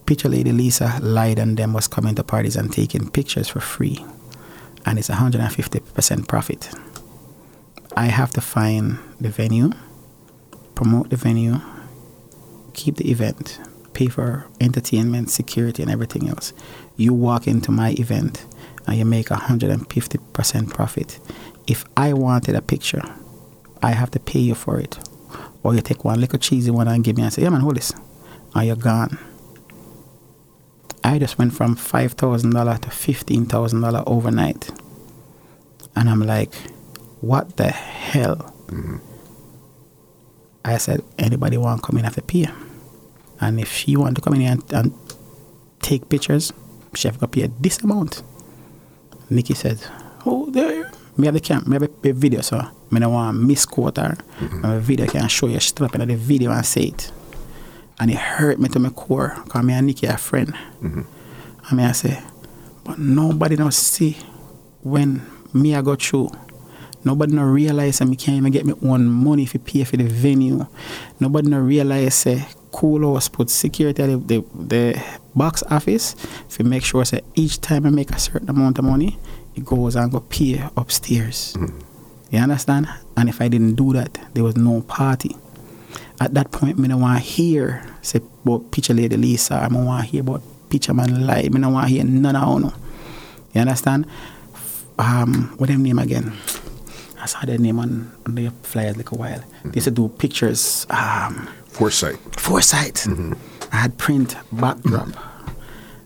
Picture Lady Lisa lied and them was coming to parties and taking pictures for free. And it's 150% profit. I have to find the venue, promote the venue, keep the event, pay for entertainment, security, and everything else. You walk into my event and you make 150% profit. if I wanted a picture, I have to pay you for it. Or you take one little cheesy one and give me and say, yeah man, hold this. And you're gone. I just went from $5,000 to $15,000 overnight. And I'm like, what the hell? Mm-hmm. I said, anybody want to come in have to pay. And if she want to come in here and, and take pictures, she have to pay this amount. Nikki said, oh, there. Me have the cam, me have a, a video, so me don't want to misquote her. Mm-hmm. A video can show you straight up in the video and say it. And it hurt me to my core, because me and Nikki are a friend. Mm-hmm. And me I say, but nobody don't see when me I go through. Nobody no realize that me can't even get me own money if you pay for the venue. Nobody no realize say Cool House put security at the, the, the box office if to make sure say each time I make a certain amount of money, it goes and go pay upstairs. Mm. You understand? And if I didn't do that, there was no party. At that point, me don't want to hear say about Picture Lady Lisa. I don't want to hear about Picture Man Live. Me don't want to hear none of no. You understand? Um, what them name again? I saw their name on, on the flyers like a while. Mm-hmm. They used to do pictures. Um, Foresight. Foresight. Mm-hmm. I had print backdrop.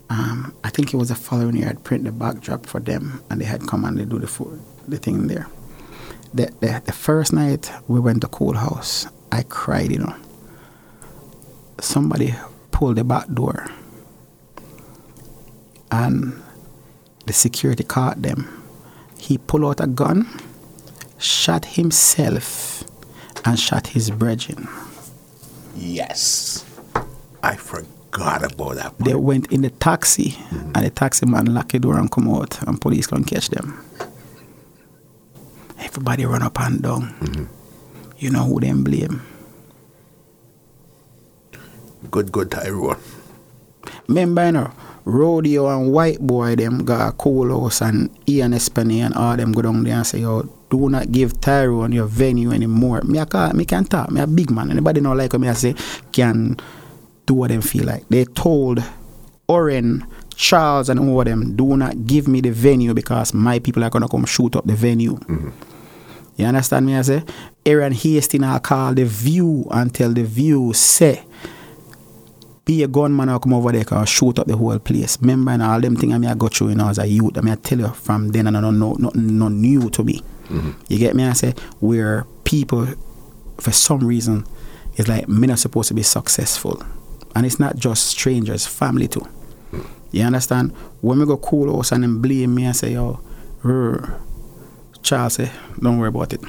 Um, I think it was the following year. I'd print the backdrop for them, and they had come and they do the the thing there. The, the the first night we went to Cool House, I cried. You know, somebody pulled the back door, and the security caught them. He pulled out a gun, shot himself, and shot his brethren. Yes. I forgot about that. Part. They went in the taxi, mm-hmm. and the taxi man locked the door and come out, and police can catch them. Everybody run up and down. Mm-hmm. You know who them blame? Good, good Tyrone. Remember, you know, Rodeo and White Boy, them got a cool house, and Ian Espany and all them go down there and say, yo, do not give Tyrone your venue anymore. Me, I, me can talk. Me a big man. Anybody know like me, I say, can do what them feel like. They told Oren, Charles, and all of them, do not give me the venue because my people are to come shoot up the venue. Mm-hmm. You understand me? I say, Aaron Hastings, I call the view until the view say, be a gunman or come over there and shoot up the whole place. Remember and all them things I mean I got through you know, as a youth. I mean I tell you from then and I don't know nothing not new to me. Mm-hmm. You get me? I say where people for some reason it's like men are supposed to be successful. And it's not just strangers, family too. You understand? When we go cool house and then blame me and say, yo, rrr. Charles say, don't worry about it.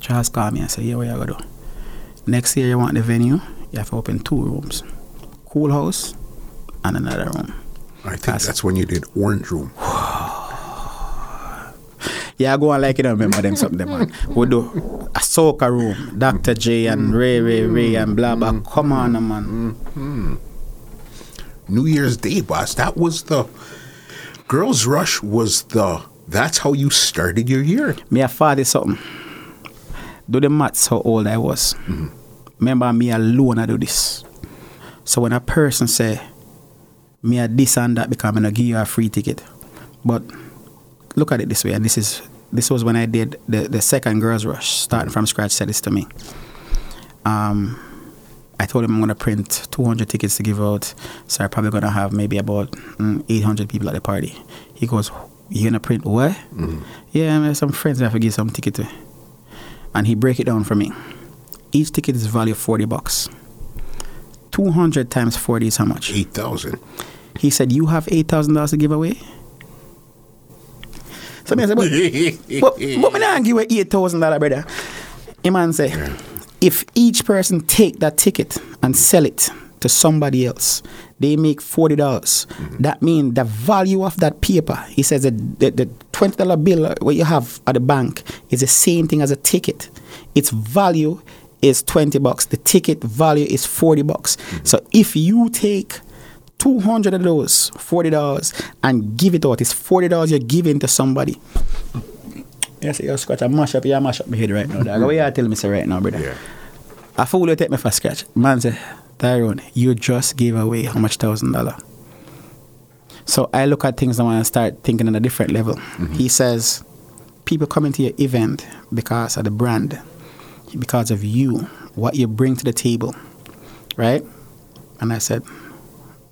Charles call me and say, yeah, what you gonna do? Next year you want the venue, you have to open two rooms cool house and another room. I think that's, that's when you did orange room. [SIGHS] [SIGHS] [SIGHS] yeah, I go on like you don't remember them something, man. We do a soca room, Dr. J and Ray, Ray, Ray, and blah, blah. Mm-hmm. Come on, man. Mm-hmm. New Year's Day, boss. That was the Girls Rush was the that's how you started your year. Me a father something. Do the maths how old I was. Mm-hmm. Remember me alone I do this. So when a person say me a this and that because I'm gonna give you a free ticket. But look at it this way, and this is this was when I did the, the second girls rush, starting from scratch, said this to me. Um I told him I'm gonna print 200 tickets to give out, so I'm probably gonna have maybe about mm, 800 people at the party. He goes, "You gonna print what?" Mm-hmm. Yeah, I mean, some friends I have to give some ticket to, and he break it down for me. Each ticket is value 40 bucks. 200 times 40 is how much? 8,000. He said, You have $8,000 to give away? So I said, But, [LAUGHS] but, but me not give away $8,000, brother. A man say, yeah. If each person take that ticket and sell it to somebody else, they make 40. dollars mm-hmm. That means the value of that paper, he says that the, the $20 bill what you have at the bank is the same thing as a ticket. Its value is 20 bucks. The ticket value is 40 bucks. Mm-hmm. So if you take 200 of those, $40, and give it out, it's $40 you're giving to somebody. Yes, you scratch. I mash up, yeah, mash up my head right now. Dog. What you tell me say right now, brother? Yeah. I fool you take me for scratch. Man say, Tyrone, you just gave away how much thousand dollar? So I look at things and I start thinking on a different level. Mm-hmm. He says, people coming to your event because of the brand, because of you, what you bring to the table, right? And I said,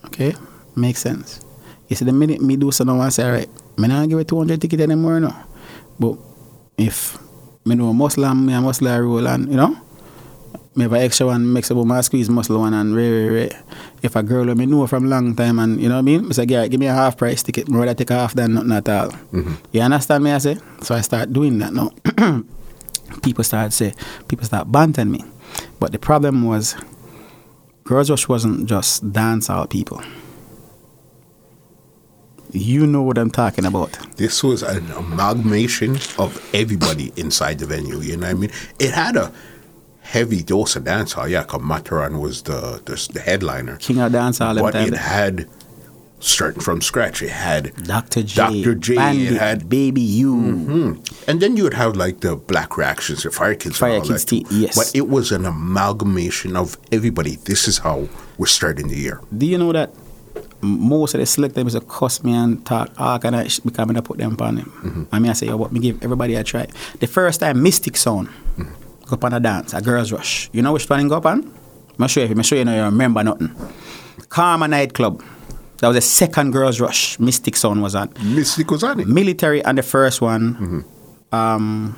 okay, makes sense. You see, the minute me do something, I say, all right, me not give it 200 ticket anymore, no. But if me know Muslim, me a Muslim rule, and you know, me have an extra one, mix up my squeeze muscle one, and re, re, re. If a girl me know from long time, and you know what I mean, I say, yeah, give me a half price ticket, me rather take a half than nothing at all. Mm-hmm. You understand me? I say, so I start doing that now. [CLEARS THROAT] people start say, people start banting me, but the problem was, Girls Rush wasn't just dancehall people. You know what I'm talking about. This was an amalgamation of everybody inside the venue. You know what I mean? It had a heavy dose of dancehall. Yeah, because Matterhorn was the, the the headliner. King of dancehall But it had starting from scratch. It had Dr. J, Dr. J. Bandit, It had Baby You. Hmm. And then you would have like the black reactions, the fire kids, Fire and all Kids tea, yes. But it was an amalgamation of everybody. This is how we're starting the year. Do you know that most of the selectors a cuss me and talk all kind of shit because I put them on him. Mm-hmm. I mean, I say, yo, what me give everybody a try. The first time Mystic Sound Mm-hmm. go up on a dance, a girls rush. You know which one go up on? I'm show you. I'm show you. Know you remember nothing. Karma nightclub. That was the second girls rush. Mystic Sound was on. Mystic was on it. Military and the first one. Mm-hmm. Um,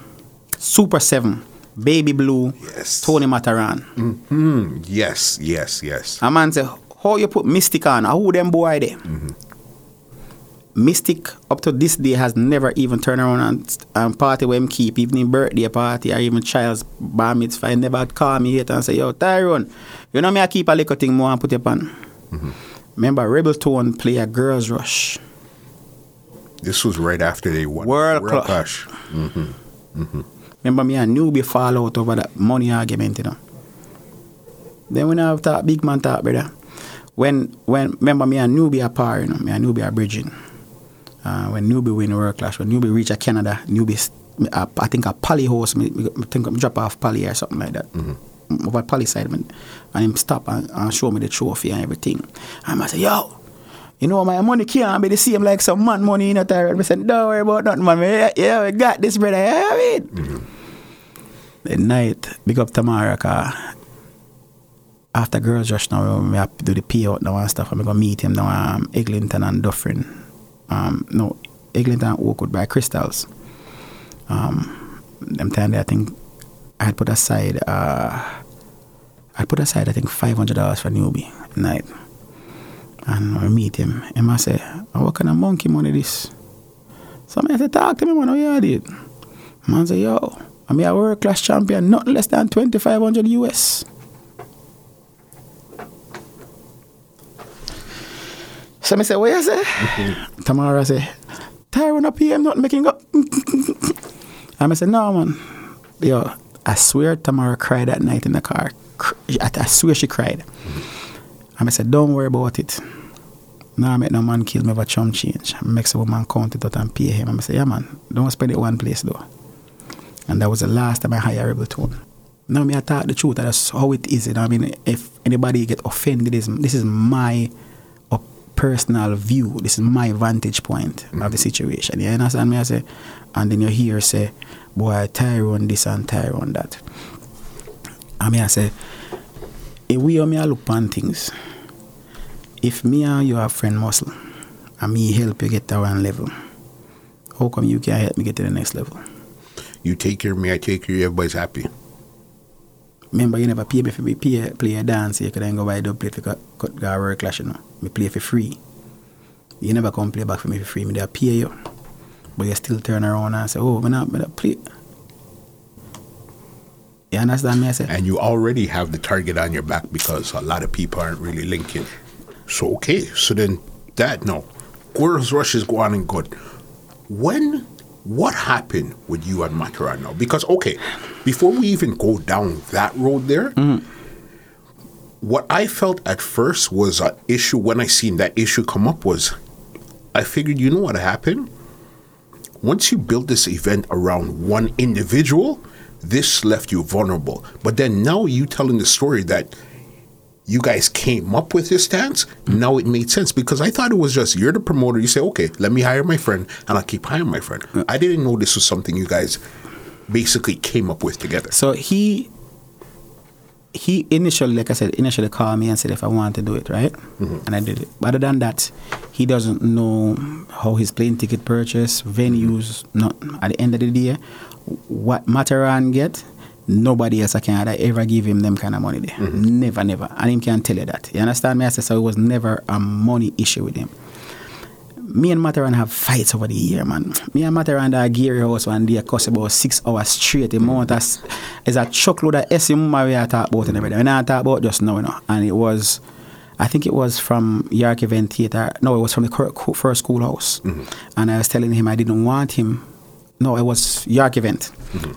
Super Seven. Baby Blue. Yes. Tony Matterhorn. Hmm. Yes, yes, yes. A man say, how you put Mystic on? Who them boy there? Mystic up to this day has never even turned around and, and party with him keep, even in birthday party or even child's bar mitzvah. He never call me yet and say, yo, Tyrone, you know me I keep a little thing more and put it on. Remember, Rebel Tone play a girls rush. This was right after they won World Cla- Clash. Remember me and newbie fall out over that money argument, you know. Then when I have talk, big man talk, brother. When when remember me and newbie are par, you know, me and newbie are bridging. Uh, when newbie win World Clash, when newbie reach a Canada, newbie, s- uh, I think a Pally house, me, me, think I drop off Pally or something like that. Mm-hmm. Over Pally side. And him stop and, and show me the trophy and everything. And I say, yo, you know my money can't be the same like some man money in a tyrant. I said, don't worry about nothing, man. Yeah, yeah, we got this, brother. Yeah, I mean. The night, big up Tamara, after Girls Rush now, we have to do the payout now and stuff. I'm going to meet him now, um, Eglinton and Dufferin. Um, no, Eglinton and Oakwood by Crystals. Um, them time I think I had put aside, uh, I put aside, I think, $500 for newbie night. And I meet him. And I say, oh, what kind of monkey money this? So I say, talk to me, man, how you did? Man say, yo, I'm a world class champion, nothing less than 2500 US. So I say, what you say? Tamara say, Tyrone up here, I'm not making up. [LAUGHS] and I say, no, man. Yo, I swear Tamara cried that night in the car. I, I swear she cried. And I said, don't worry about it. Now I make no man kill me for chum change. I make some woman count it out and pay him. And I say, yeah, man, don't spend it one place though. And that was the last time I hired Rebel Tone. Now me I talk the truth. That's how it is. You know? I mean, if anybody get offended, this, this is my personal view. This is my vantage point of the mm-hmm. situation. You understand me? I say, and then you hear say, boy, Tyrone this and Tyrone that. I mean, I say, if we or me I look on things, if me and you are friend muscle, and me help you get to one level, how come you can't help me get to the next level? You take care of me, I take care of you, everybody's happy. Remember, you never pay me for me pay, play a dance. You could then go buy a dub plate for cut, cut clash, you know. Me play for free. You never come play back for me for free. Me they pay you. But you still turn around and say, oh, me not, me not play. You understand me? I And you already have the target on your back because a lot of people aren't really linking. So, okay, so then that, no. Girls Rush is going and good. When, what happened with you and Matterhorn now? Because, okay, before we even go down that road there, mm. what I felt at first was an issue when I seen that issue come up was I figured, you know what happened? Once you build this event around one individual, this left you vulnerable. But then now you telling the story that you guys came up with this stance, now it made sense because I thought it was just you're the promoter. You say, okay, let me hire my friend, and I'll keep hiring my friend. I didn't know this was something you guys basically came up with together. So he he initially, like I said, initially called me and said if I wanted to do it, right? Mm-hmm. And I did it. But other than that, he doesn't know how his plane ticket purchase, venues. Not at the end of the day, what Matterhorn get, nobody else I can ever give him them kind of money there. Mm-hmm. Never, never. And him can tell you that. You understand me? I said so. It was never a money issue with him me and Matterhorn have fights over the year, man. Me and Matterhorn are Gary house one day cost about six hours straight. The mm-hmm. amount is a truckload of S way I talk about and everything. When I talk about just now, you know. And it was I think it was from York Event Theatre. No, it was from the first schoolhouse. Mm-hmm. And I was telling him I didn't want him. No, it was York Event.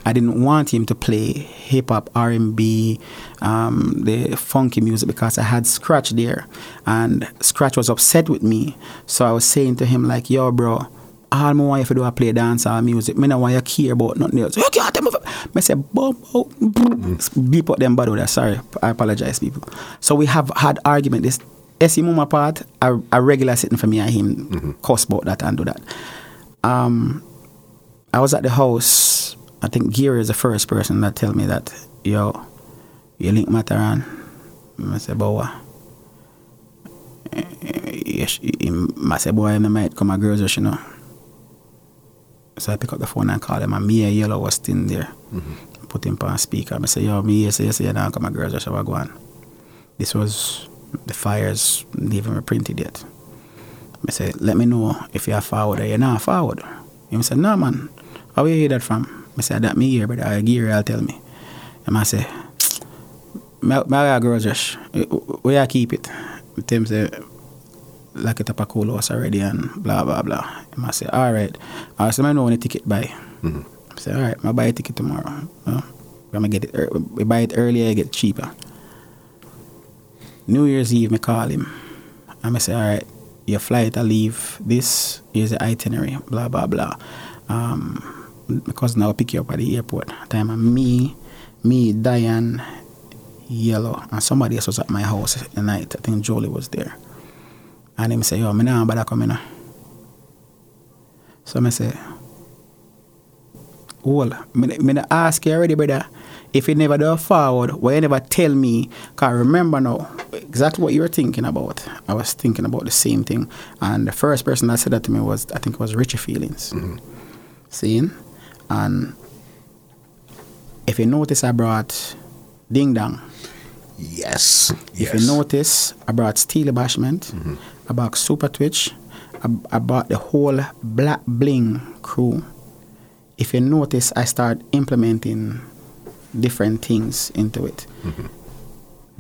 I didn't want him to play hip hop, R and B, um, the funky music because I had Scratch there, and Scratch was upset with me. So I was saying to him like, "Yo, bro." All I want you to do is play dance or music. Me not want you care about nothing else. You can't tell me. I say, boom, boom, beep out them bad with that. Sorry, I apologize, people. So we have had argument. This Essie Muma part, a, a regular sitting for me and him, cuss about that and do that. Um, I was at the house. I think Gary is the first person that tell me that, yo, you link Matterhorn. I say, but what? Yes, I say, boy, I might come a girls you know. So I pick up the phone and call him, and me and Yellow was still there. Mm-hmm. Put him on speaker. I say, yo, me, yes, yes, yes, now come a girls rush, I go on. This was, the fires didn't even reprinted yet. I say, let me know if you're forward or you're not forward. He said, no, man. How you hear that from? I said, that me here, but I Gary, I'll tell me. And I say, my, my girls rush, where I keep it? Tim say, like it up a cool house already and blah, blah, blah. And I say, all right. I said, I know when the ticket buy. I say, all right, I buy a ticket tomorrow. You? I'm gonna get it, we buy it earlier, I get cheaper. New Year's Eve, me call him. I say, all right, your flight, I leave this, here's the itinerary, blah, blah, blah. Um, my cousin will pick you up at the airport. Time and me, me, Diane, Yellow, and somebody else was at my house at night. I think Jolie was there. And him say, yo, me nah bother coming now. So I say, well, me, me ask you already, brother. If you never do a forward, why you never tell me? Cause remember now, exactly what you were thinking about. I was thinking about the same thing. And the first person that said that to me was, I think it was Richie Feelings. Mm-hmm. Seeing? And if you notice, I brought Ding Dong. Yes. If yes. you notice, I brought Steely Bashment, mm-hmm. I brought Super Twitch, I, I brought the whole Black Bling crew. If you notice, I start implementing different things into it. Mm-hmm.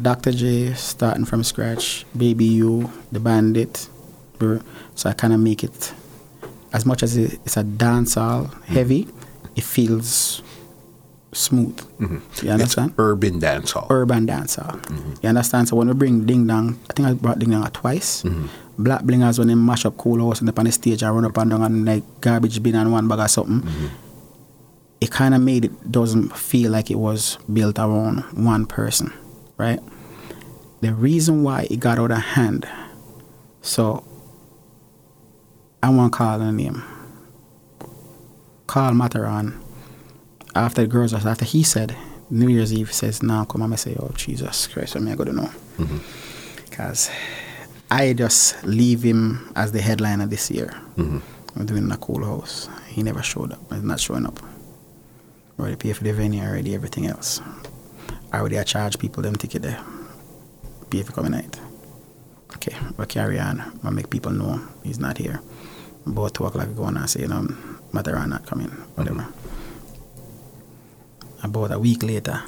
Dr. J starting from scratch, Baby You, The Bandit. So I kind of make it, as much as it's a dancehall heavy, mm-hmm. It feels smooth. Mm-hmm. You It's understand? urban dancehall. urban dancer. You understand? So when we bring Ding Dong, I think I brought Ding Dong twice. Mm-hmm. Black Blingers when they mash up cool house and up on the stage and run up and down and like garbage bin and one bag or something. Mm-hmm. It kind of made it doesn't feel like it was built around one person, right? The reason why it got out of hand, so I won't call a name. Carl Matterhorn after the girls after he said New Year's Eve says now come and I say oh Jesus Christ what am I gonna know? Mm-hmm. Because I just leave him as the headliner this year. Mm-hmm. I'm doing a cool house. He never showed up. He's not showing up. Already pay for the venue already everything else already I charge people them ticket there. Pay for coming night. Okay we carry on. I make people know he's not here. About two o'clock go on and say you know Matterhorn not coming whatever about a week later,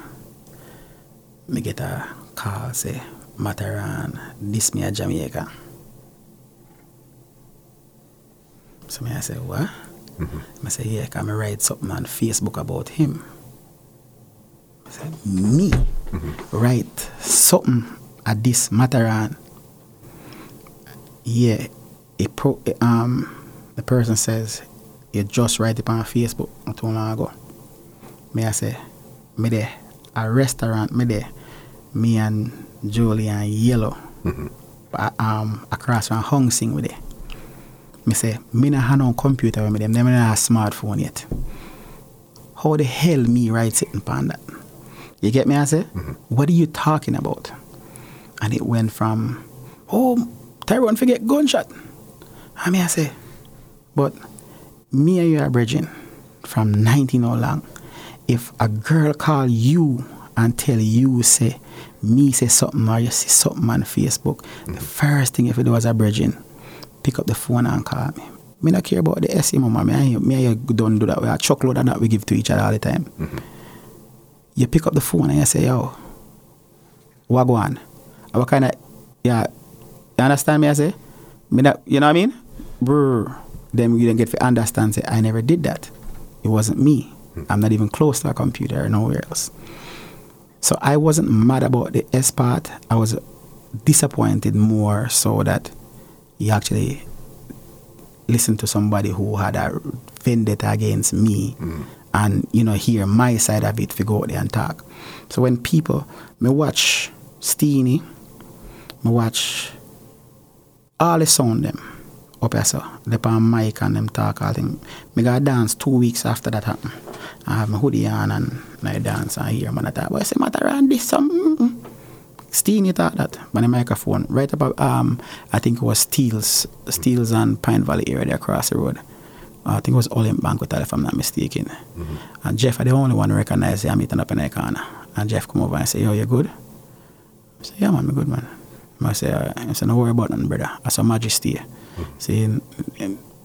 me get a call say Matterhorn this me a Jamaica. So me I say what? I say yeah, can write something on Facebook about him. I say me write something at this Matterhorn. Yeah, it pro, um the person says you just write it on Facebook not too long ago me I say, me there, a restaurant me there, me and Julie and Yellow, uh, um, across from Hong Sing with it. Me say, me not have no computer with me, them, them not have a smartphone yet. How the hell me right sitting upon that? You get me? I say, what are you talking about? And it went from, oh, Tyrone forget gunshot. I mean, I say, but me and you are bridging from 19 or long. If a girl call you and tell you, say, me say something or you see something on Facebook, the mm. first thing if it was a bridging, pick up the phone and call me. Me not care about the SE, mama. Me and you, me and you don't do that. We are chocolate and that we give to each other all the time. Mm-hmm. You pick up the phone and you say, yo, what go on? What kind of, yeah, you understand me? I say, me not, you know what I mean? Brr. Then you don't get to understand, say, I never did that. It wasn't me. Hmm. I'm not even close to a computer or nowhere else. So I wasn't mad about the S part. I was disappointed more so that he actually listened to somebody who had a vendetta against me hmm. and, you know, hear my side of it to go out there and talk. So when people, me watch Steenie, me watch all the sound them up here so they on mic and them talk all thing. Me got dance two weeks after that happened. I have my hoodie on and I dance and hear man talk. But I say matter around this some. Steenie talk that on the microphone right up um I think it was Steeles Steeles and Pine Valley area across the road. I think it was Olymp Banquet if I'm not mistaken. And Jeff, I the only one who recognize I'm meeting up in the corner. And Jeff come over and say, Yo, you good? I say, yeah, man, me good, man. I say, uh, I say, no worry about nothing, brother. I saw Majesty. See,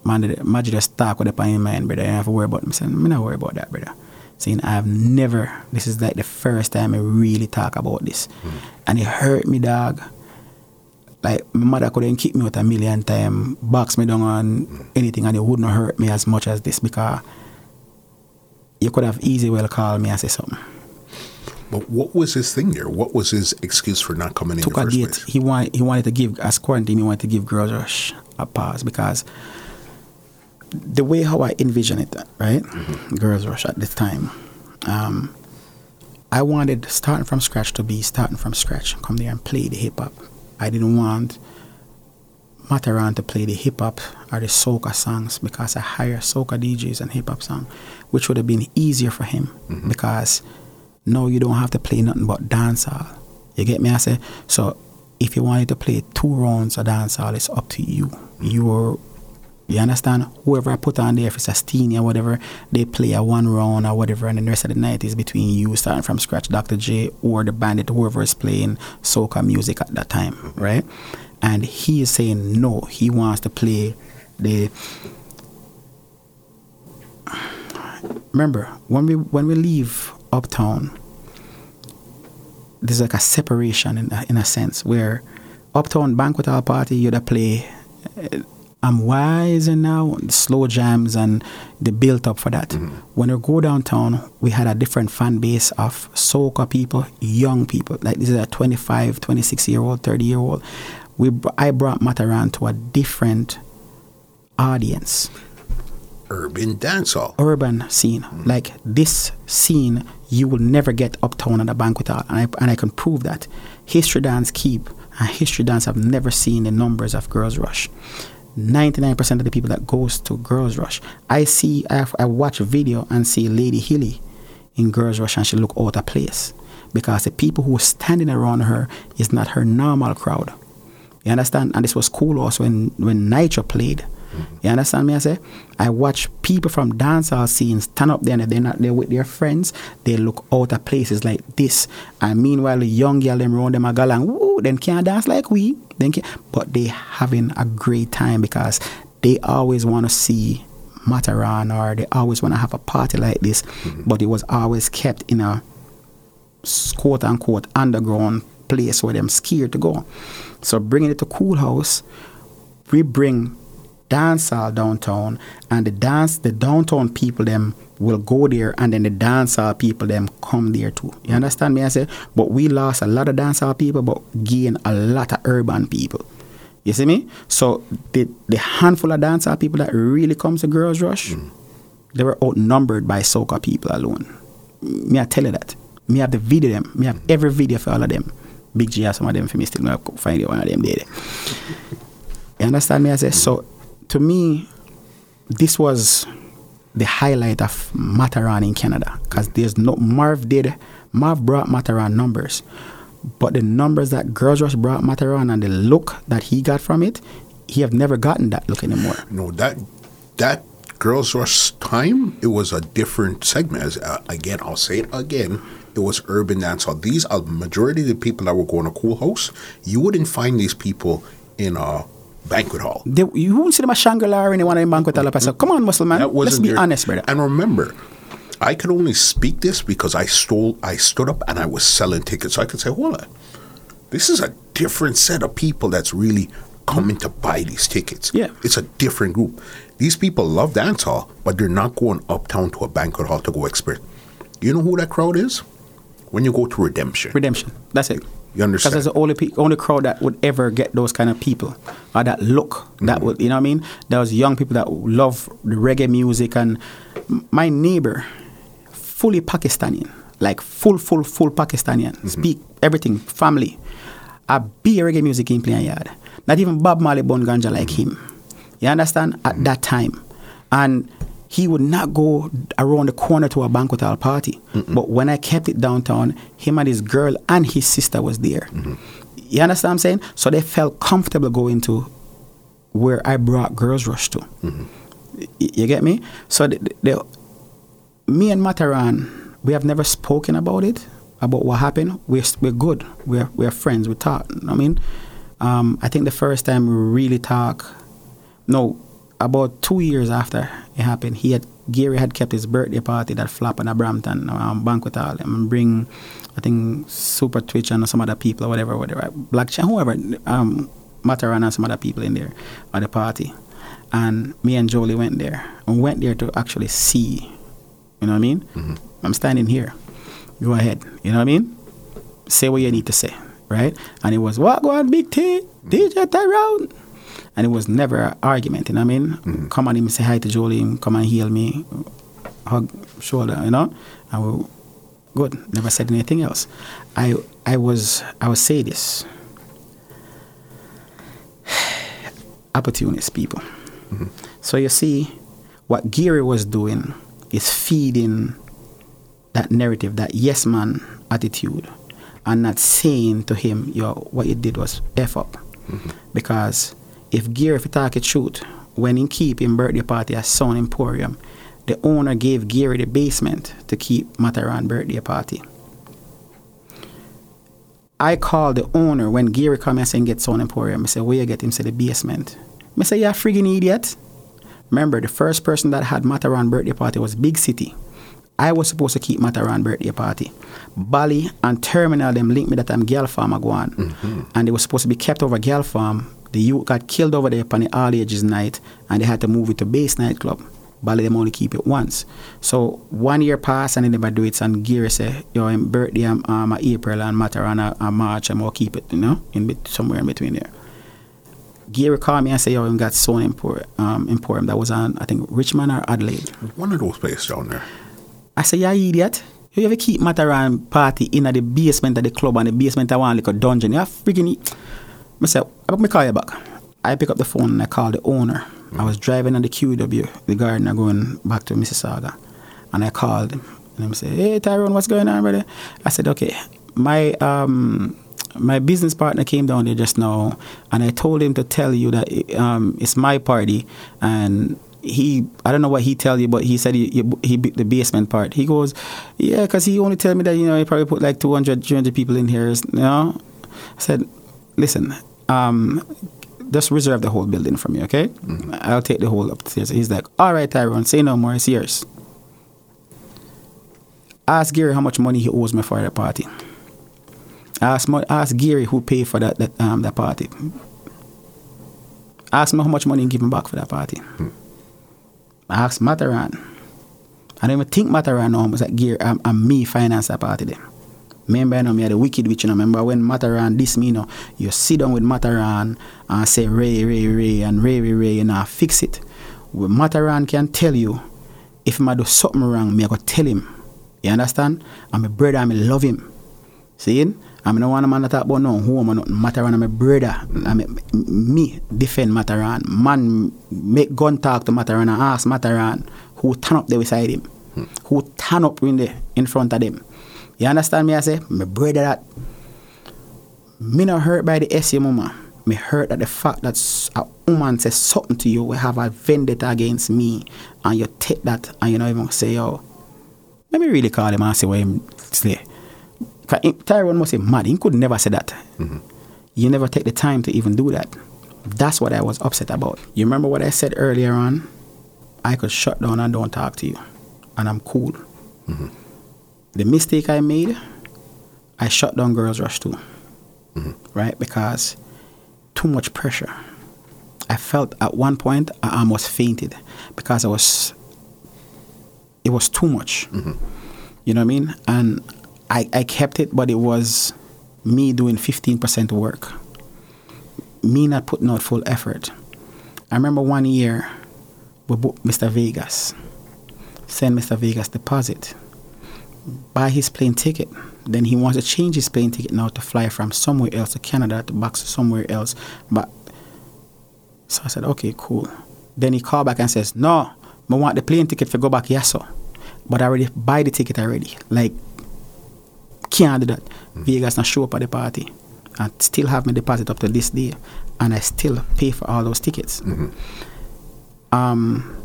man, the- Majesty just talk with the pain in mind, brother. You don't have to worry about me. I say, me not worry about that, brother. Saying, I've never, this is like the first time I really talk about this. Hmm. And it hurt me, dog. Like, my mother couldn't kick me out a million times, box me down on hmm. anything, and it wouldn't hurt me as much as this because you could have easy well called me and say something. But what was his thing there? What was his excuse for not coming in took the a first date. place? He wanted he wanted to give as quarantine. He wanted to give Girls Rush a pause because the way how I envision it, right? Girls Rush at this time, um, I wanted starting from scratch to be starting from scratch. Come there and play the hip hop. I didn't want Matterhorn to play the hip hop or the soca songs because I hire soca DJs and hip hop song, which would have been easier for him because no, you don't have to play nothing but dancehall. You get me? I say so. If you wanted to play two rounds of dancehall, it's up to you. You're you understand? Whoever I put on there, if it's a Steenie or whatever, they play a one round or whatever, and the rest of the night is between you starting from scratch, Dr. J or the bandit, whoever is playing soca music at that time, right? And he is saying no, he wants to play the. Remember when we when we leave uptown, there's like a separation in a, in a sense where uptown banquet hall party you'd have play uh, I'm wise and now slow jams and the built up for that. When we go downtown, we had a different fan base of soca people, young people. Like this is a 25, 26 year old, 30 year old. We I brought Matterhorn to a different audience Urban dancehall. urban scene. Mm. Like this scene, you will never get uptown at a banquet hall, and I, and I can prove that. History Dance Keep and History Dance have never seen the numbers of Girls Rush. 99% of the people that goes to Girls Rush, I see, I, have, I watch a video and see Lady Hilly in Girls Rush and she look out of place because the people who are standing around her is not her normal crowd. You understand? And this was cool also when, when Nitro played. You understand me? I say, I watch people from dancehall scenes stand up there and if they're not there with their friends, they look out of places like this. And meanwhile, the young girl them around them are going, woo, them can't dance like we. Then can but they having a great time because they always want to see Matterhorn or they always want to have a party like this. Mm-hmm. But it was always kept in a quote unquote underground place where them scared to go. So bringing it to Cool House, we bring dancehall downtown and the dance the downtown people them will go there and then the dancehall people them come there too. You understand me? I say, but we lost a lot of dancehall people but gain a lot of urban people. You see me? So the the handful of dancehall people that really comes to Girls Rush, mm. they were outnumbered by soca people alone. Me I tell you that. Me have the video them. Me have mm. every video for all of them. Big G some of them for me still I find it one of them there. you understand me? I say so to me this was the highlight of Matterhorn in Canada because there's no Marv did Marv brought Matterhorn numbers, but the numbers that Girls Rush brought Matterhorn and the look that he got from it, he have never gotten that look anymore. No, that that Girls Rush time, it was a different segment. As, uh, again, I'll say it again. It was urban dancehall. These are majority of the people that were going to Cool House. You wouldn't find these people in a banquet hall. They, you won't see them at Shangri-La or anyone in banquet hall. So come on, Muslim man. Let's be their- honest, brother. And remember, I could only speak this because I stole, I stood up and I was selling tickets. So I could say, hold on, this is a different set of people that's really coming to buy these tickets. Yeah. It's a different group. These people love dance hall, but they're not going uptown to a banquet hall to go experience. You know who that crowd is? When you go to Redemption. Redemption. That's it. You understand? Because that's the only pe- only crowd that would ever get those kind of people or that look. That mm-hmm. would you know what I mean? Those young people that love the reggae music and my neighbor, fully Pakistani, like full, full, full Pakistani. Mm-hmm. Speak everything, family. A be reggae music in playing yard. Not even Bob Marley bun ganja like mm-hmm. him. You understand? At that time. And he would not go around the corner to a banquet hall party. But when I kept it downtown, him and his girl and his sister was there. You understand what I'm saying? So they felt comfortable going to where I brought Girls Rush to. Y- You get me? So the, the, me and Matterhorn, we have never spoken about it, about what happened. We're, we're good. We're, we're friends. We talk. you know what I mean, um, I think the first time we really talk, no, about two years after it happened, he had Gary had kept his birthday party that flop in a Brampton um, banquet hall and bring, I think Super Twitch and some other people or whatever, whatever, Black Chan, whoever, um, Matterhorn and some other people in there at the party, and me and Jolie went there and went there to actually see, you know what I mean? I'm standing here. Go ahead. You know what I mean? Say what you need to say, right? And it was what go on, Big T, DJ Tyrone. And it was never an argument, you know what I mean? Mm-hmm. Come on him say hi to Jolie, come and heal me, hug shoulder, you know? And we good. Never said anything else. I I was I would say this. Opportunist people. Mm-hmm. So you see, what Gary was doing is feeding that narrative, that yes man attitude, and not saying to him, yo, what you did was F up. Mm-hmm. Because if Gary, if you talk it truth, when he keep him birthday party at Sun Emporium, the owner gave Gary the basement to keep Matterhorn birthday party. I called the owner when Gary come and say get Sun Emporium. I said, where you get him? Say the basement. I say, you a friggin' idiot. Remember, the first person that had Matterhorn birthday party was Big City. I was supposed to keep Matterhorn birthday party. Bali and Terminal them linked me that I'm girl farm I go on. Mm-hmm. And they were supposed to be kept over girl farm. The youth got killed over there upon the all ages night and they had to move it to base nightclub. Bali them only keep it once. So one year passed and they never do it and Gary say, yo, in birthday um, um, April and Matterhorn uh, uh, March I'm gonna keep it, you know, in bet- somewhere in between there. Gary called me and said, yo, him got Sony Emporium, um, Emporium that was on, I think, Richmond or Adelaide. One of those places down there. I say, you idiot. You ever keep Matterhorn party in the basement of the club and the basement of one like a dungeon? You are freaking... e-" I said, I me call you back. I pick up the phone and I call the owner. I was driving on the QW, the Gardiner going back to Mississauga. And I called him. And I said, hey, Tyrone, what's going on, brother? I said, okay, my... um my business partner came down there just now, and I told him to tell you that um, it's my party, and he I don't know what he tell you, but he said he he, he the basement part. He goes, yeah, because he only tell me that you know he probably put like 200, 300 people in here. You know, I said, listen, um, just reserve the whole building for me, okay? I'll take the whole upstairs. He's like, all right, Tyrone, say no more. It's yours. Ask Gary how much money he owes me for the party. Ask, ask Gary who paid for that, that um that party. Ask me how much money he give me back for that party. Ask Matterhorn. I don't even think Matterhorn know was that Gary and, and me finance that party then. Remember, you know, me had the wicked witch, you know, remember when Matterhorn this me, you know, you sit down with Matterhorn and say Ray, Ray, Ray, and Ray, Ray, Ray, you know, fix it. When Matterhorn can tell you, if I do something wrong, me I go tell him. You understand? I'm a brother, I'm love him. Seeing? I'm no one man that talk about no home or nothing. Matterhorn, a brother. I'm a, me defend Matterhorn. Man, make gun talk to Matterhorn and ask Matterhorn who turn up there beside him. Hmm. Who turn up in there in front of them. You understand me? I say, my brother that. Me not hurt by the SC mama. Me hurt at the fact that a woman says something to you, we have a vendetta against me, and you take that and you not even say, yo, let me really call him and say what him say. Tyrone must say mad. He could never say that. Mm-hmm. You never take the time to even do that. That's what I was upset about. You remember what I said earlier on? I could shut down and don't talk to you, and I'm cool. Mm-hmm. The mistake I made, I shut down Girls Rush too, mm-hmm. right? Because too much pressure. I felt at one point I almost fainted because I was. It was too much. Mm-hmm. You know what I mean? And I, I kept it, but it was me doing 15% work, me not putting out full effort. I remember one year we booked Mr. Vegas, send Mr. Vegas deposit, buy his plane ticket. Then he wants to change his plane ticket now to fly from somewhere else to Canada to back to somewhere else. But so I said, okay, cool. Then he called back and says, no, I want the plane ticket to go back, yes, sir. But I already buy the ticket already. Like can't do that. Mm-hmm. Vegas not show up at the party. and still have my deposit up to this day. And I still pay for all those tickets. Mm-hmm. Um,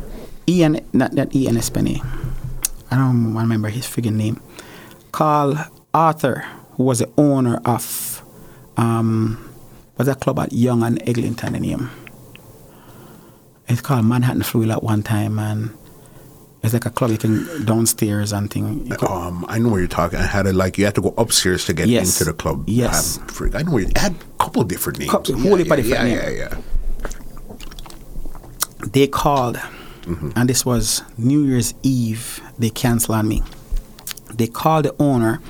Ian, not, not Ian Espenny. I don't remember his freaking name. Carl Arthur, who was the owner of, um, was a club at Yonge and Eglinton, the name. It's called Manhattan Fluid at one time, and it's like a club you can downstairs and thing. Um, I know where you're talking. I had to like you had to go upstairs to get yes. into the club. Yes, um, I know where you had a couple different names. Couple, yeah, yeah, yeah, name. yeah, yeah, They called, mm-hmm. and this was New Year's Eve. They canceled on me. They called the owner,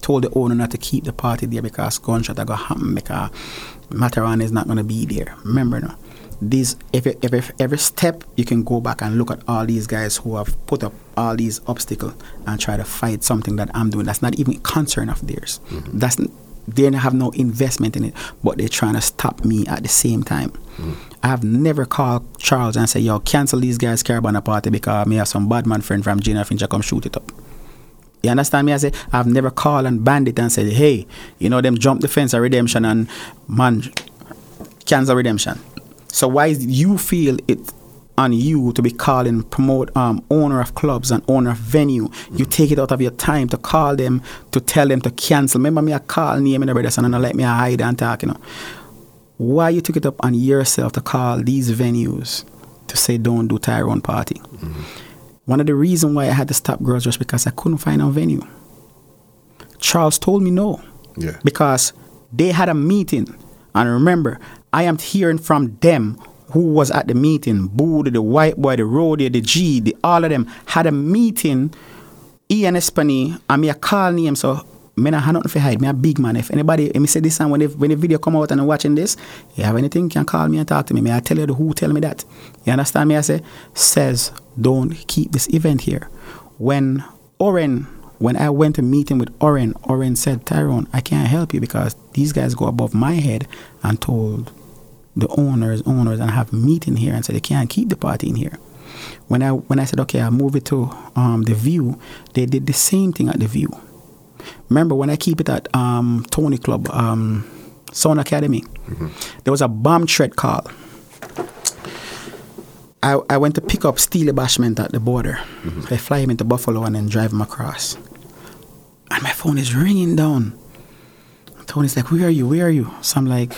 told the owner not to keep the party there because gunshot are gonna happen because Matterhorn is not gonna be there. Remember now these every, every every step you can go back and look at all these guys who have put up all these obstacles and try to fight something that I'm doing that's not even a concern of theirs. Mm-hmm. That's they have no investment in it, but they're trying to stop me at the same time. Mm-hmm. I have never called Charles and said, "Yo, cancel these guys' Caribana party because me have some bad man friend from Gina Finch come shoot it up." You understand me? I say I've never called and bandit and said, "Hey, you know them jump the fence of redemption and man, cancel redemption." So why is you feel it on you to be calling promote um, owner of clubs and owner of venue? You take it out of your time to call them to tell them to cancel. Remember me, I call name and everybody, and I let me hide and talk. You know, why you took it up on yourself to call these venues to say don't do Tyrone party? Mm-hmm. One of the reasons why I had to stop Girls Rush because I couldn't find a venue. Charles told me no. Yeah. Because they had a meeting. And remember, I am hearing from them who was at the meeting. Boo, the white boy, the roadie, the G, the, all of them had a meeting. Ian Espany, and me a call name, so me not have nothing for hide. Me a big man. If anybody, if me say this and when when the video come out and I'm watching this, you have anything, you can call me and talk to me. May I tell you who tell me that? You understand me? I say, says, don't keep this event here. When Oren when I went to meeting with Oren, Oren said, Tyrone, I can't help you because these guys go above my head and told the owners, owners, and have meeting here and said they can't keep the party in here. When I when I said okay, I'll move it to um, the View, they did the same thing at the View. Remember when I keep it at um, Tony Club, um, Sound Academy, mm-hmm. there was a bomb threat call. I, I went to pick up Steely Bashment at the border. Mm-hmm. I fly him into Buffalo and then drive him across. And my phone is ringing down. Tony's like, Where are you? Where are you? So I'm like,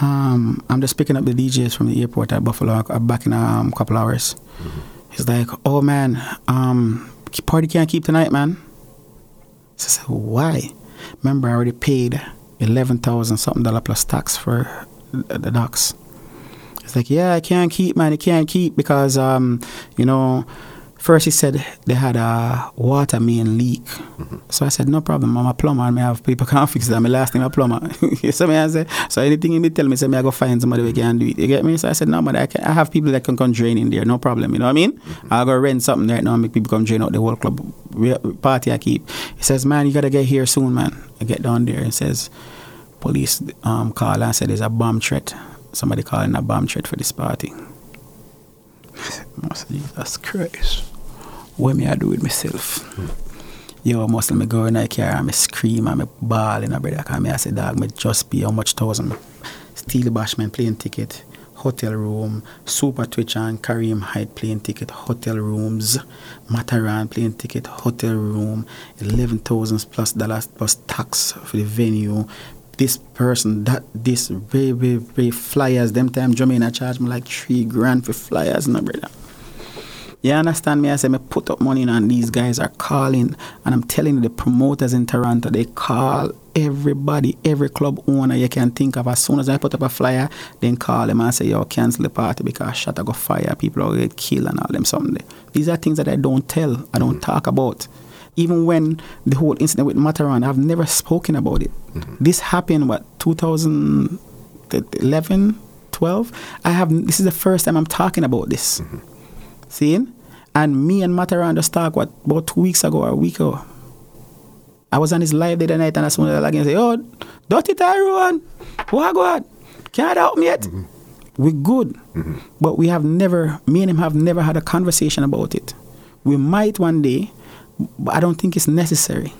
um, I'm just picking up the DJs from the airport at Buffalo. I'm back in a um, couple hours. Mm-hmm. He's like, Oh man, um, party can't keep tonight, man. I said, Why? Remember, I already paid 11000 something dollar plus tax for the docks. It's like, yeah, I can't keep, man. I can't keep because, um, you know, First, he said they had a water main leak. So I said, no problem, I'm a plumber and I have people can [LAUGHS] fix that. My last name a plumber. [LAUGHS] so me I say, so anything he tell me, say me I go find somebody who can do it. You get me? So I said, no, but I, can, I have people that can come drain in there, no problem. You know what I mean? I'll go rent something right now and make people come drain out the whole club party I keep. He says, man, you gotta get here soon, man. I get down there and says, police um, call and said there's a bomb threat. Somebody calling a bomb threat for this party. I said, Jesus Christ. What me I do with myself? Yo, Muslim, me go in I car and me scream and me bawl in a brother. Cause me I say, dog, me just pay how much thousand. The bashman plane ticket, hotel room, Super Twitch and Kareem Hyde plane ticket, hotel rooms, Matterhorn plane ticket, hotel room, 11,000 plus dollars plus tax for the venue. This person, that, this, very, very, very flyers. Them time Jamaica charge me like three grand for flyers, no brother. You understand me? I say, me put up money and these guys are calling. And I'm telling you, the promoters in Toronto, they call everybody, every club owner you can think of. As soon as I put up a flyer, then call them and say, yo, cancel the party because shot I go fire, people will get killed and all them something. These are things that I don't tell, I don't mm. talk about. Even when the whole incident with Matterhorn, I've never spoken about it. Mm-hmm. This happened, what, 2011, 12? I have, this is the first time I'm talking about this. Mm-hmm. Seeing? And me and Matterhorn just talk what about two weeks ago or a week ago. I was on his live the other night and as soon as I log in, say, Oh, Dirty Tyrone, what go on? Can't help me yet. Mm-hmm. We're good. Mm-hmm. But we have never me and him have never had a conversation about it. We might one day, but I don't think it's necessary.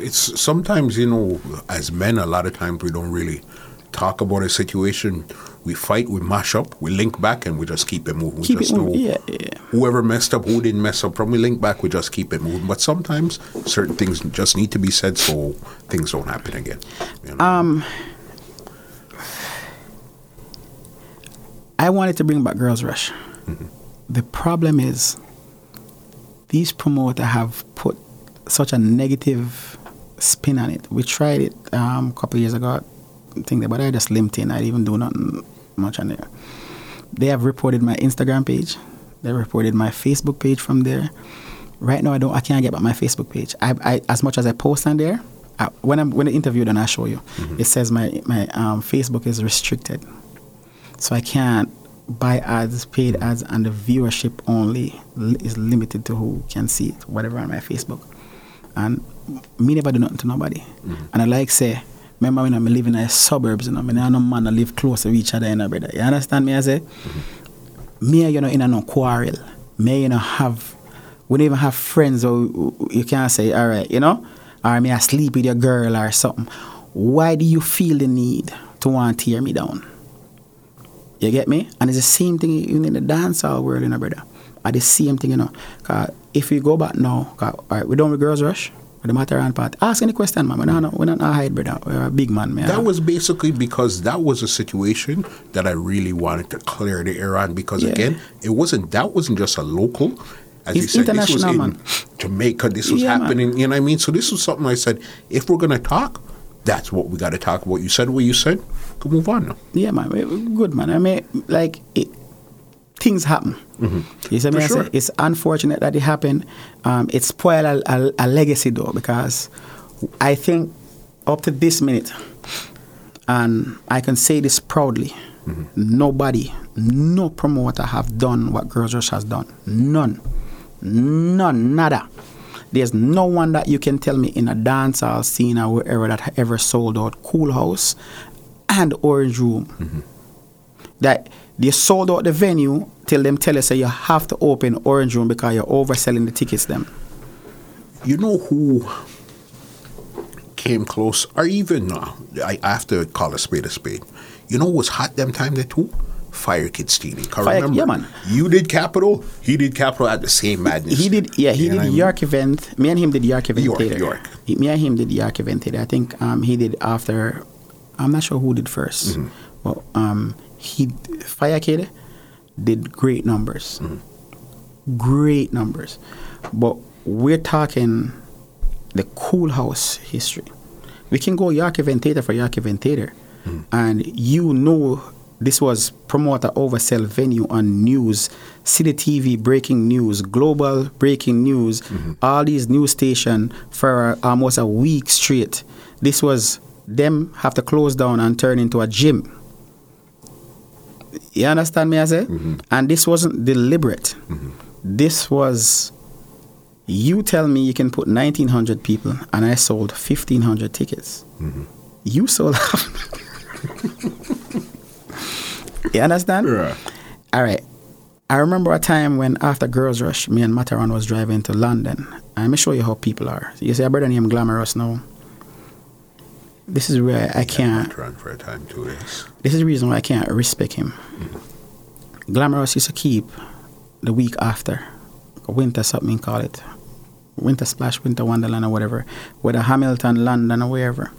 It's sometimes, you know, as men, a lot of times we don't really talk about a situation. We fight, we mash up, we link back, and we just keep it moving. We Keep just it moving. Yeah, yeah. whoever messed up, who didn't mess up from, we link back, we just keep it moving. But sometimes certain things just need to be said so things don't happen again. you know? Um, I wanted to bring back Girls Rush. The problem is these promoters have put such a negative spin on it. We tried it um, a couple of years ago, I think, that, but I just limped in. I didn't even do nothing much on there. They have reported my Instagram page. They reported my Facebook page from there. Right now, I don't. I can't get back my Facebook page. I, I as much as I post on there. I, when I'm when I interview done, I show you. It says my my um, Facebook is restricted, so I can't buy ads, paid ads, and the viewership only is limited to who can see it, whatever on my Facebook. And me never do nothing to nobody. And I like say, remember when I'm living in the suburbs, you know, I mean, I know man I live close to each other, you know, brother. You understand me? I say, mm-hmm. me and you know in a no quarrel. Me you know have we don't even have friends or you can't say, all right, you know, or me I sleep with your girl or something. Why do you feel the need to want to tear me down? You get me? And it's the same thing even in the dancehall world, you know, brother. Are the same thing, you know. Cause if we go back now, 'cause, all right, we done with Girls Rush, with matter Matterhorn part. Ask any question, man. We're not, we're not a hide, brother. Uh, we're a big man, man. That was basically because that was a situation that I really wanted to clear the air on because Yeah. again, it wasn't that wasn't just a local. As you It's said, this was in man. Jamaica. This was Yeah, man. happening. You know what I mean? So this was something I said. If we're gonna talk, that's what we got to talk about. You said what you said. Go move on now. Yeah, man. we eh, Good, man. I mean, like, it, things happen. You see me? Mm-hmm. I say, sure. it's unfortunate that it happened. Um, it spoiled a, a, a legacy, though, because I think up to this minute, and I can say this proudly, Mm-hmm. nobody, no promoter have done what Girls Rush has done. None. None. Nada. There's no one that you can tell me in a dancehall scene or wherever that ever sold out Kool Haus and Orange Room. That they sold out the venue till them tell us that you have to open Orange Room because you're overselling the tickets them. You know who came close, or even uh, I I have to call a spade a spade. You know who was hot them time there too? Fire Kid Steely. 'Cause Fire- remember, yeah, man. You did Capital, he did Capital at the same madness. He did, yeah, he You did what I mean? York event. Me and him did the York event. York, later. York. He- me and him did the York event. later. I think um, he did after. I'm not sure who did 1st Mm-hmm. but um, he Fire Kid did great numbers, Mm-hmm. great numbers. But we're talking the Kool Haus history. We can go York event theater for York event theater, Mm-hmm. and you know this was promoter oversell venue on news, city TV breaking news, global breaking news, all these news station for almost a week straight. This was them have to close down and turn into a gym. You understand me, I say? Mm-hmm. And this wasn't deliberate. Mm-hmm. This was you tell me you can put 1900 people and I sold 1500 tickets. Mm-hmm. You sold [LAUGHS] You understand? Yeah. All right. I remember a time when after Girls Rush, me and Matterhorn was driving to London. I'm show you how people are. You see a brother named Glamorous now. This is where I can't. Run for a time too. Yes. This is the reason why I can't respect him. Mm. Glamorous used to keep the week after winter something call it winter splash, winter wonderland or whatever, whether Hamilton, London or wherever.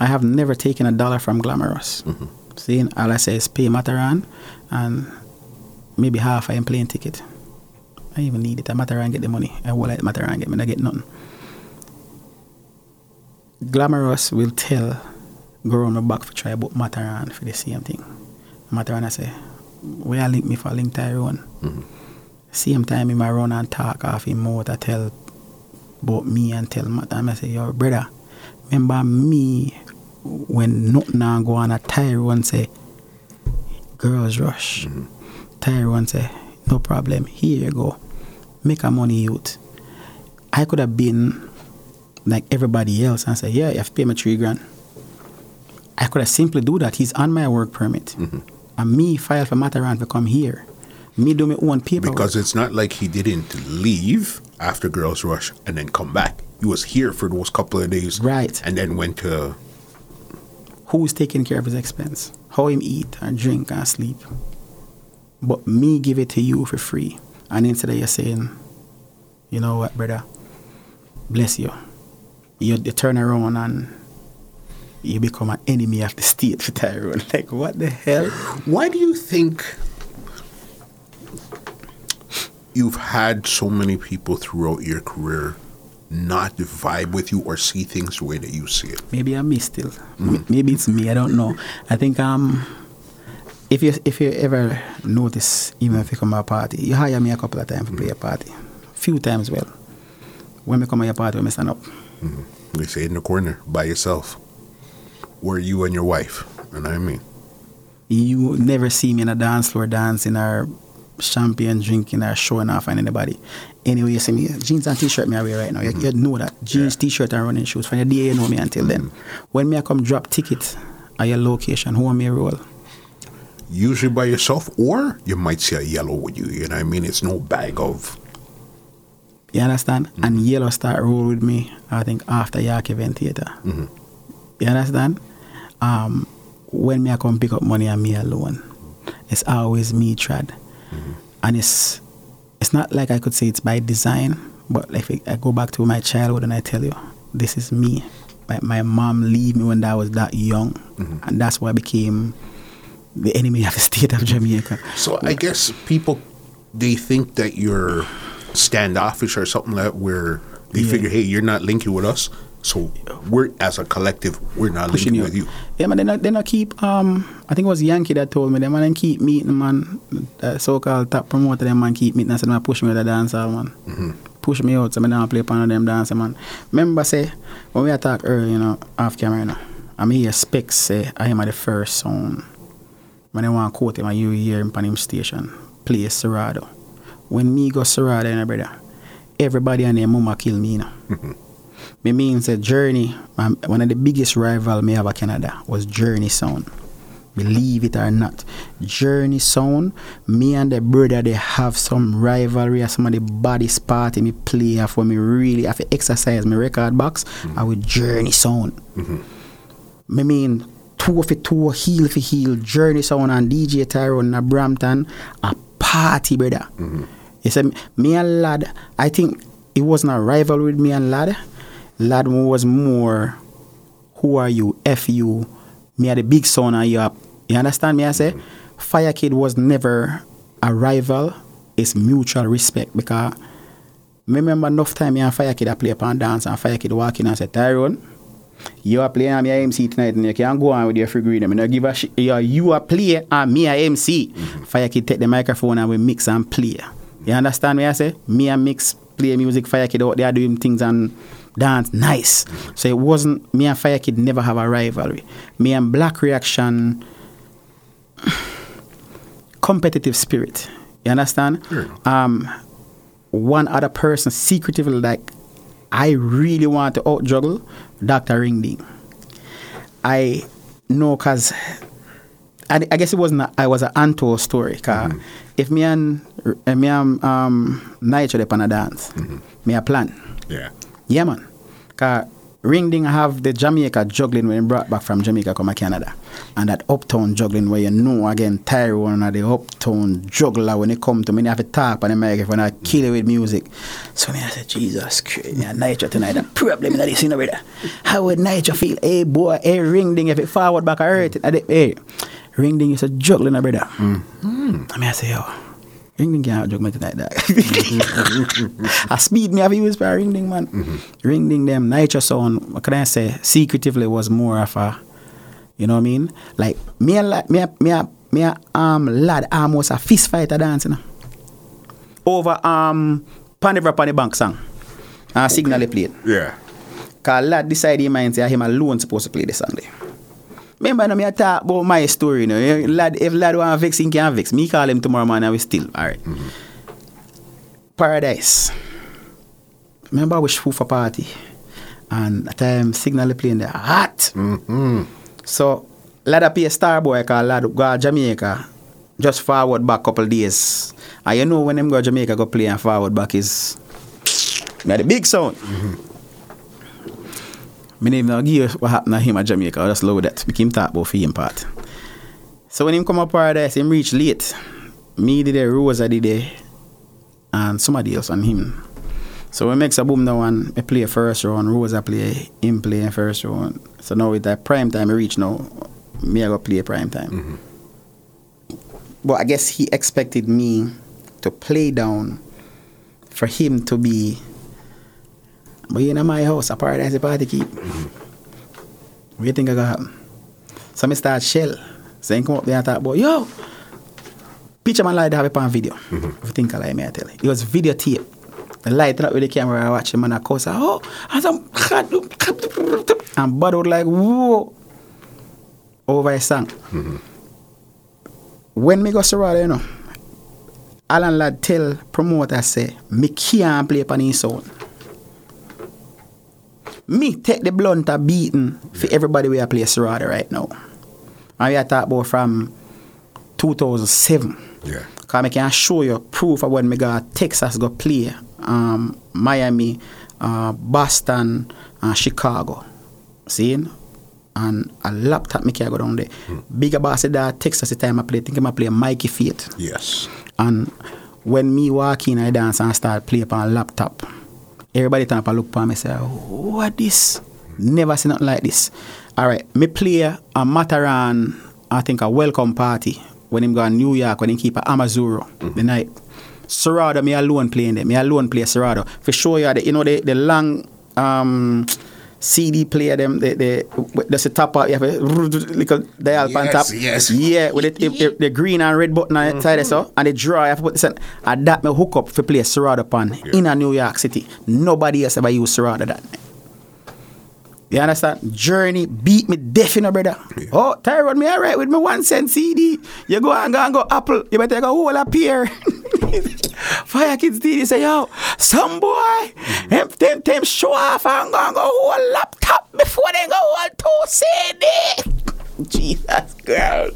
I have never taken a dollar from Glamorous. Mm-hmm. Seeing all I say is pay Matterhorn and maybe half I am plane ticket. I even need it. I Matterhorn get the money. I will let Matterhorn get me. I get nothing. Glamorous will tell go around my back for try book Matterhorn for the same thing. Matterhorn I say, where I link me for link Tyrone. Mm-hmm. Same time him I run and talk off him mouth I tell about me and tell Matterhorn I say, your brother, remember me when nothing now go on a Tyrone say, girls rush. Mm-hmm. Tyrone say, no problem, here you go. Make a money youth. I could have been like everybody else and say, yeah, you have to pay me three grand. I could have simply do that. He's on my work permit. Mm-hmm. And me file for Matterhorn to come here. Me do my own paperwork. Because it's not like he didn't leave after Girls Rush and then come back. He was here for those couple of days. Right. And then went to who's taking care of his expense, how him eat and drink and sleep. But me give it to you for free. And instead of you saying, you know what, brother, bless you. You, turn around and you become an enemy of the state for [LAUGHS] Tyrone. Like, what the hell? Why do you think you've had so many people throughout your career not vibe with you or see things the way that you see it? Maybe I missed still. M- Maybe it's me. I don't know. I think um, if you if you ever notice, even if you come to a party, you hire me a couple of times to play a party. Few times, well. When we come to your party, when we stand up, They say in the corner by yourself. Where you and your wife. And I mean, you never see me in a dance floor dancing or champagne drinking or showing off on anybody. Anyway, you see me jeans and t-shirt me I wear right now. You, mm-hmm. you know that jeans, t-shirt and running shoes. From the day you know me until then. Mm-hmm. When me I come drop ticket at your location, who am me roll? usually by yourself, or you might see a yellow with you. You know what I mean? It's no bag of. You understand? Mm-hmm. And yellow start roll with me. I think after Yak event theater. Mm-hmm. You understand? Um, when me I come pick up money and me alone, it's always me trad, mm-hmm. and it's it's not like I could say it's by design, but like if I go back to my childhood and I tell you, this is me. My, my mom leave me when I was that young, and that's why I became the enemy of the state of Jamaica. So I guess people, they think that you're standoffish or something like that, where they Yeah. figure, hey, you're not linking with us. So we're, as a collective, we're not pushing linking you. with you. Yeah, man. They not, they not keep. Um, I think it was Yankee that told me them man. Keep meeting man. Uh, so-called top promoter them man keep meeting. I said man push me to the dance hall man. Push me out so me don't play upon them dance man. Remember say when we attack early, you know, off camera, you know, I'm here specs say I am at the first sound. When I want to quote him, you hear him on him station play Serato. When me go Serato, you know, brother, everybody and their mama kill me, you know. [LAUGHS] Me means a journey. um, One of the biggest rival me have Canada was Journey Sound. Believe it or not, Journey Sound. Me and the brother they have some rivalry. Some of the baddest party me play for me really have to exercise my record box. Mm-hmm. I with Journey Sound. Mm-hmm. Me mean two for two, heel for heel, Journey Sound and DJ Tyrone in Brampton, a party, brother. Mm-hmm. You said me and Ladd, I think it wasn't a rival with me and Ladd. Ladd was more, who are you? F you. Me are the big son and you up. You understand me? I say, Fire Kid was never a rival. It's mutual respect because me remember enough time me and Fire Kid I play upon dance and Fire Kid walk in and say, Tyrone, You are playing me a MC tonight and you can go on with your free green. I mean, I give a shit. You, are- you are play and me a MC. Mm-hmm. Fire Kid take the microphone and we mix and play. You understand me? I say? Me and mix, play music, Fire Kid out there doing things and dance. Nice. So it wasn't, me and Fire Kid never have a rivalry. Me and Black Reaction, [SIGHS] competitive spirit. You understand? Um, one other person secretively like I really want to out juggle Dr. Ringding. I know cause I, I guess it wasn't a, I was an untold story. because if me and uh, me and um Nigel up on a dance, me a plan. Yeah. Yeah, man. Cause Ring Ding have the Jamaica juggling when he brought back from Jamaica come to Canada. And that uptown juggling where you know again Tyrone or the uptown juggler when it come to me, they have to tap on the microphone I kill it with music. So me I said, Jesus Christ, yeah, Nitro tonight, the problem in this, you. How would Nitro feel? Hey boy, hey Ring Ding, if it forward back, I hurt it. Hey, Ring Ding is a juggling, uh, brother. Mm-hmm. I mean, I say, yo, Ring Ding can't juggle me tonight, dog. I speed me have use for ring ding man. Ring ding them nature sound, what can I say, secretively was more of a you know what I mean? Like me and Ladd, me a, me a, me a, um Ladd almost a fist fighter dancing. Over um Panivra Pani Bank song. And signal he played. Yeah. Cause Ladd decided in mind say him alone supposed to play this song there. Remember now me a talk about my story you know. Ladd if Ladd want vex, he can vex. Me call him tomorrow morning and we still alright. Mm-hmm. Paradise. Remember we for party. And at time signal playing there hot. Mm-hmm. So Ladd up a star boy call Ladd go to Jamaica just forward back couple days. And you know when them go to Jamaica go play and forward back is had the big sound. Mm-hmm. Me name now give what happened to him at Jamaica. I just love that. We came talk about for him part. So when him come up paradise, him reach late. Me did a Rosa did a and somebody else on him. So we make a boom now and I play first round, Rosa play, him play first round. So now with that prime time I reach now, me I go play prime time. Mm-hmm. But I guess he expected me to play down for him to be but in my house, a paradise a party keep. Mm-hmm. What do you think I got happen? So I start shell. So I come up there and talk about, yo, picture my like that have it on video. Mm-hmm. If you think I like me, I tell you. It was videotape. The light up with the camera, I watch him and I cuss, oh, and some and Bud would like, whoa, over a song. Mm-hmm. When me go Serato, you know, Alan Ladd tell promoter say, me can't play upon his sound. Me take the blunt a beating for everybody we are play Serato right now. And we are talk about from 2007. Yeah. Cause I can show you proof of when me go Texas go play, um, Miami, uh, Boston, and Chicago. See? And a laptop me can go down there. Bigger boss said that Texas the time I play, think I play Mikey Faith. Yes. And when me walk in, I dance and start play upon laptop. Everybody turn up and look upon me say, what this? Never seen nothing like this. Alright, me play a Matterhorn, I think a welcome party when him go to New York, when him keep a Amazura the night. Serato, me alone playing there. Me alone play Serato. For sure you the, you know the, the long um CD player them the the there's a top part you have a little dial on Yes, top. yes. Yeah, with the, the, the green and red button on the side so mm-hmm. and the draw I have to put this on. And that me hook up for play Serato pan in a New York City. Nobody else ever use Serato that night. You understand? Journey beat me deaf, you know, brother. Oh, Tyrone, me alright with me one cent CD. You go and go and go Apple. You better go whole up here. [LAUGHS] Fire Kids TV say, yo, some boy, mm-hmm. them, them, them show off and go and go whole laptop before they go whole two CD. [LAUGHS] Jesus, girl.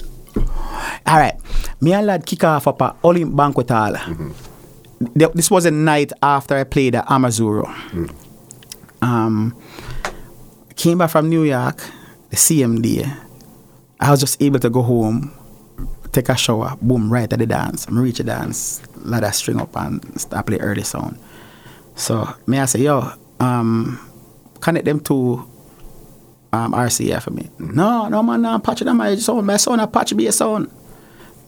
All right. Me and Ladd kick off up a Olymp banquet hall. Mm-hmm. Th- This was a night after I played at Amazura. Mm-hmm. Um, came back from New York, the CMD. I was just able to go home, take a shower, boom, right at the dance. I'm reach the dance, let that string up and start play early sound. So me I say, yo, um, connect them to um, RCA for me. No, no man, no, patch on my sound. My sound I patch be a sound.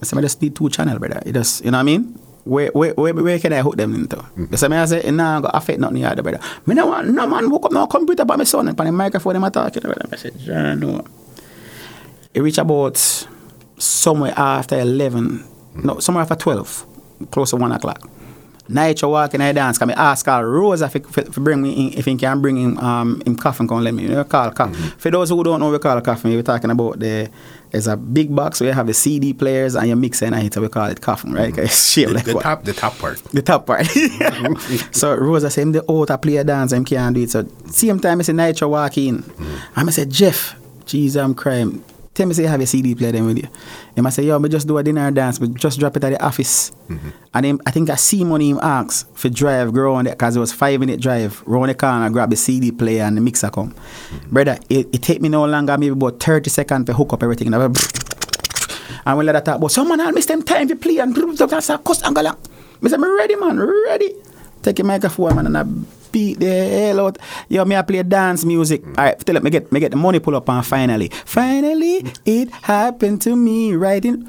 I said, I just need two channel, brother. It just, you know what I mean? Where, where, where, where can I hook them into? Mm-hmm. So I say, nah, go affect nothing yet, brother. Me no want, no man, hook up no computer by my son, and the microphone, them talking, brother. I said, John, no. It reach about somewhere after 11, mm-hmm. no, somewhere after 12, close to 1 o'clock. Night you walk in I dance, I ask Carl Rose if, if, if bring me in, if he can bring him um him coffin come let me you know, call coffin. Mm-hmm. For those who don't know we call coffin, we're talking about the there's a big box where you have the CD players and you mix it and hit we call it coffin, right? Mm-hmm. It's shaped the, like the top the top part. The top part. [LAUGHS] so Rose I say him the out to play a dance and can't do it. So same time I say night you walk in. Mm-hmm. And I say Jeff, Jesus I'm crying Tell me say you have a CD player then with you. He might say, yo, me just do a dinner dance, but just drop it at the office. Mm-hmm. And him, I think I see money him ask for drive, go on there, because it was five minute drive, round the corner, grab the CD player and the mixer come. Mm-hmm. Brother, it, it take me no longer, maybe about 30 seconds to hook up everything. And [LAUGHS] when I talk about, someone I miss them time to play and [LAUGHS] that's a cost angle. I say, I'm ready, man, ready. Take your microphone, man, and I beat the hell out. Yo, me I play dance music. Mm. All right, tell me get me get the money pull up and finally, finally it happened to me. Writing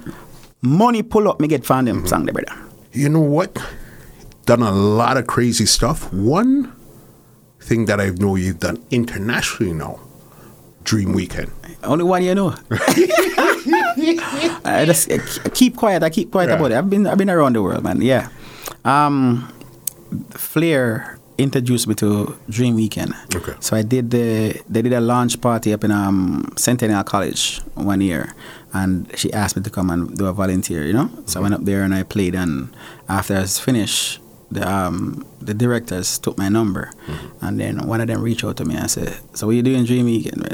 money pull up, me get found them mm-hmm. song there, brother. You know what? Done a lot of crazy stuff. One thing that I know you've done internationally now, Dream Weekend. Only one you know. [LAUGHS] I just I keep quiet. I keep quiet yeah. about it. I've been I've been around the world, man. Yeah. Um, Flair introduced me to Dream Weekend. Okay. So I did the they did a launch party up in um, Centennial College one year, and she asked me to come and do a volunteer. You know, so I went up there and I played. And after I was finished, the um, the directors took my number, mm-hmm. and then one of them reached out to me and said, "So what you doing Dream Weekend?"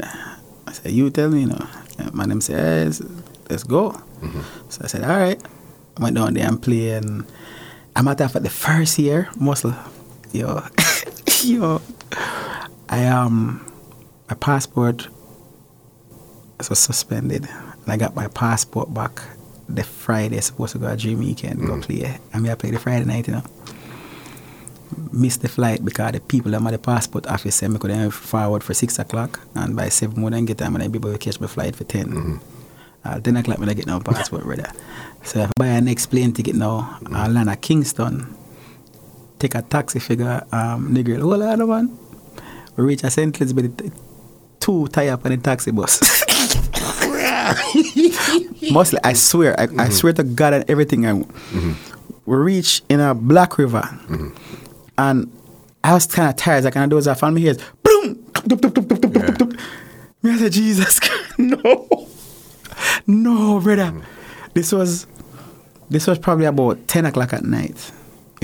I said, "You tell me." You know, and my name says, hey, "Let's go." Mm-hmm. So I said, "All right." I went down there and played. And I'm at the first year, mostly yo, [LAUGHS] yo, I um, my passport was suspended, and I got my passport back the Friday. Supposed to go a dream weekend, mm. go play. I mean, I played the Friday night, you know. Missed the flight because the people that at the passport office said me could forward for six o'clock, and by seven more than get time, and I be able to catch my flight for 10 mm-hmm. Uh, 10 o'clock when I get no passport, brother. So if I buy an next plane ticket now, mm-hmm. I'll land at Kingston take a taxi figure, um, nigga, hold on, man. We reach a St. Elizabeth, two tie up on the taxi bus. [LAUGHS] Mostly, I swear, I, mm-hmm. I, swear to God and everything. I, mm-hmm. We reach in a Black River, mm-hmm. and I was kind of tired. I kind of doze off, and me hears boom, yeah. Me I said, Jesus, [LAUGHS] no, no, brother. Mm. This was, this was probably about ten o'clock at night.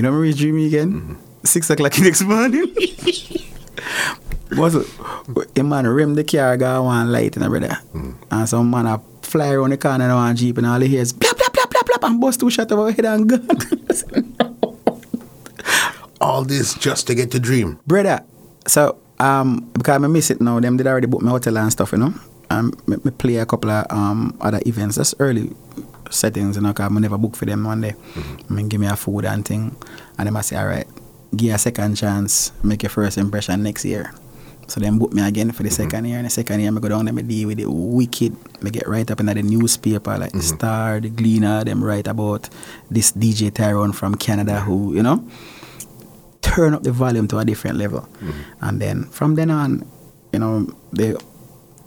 You know, we dream again? Mm-hmm. Six o'clock next morning. [LAUGHS] was a man rim the car, got one light in the brother. Mm-hmm. And some man a fly around the corner and one jeep and all he hears blah blah blah blah blah and bust two shot over head and gun. [LAUGHS] all this just to get to dream. Brother, so um because I miss it now, them did already book my hotel and stuff, you know. And me, me play a couple of um other events. That's early settings, you know, because I never book for them one day. Mm-hmm. I mean, give me a food and thing. And then I say, all right, give a second chance, make your first impression next year. So then book me again for the mm-hmm. second year. And the second year, I go down and I deal with the wicked. I get right up in the newspaper, like mm-hmm. the Star, the Gleaner, them write about this DJ Tyrone from Canada who, you know, turn up the volume to a different level. Mm-hmm. And then from then on, you know, they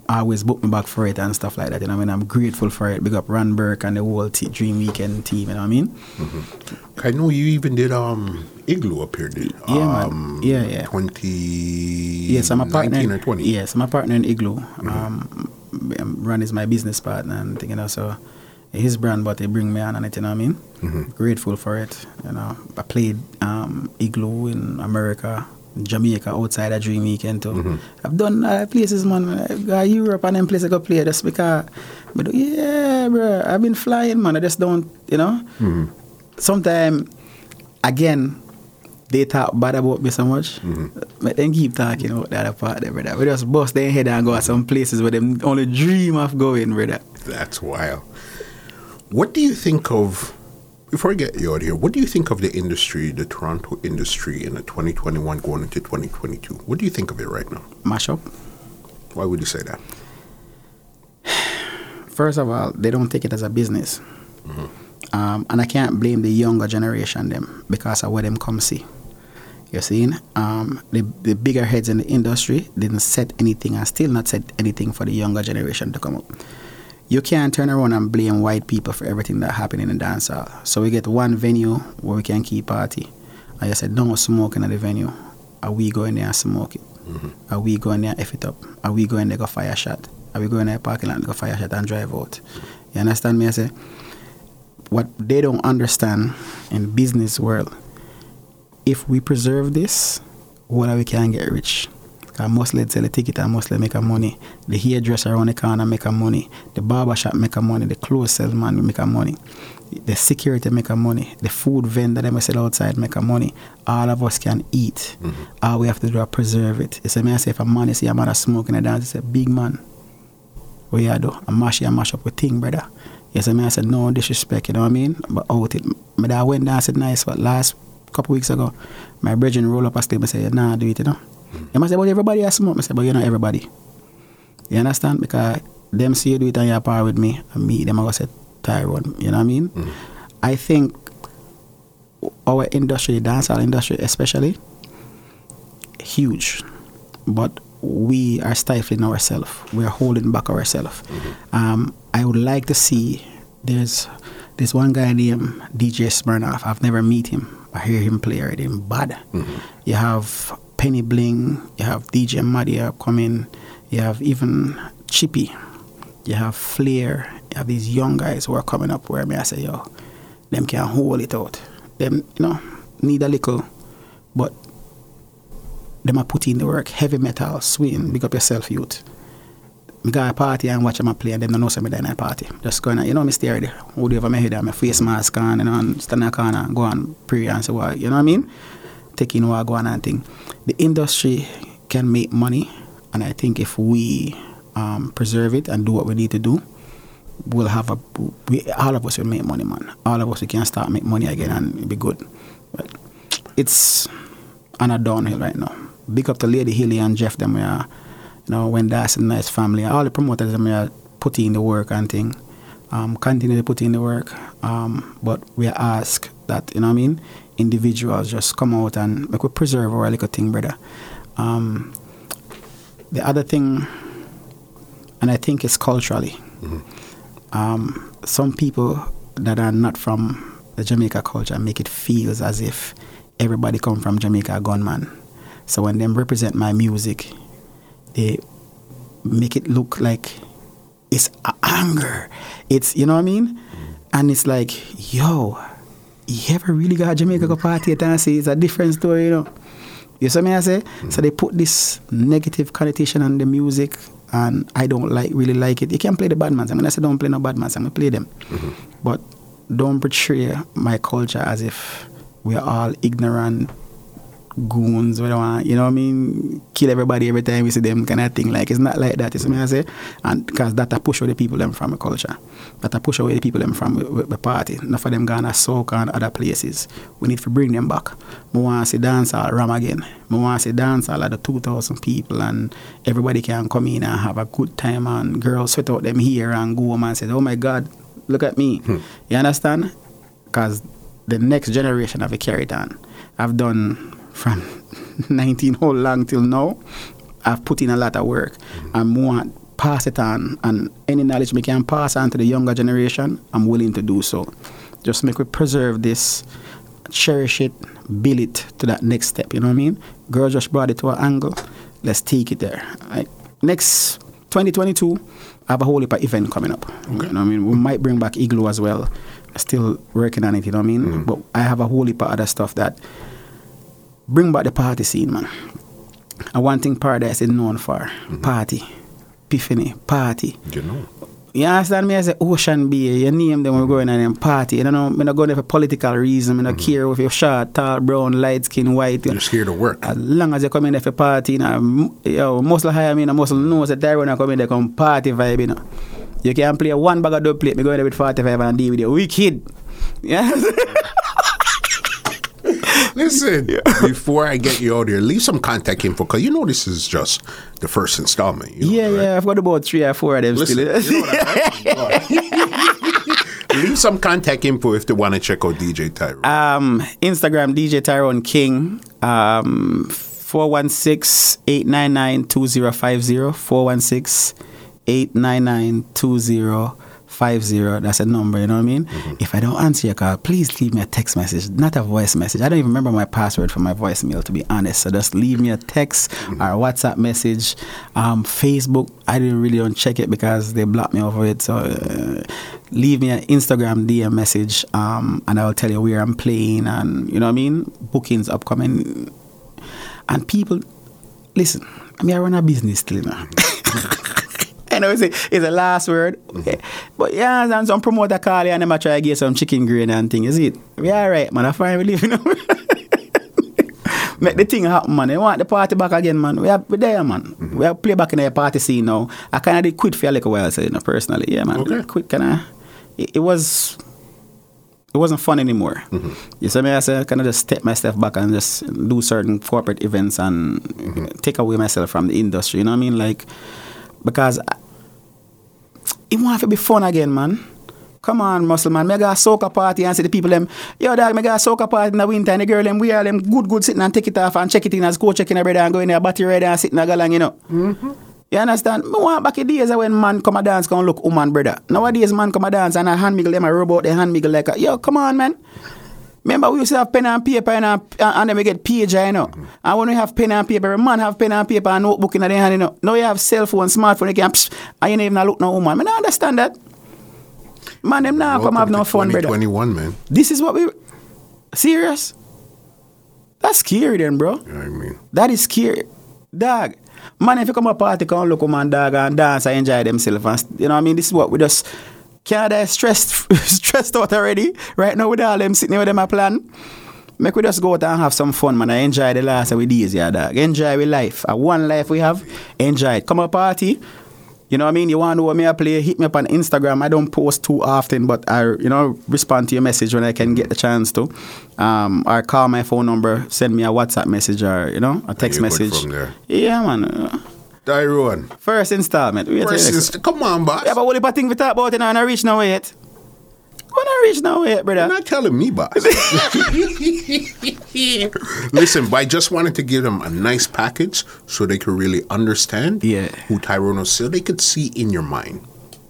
always book me back for it and stuff like that. You know, I mean, I'm grateful for it. Big up Ron Burke and the whole t- Dream Weekend team. You know what I mean? Mm-hmm. I know you even did um Igloo up here, did yeah, um, man. Yeah, yeah. Twenty. Yes, I'm a partner. or twenty. Yes, I'm a partner in Igloo. Mm-hmm. Um, Ron is my business partner and you know. So his brand, but they bring me on and it. You know what I mean? Mm-hmm. Grateful for it. You know, I played um, Igloo in America. Jamaica outside a dream weekend too. Mm-hmm. I've done uh, places, man. I go Europe and then places I go play just because. But yeah, bro, I've been flying, man. I just don't, you know. Mm-hmm. Sometimes, again, they talk bad about me so much, mm-hmm. but then keep talking about the other part there, brother. We just bust their head and go to some places where them only dream of going, brother. That's wild. What do you think of before I get you out here, what do you think of the industry, the Toronto industry in the 2021 going into 2022? What do you think of it right now? Mash up. Why would you say that? [SIGHS] First of all, they don't take it as a business. Mm-hmm. Um, and I can't blame the younger generation them because of what them come see. You see, um, the, the bigger heads in the industry didn't set anything and still not set anything for the younger generation to come up. You can't turn around and blame white people for everything that happened in the dance hall. So we get one venue where we can keep party. And you said, no smoking at the venue. Are we going there and smoke it? Mm-hmm. Are we going there and F it up? Are we going there go fire shot? Are we going there parking lot and go fire shot and drive out? You understand me? I say, what they don't understand in business world, if we preserve this, what we can get rich. Because mostly sell a ticket and mostly make a money. The hairdresser around the corner make a money. The barber shop make a money. The clothes salesman make a money. The security make a money. The food vendor them sell outside make a money. All of us can eat. Mm-hmm. All we have to do is preserve it. It's a me I say if a man is see a man smoking a dance, it's a big man. What you do? I mash you mash up with thing, brother. Yes, I mean I said no disrespect, you know what I mean? But out it my dad went down said nice, but last couple weeks ago, my brethren roll up a sleep and say, nah, do it, you know. You must say, but everybody has smoke. I say, but you're not everybody. You understand? Because them see you do it and you're part with me, and me, them I go say, Tyrone, you know what I mean? Mm-hmm. I think our industry, dancehall industry especially, huge. But we are stifling ourselves. We are holding back ourselves. Mm-hmm. Um, I would like to see there's there's one guy named DJ Smirnoff. I've never met him. I hear him play already. Bad. Mm-hmm. You have Penny Bling. You have DJ Madia coming. You have even Chippy. You have Flair. You have these young guys who are coming up where me I say, yo, them can hold it out. Them, you know, need a little, but them are put in the work. Heavy metal, swing, big up yourself, youth. Me go a party and watch them play and them don't know there in a party. Just going you know me stay do you have my head and my face mask on, you know, and stand in a corner and go and pray and say what, you know what I mean? Taking on and thing. The industry can make money and I think if we um, preserve it and do what we need to do, we'll have a we, all of us will make money, man. All of us we can start make money again and be good. But it's on a downhill right now. Big up to Lady Hilly and Jeff them we are, you know, when that's a nice family. All the promoters them we are putting in the work and thing. Um, continue to put in the work. Um, but we ask that, you know what I mean, individuals just come out and make we preserve our little thing, brother. Um, the other thing, and I think it's culturally, um, some people that are not from the Jamaica culture make it feels as if everybody come from Jamaica gunman. So when them represent my music, they make it look like it's anger. It's you know what I mean? And it's like, yo, you ever really got a Jamaica go party at and say it's a different story, you know? You see me I say? So they put this negative connotation on the music and I don't like really like it. You can play the bad man. I mean I say don't play no bad man, I'm gonna play them. Mm-hmm. But don't portray my culture as if we're all ignorant goons, we don't want, you know what I mean, kill everybody every time we see them kind of thing. Like it's not like that, you see me I say? And because that a push away the people them from the culture. That a push away the people them from the, the party. Not for them gonna soak and other places. We need to bring them back. We want to see dance all ram again. We want to see dance all of the 2,000 people and everybody can come in and have a good time and girls sweat out them here and go home and say, oh my God, look at me. Hmm. You understand? Because the next generation have a carry it on. I've done from [LAUGHS] 19 whole long till now. I've put in a lot of work mm-hmm. and want pass it on and any knowledge we can pass on to the younger generation, I'm willing to do so. Just make we preserve this, cherish it, build it to that next step, you know what I mean? Girl just brought it to an angle. Let's take it there. Right? Next 2022, I have a whole heap of event coming up. You know what I mean? We might bring back Igloo as well. Still working on it, you know what I mean? Mm-hmm. But I have a whole heap of other stuff that bring back the party scene, man. And one thing Paradise is known for mm-hmm. party, epiphany, party. You know. You understand me? I say Ocean Bay, you name them, we're mm-hmm. going on them party. You know, I'm not going there for political reason. I don't mm-hmm. care if you're short, tall, brown, light skin, white. You're scared of work. As long as you come in there for party, you know, yo, muscle hire me, you know, muscle knows that Tyrone I come in there come party vibe, you know. You can play one bag of dub plate, me go in there with 45 and deal with you. Wicked. [LAUGHS] Yeah. Listen, [LAUGHS] before I get you out there, leave some contact info because you know this is just the first installment. You know, yeah, right? yeah, I've got about three or four of them Listen, still. you know [LAUGHS] Leave some contact info if they want to check out DJ Tyrone. Um, Instagram DJ Tyrone King. Um, 416-899-2050. 416-899-2050. That's a number, you know what I mean? If I don't answer your call, please leave me a text message, not a voice message. I don't even remember my password for my voicemail, to be honest. So just leave me a text or a WhatsApp message. Um, Facebook, I didn't really don't check it because they blocked me over it. So uh, leave me an Instagram DM message um, and I'll tell you where I'm playing and, you know what I mean? Bookings upcoming. And people, listen, I mean, I run a business still, know. [LAUGHS] [LAUGHS] I know it's a, it's a last word. Mm-hmm. Okay. But yeah, and some promoter call you and them a try to get some chicken grain and thing, is it? We alright, man. I find we live, you [LAUGHS] know. Make the thing happen, man. You want the party back again, man. We are we there, man. Mm-hmm. We are play back in the party scene now. I kind of did quit for a little while, so, you know, personally. Yeah, man. Okay. Quit, kind of. It, it was. It wasn't fun anymore. Mm-hmm. You see me? I said, kind of just step myself back and just do certain corporate events and take away myself from the industry. You know what I mean? Like, because I- it want to be fun again, man. Come on, muscle man. Me go a soca party and see the people them. Yo, dog, me go a soca party in the winter and the girl them we all them good, good sitting and take it off and check it in as go checking a brother and go in there, battery ready and sitting a galang, you know. Mm-hmm. You understand? Me want back in days when man come a dance come look woman brother. Nowadays man come a dance and a hand miggle them a rub out the hand miggle like a, yo, come on man. Remember we used to have pen and paper and, uh, and then we get page, you know. And when we have pen and paper, a man have pen and paper and notebook in their hand, you know. Now you have cell phone, smartphone, you can psh, and you don't even look no woman. I don't understand that. Man, them now come have no fun, brother. 21, man. This is what we serious. That's scary then, bro. You know what I mean? That is scary. Dog. Man, if you come a party, come look man dog and dance and enjoy themselves and you know what I mean? This is what we just can't die stressed [LAUGHS] stressed out already. Right now with all them sitting with them a plan. Make we just go out and have some fun, man. I enjoy the last of the days, yeah, dog. Enjoy we life. A one life we have, enjoy it. Come a party. You know what I mean? You want to know what me I play? Hit me up on Instagram. I don't post too often, but I, you know, respond to your message when I can get the chance to. Um, or call my phone number, send me a WhatsApp message or you know a text message. Yeah, man. Tyrone. First installment. Wait First is, come on, boss. Yeah, but what if I think we talk about it now and I reach now yet? When I reach now yet, brother. You're not telling me, boss. [LAUGHS] [LAUGHS] Listen, but I just wanted to give them a nice package so they could really understand Yeah. who Tyrone is, so they could see in your mind.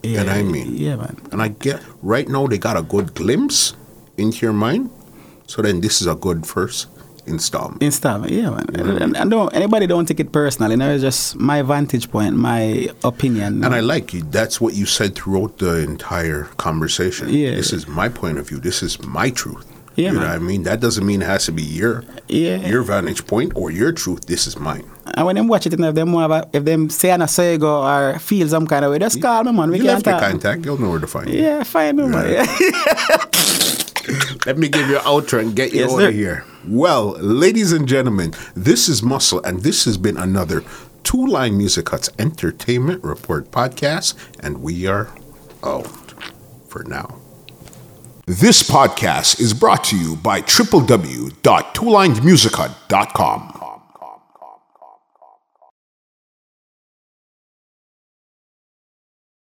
yeah, and I mean- Yeah, man. And I get right now they got a good glimpse into your mind. So then this is a good first installment. Installment, yeah, man. And, and don't anybody don't take it personal. You know, it's just my vantage point, my opinion. And I like you. That's what you said throughout the entire conversation. Yeah. This is my point of view. This is my truth. Yeah, you know man. what I mean? That doesn't mean it has to be your Yeah. your vantage point or your truth. This is mine. And when them watch it, and if them have a, if them say an say go or feel some kind of way, just call me, man. We you left your contact. You'll know where to find you. Yeah, fine, no, man. [LAUGHS] Let me give you an outro and get you Yes, out of here. Well, ladies and gentlemen, this is Muscle, and this has been another Two Line Music Huts Entertainment Report podcast, and we are out for now. This podcast is brought to you by www.twolinedmusichut.com.